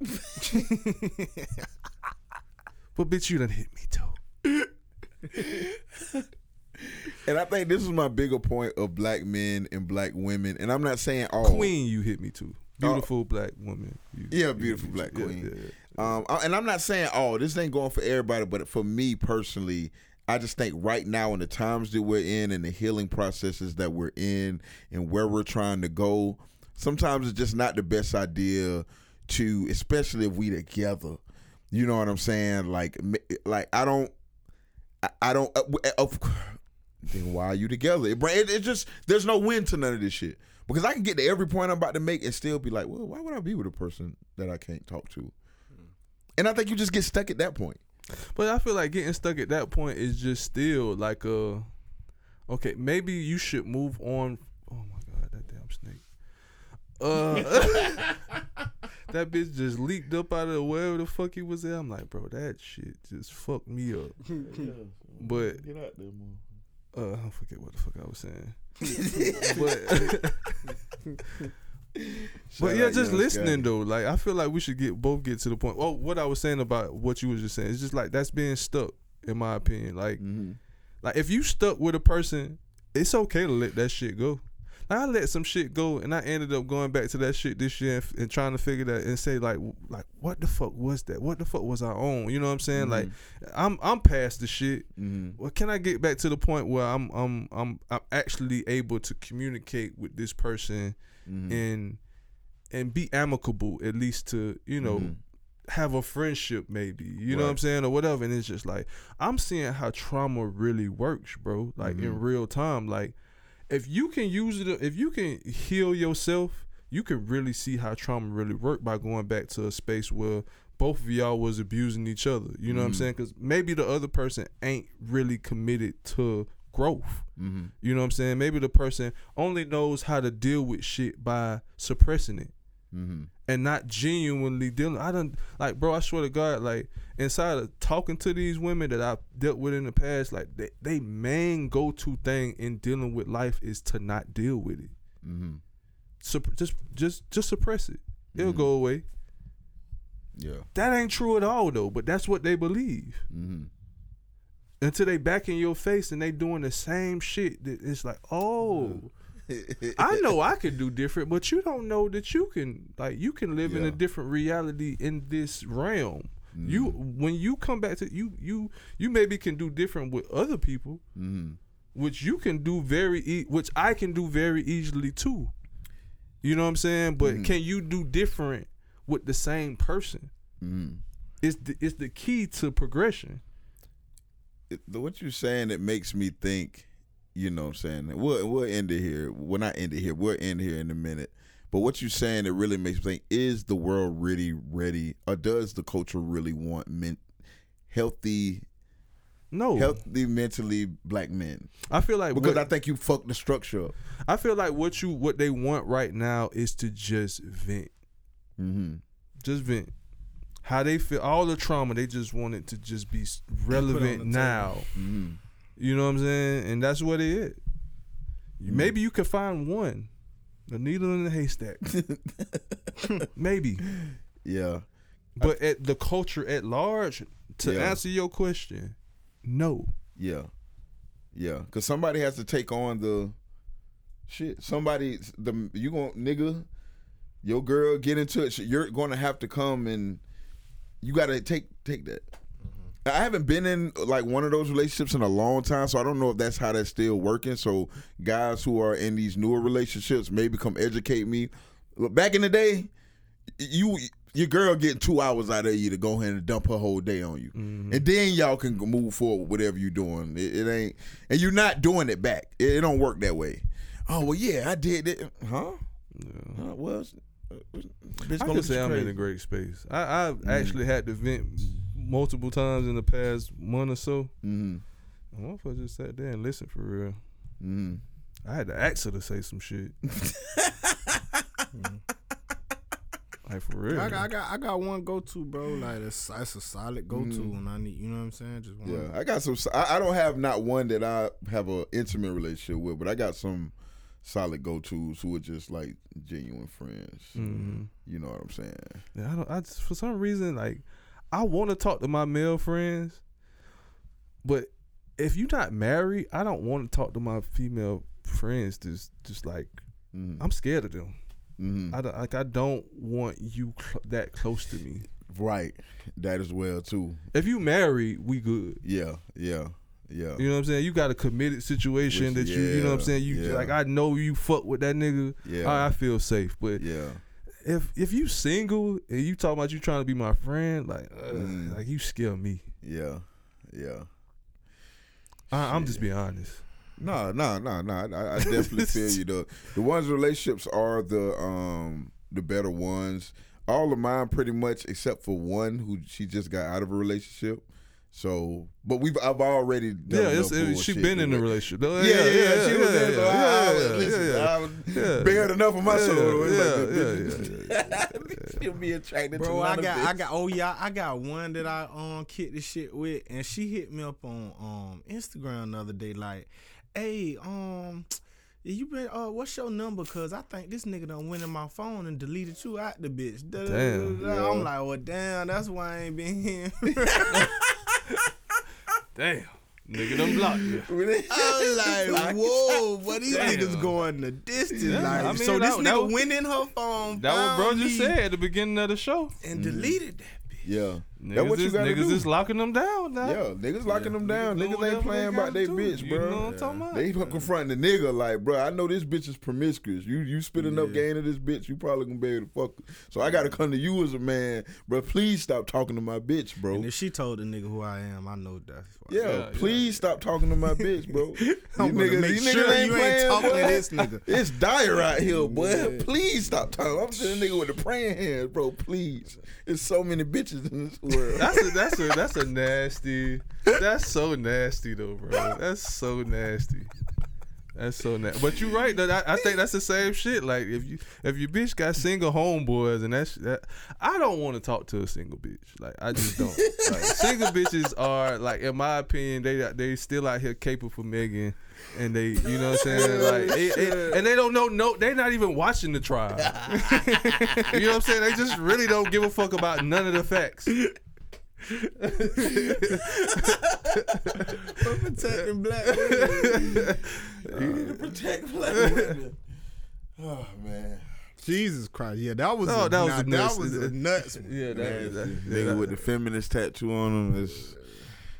but bitch, you done hit me too. And I think this is my bigger point of black men and black women. And I'm not saying all Queen, you hit me too. Beautiful black woman. You. Yeah, beautiful black queen. Yeah, yeah, Um, and I'm not saying, oh, this ain't going for everybody, but for me personally, I just think right now in the times that we're in and the healing processes that we're in and where we're trying to go, sometimes it's just not the best idea to, especially if we together. You know what I'm saying? Like, like I don't, I, I don't. Uh, of, then why are you together? It, it, it just there's no win to none of this shit because I can get to every point I'm about to make and still be like, well, why would I be with a person that I can't talk to? And I think you just get stuck at that point. But I feel like getting stuck at that point is just still like uh okay, maybe you should move on. Oh my god, that damn snake. Uh That bitch just leaked up out of wherever the fuck he was at. I'm like, bro, that shit just fucked me up. But Get out there, man. uh I forget what the fuck I was saying. but But yeah, just listening though. Like I feel like we should get both get to the point. Well, what I was saying about what you was just saying, it's just like that's being stuck, in my opinion. Like hmm like if you stuck with a person, it's okay to let that shit go. Like I let some shit go, and I ended up going back to that shit this year and, f- and trying to figure that and say like, like what the fuck was that? What the fuck was I on? You know what I'm saying? Like I'm I'm past the shit. hmm Well, can I get back to the point where I'm I'm I'm I'm actually able to communicate with this person hmm and and be amicable at least to you know Mhm. have a friendship maybe you know what i'm saying or whatever and it's just like i'm seeing how trauma really works bro like in Mhm. real time like if you can use it if you can heal yourself you can really see how trauma really work by going back to a space where both of y'all was abusing each other you know what i'm Mhm. saying because maybe the other person ain't really committed to growth hmm you know what I'm saying? Maybe the person only knows how to deal with shit by suppressing it hmm and not genuinely dealing. I don't like, bro. I swear to God, like inside of talking to these women that I've dealt with in the past, like they, they main go to thing in dealing with life is to not deal with it. hmm Supp- just just just suppress it. It'll Mhm. go away. Yeah. That ain't true at all though. But that's what they believe hmm until they back in your face and they doing the same shit. That it's like, oh. I know I could do different, but you don't know that you can like you can live in a different reality in this realm. You Mm. when you come back to you you you maybe can do different with other people, hmm which you can do very e- which I can do very easily too. You know what I'm saying? But Mhm. can you do different with the same person? It's the it's the key to progression. What you're saying it makes me think you know what i'm saying? We'll, we'll end it here. We're not end it here. We'll end here in a minute. But what you're saying it really makes me think is the world really ready or does the culture really want men healthy No, healthy mentally black men? I feel like because what- i think you fucked the structure up. I feel like what you what they want right now is to just vent. mm-hmm. just vent. How they feel, all the trauma. They just want it to just be relevant the now. Mhm. You know what I'm saying? And that's what it is. Mm. Maybe you could find one, the needle in the haystack. Maybe, Yeah. but at the culture at large, to Yeah. answer your question, no. Yeah. Yeah. Cause somebody has to take on the shit. Somebody the you going nigga, your girl get into it. You're gonna have to come and you gotta take take that. Mm-hmm. I haven't been in like one of those relationships in a long time, so I don't know if that's how that's still working. So guys who are in these newer relationships maybe come educate me. Look, Back in the day, you your girl getting two hours out of you to go ahead and dump her whole day on you, mm-hmm. and then y'all can move forward whatever you're doing. It, it ain't, and you're not doing it back. It, it don't work that way. Oh well, yeah, I did it, huh? Huh? Well, bitch I gonna can say I'm in a great space. I, I've actually had to vent multiple times in the past month or so. Mhm. And Motherfucker just sat there and listened for real. Mhm. I had to ask her to say some shit. like for real. I got, I got, I got one go to, bro. Like it's, it's a solid go to, Mm. and I need, you know what I'm saying? Just one. Yeah, I got some. I, I don't have not one that I have an intimate relationship with, but I got some solid go tos who are just like genuine friends. Mhm. You know what I'm saying? Yeah, I don't. I just, for some reason like I want to talk to my male friends, but if you're not married, I don't want to talk to my female friends. Just just like Mm-hmm. I'm scared of them. hmm I don't, like I don't want you cl- that close to me. Right, that as well too. If you married, we good. Yeah, yeah, yeah. You know what I'm saying? You got a committed situation Which- that you, you know what I'm saying? You yeah. like I know you fuck with that nigga. Yeah. I, I feel safe. But Yeah, if if you single and you talking about you trying to be my friend, like uh, Mm. like you scare me. yeah, yeah. I, I'm just being honest. No, no, no, no. I, I definitely feel you. The the ones relationships are the um the better ones. All of mine, pretty much, except for one who she just got out of a relationship. So, but we've I've already done Yeah, it's, it, she bullshit been in to a relationship. Yeah, Yeah, yeah, she was yeah, in. So I, yeah, I was, yeah, yeah, I yeah. bared enough of my Yeah, soul. Yeah, yeah, yeah, She'll be attracted to Bro, a I lot of got, I got, oh yeah, I got one that I um kicked the shit with, and she hit me up on um Instagram the other day, like, hey, um, you been, uh, what's your number? Cause I think this nigga done went in my phone and deleted you out the bitch. Da- da- da- Damn. da- da. Yeah. I'm like, well, damn, that's why I ain't been here. Damn, nigga, done blocked you. I'm like, whoa, what these Damn. niggas going the distance. Yeah, like, I mean, so this that- nigga that was- went in her phone, That what bro found just said at the beginning of the show. and deleted that bitch. Yeah, Niggas, that's what you is, gotta niggas do. is locking them down now. yeah, niggas locking them down. do Niggas ain't playing they about their gotta do. bitch, You bro. know what I'm talking about? They confronting the nigga like, bro, I know this bitch is promiscuous. You you spit enough game to this bitch, you probably gonna be able to fuck. her. So I gotta come to you as a man, bro. Please stop talking to my bitch, bro. And if she told the nigga who I am, I know that's why. Yeah, Yeah, please stop talking to my bitch, bro. These I'm gonna niggas, make these sure niggas ain't you playing, ain't talking boy. to this nigga. It's dire out here, boy. Please stop talking. I'm sitting nigga with the praying hands, bro. Please. There's so many bitches in this world. That's a that's a that's a nasty. That's so nasty though, bro. That's so nasty. That's so nasty. But you're right. Though. I, I think that's the same shit. Like if you if your bitch got single homeboys and that's that, I don't want to talk to a single bitch. Like I just don't. like, single bitches are like, in my opinion, they they still out here capable for Megan. And they, you know what I'm saying, like, it- it- and they don't know, no, they're not even watching the trial. you know what I'm saying? They just really don't give a fuck about none of the facts. I'm protecting black women. you need to protect black women. Oh man. Jesus Christ, yeah, that was No, a, that was nah, a nuts- that was a nuts. Yeah, that, that, Nigga with the feminist tattoo on him. It's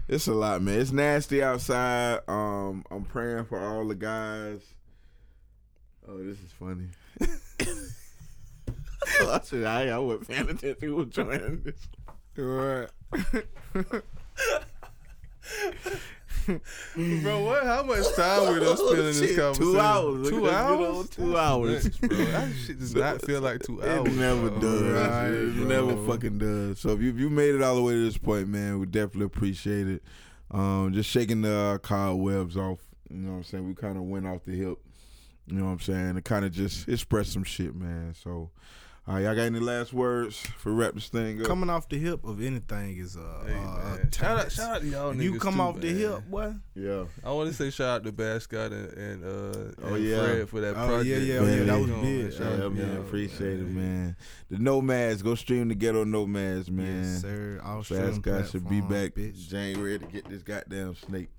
it's a lot, man. It's nasty outside. Um, I'm praying for all the guys. Oh, this is funny. I said I, I wasn't paying attention who was joining this. Right. bro, what? How much time we done spend in this conversation? Two hours. Two Look at this good hours. Two hours. Nuts, bro. That shit does not feel like two hours. It never bro. does. Right, it never fucking does. So if you, if you made it all the way to this point, man, we definitely appreciate it. Um, just shaking the uh, cobwebs off. You know what I'm saying? We kind of went off the hip. You know what I'm saying? To kind of just express some shit, man. So All right, y'all got any last words for wrap this thing up? Coming off the hip of anything is uh, Hey, uh. Shout out, shout out to y'all If niggas you come too, off the hip, boy. Yeah. I want to say shout out to Bad Scott and, and uh Oh, and yeah. Fred for that Oh, project. yeah, yeah, oh, yeah, that was Come on, big. man. Shout Yeah, out to man, y'all, appreciate it, man. man. The Nomads, go stream the Ghetto Nomads, man. Yes, sir. All Fast streaming should be back bitch. January to get this goddamn snake.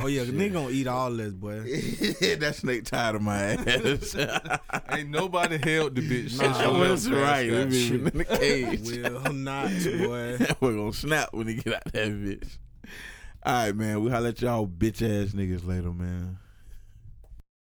Oh yeah, Shit. nigga gonna eat all this, boy. that snake tired of my ass. Ain't nobody held the bitch. Nah, since you left that's Bad right. Scott. We be in the cage. Will not, boy. We're gonna snap when he get out that bitch. All right, man. We holler at y'all bitch ass niggas later, man.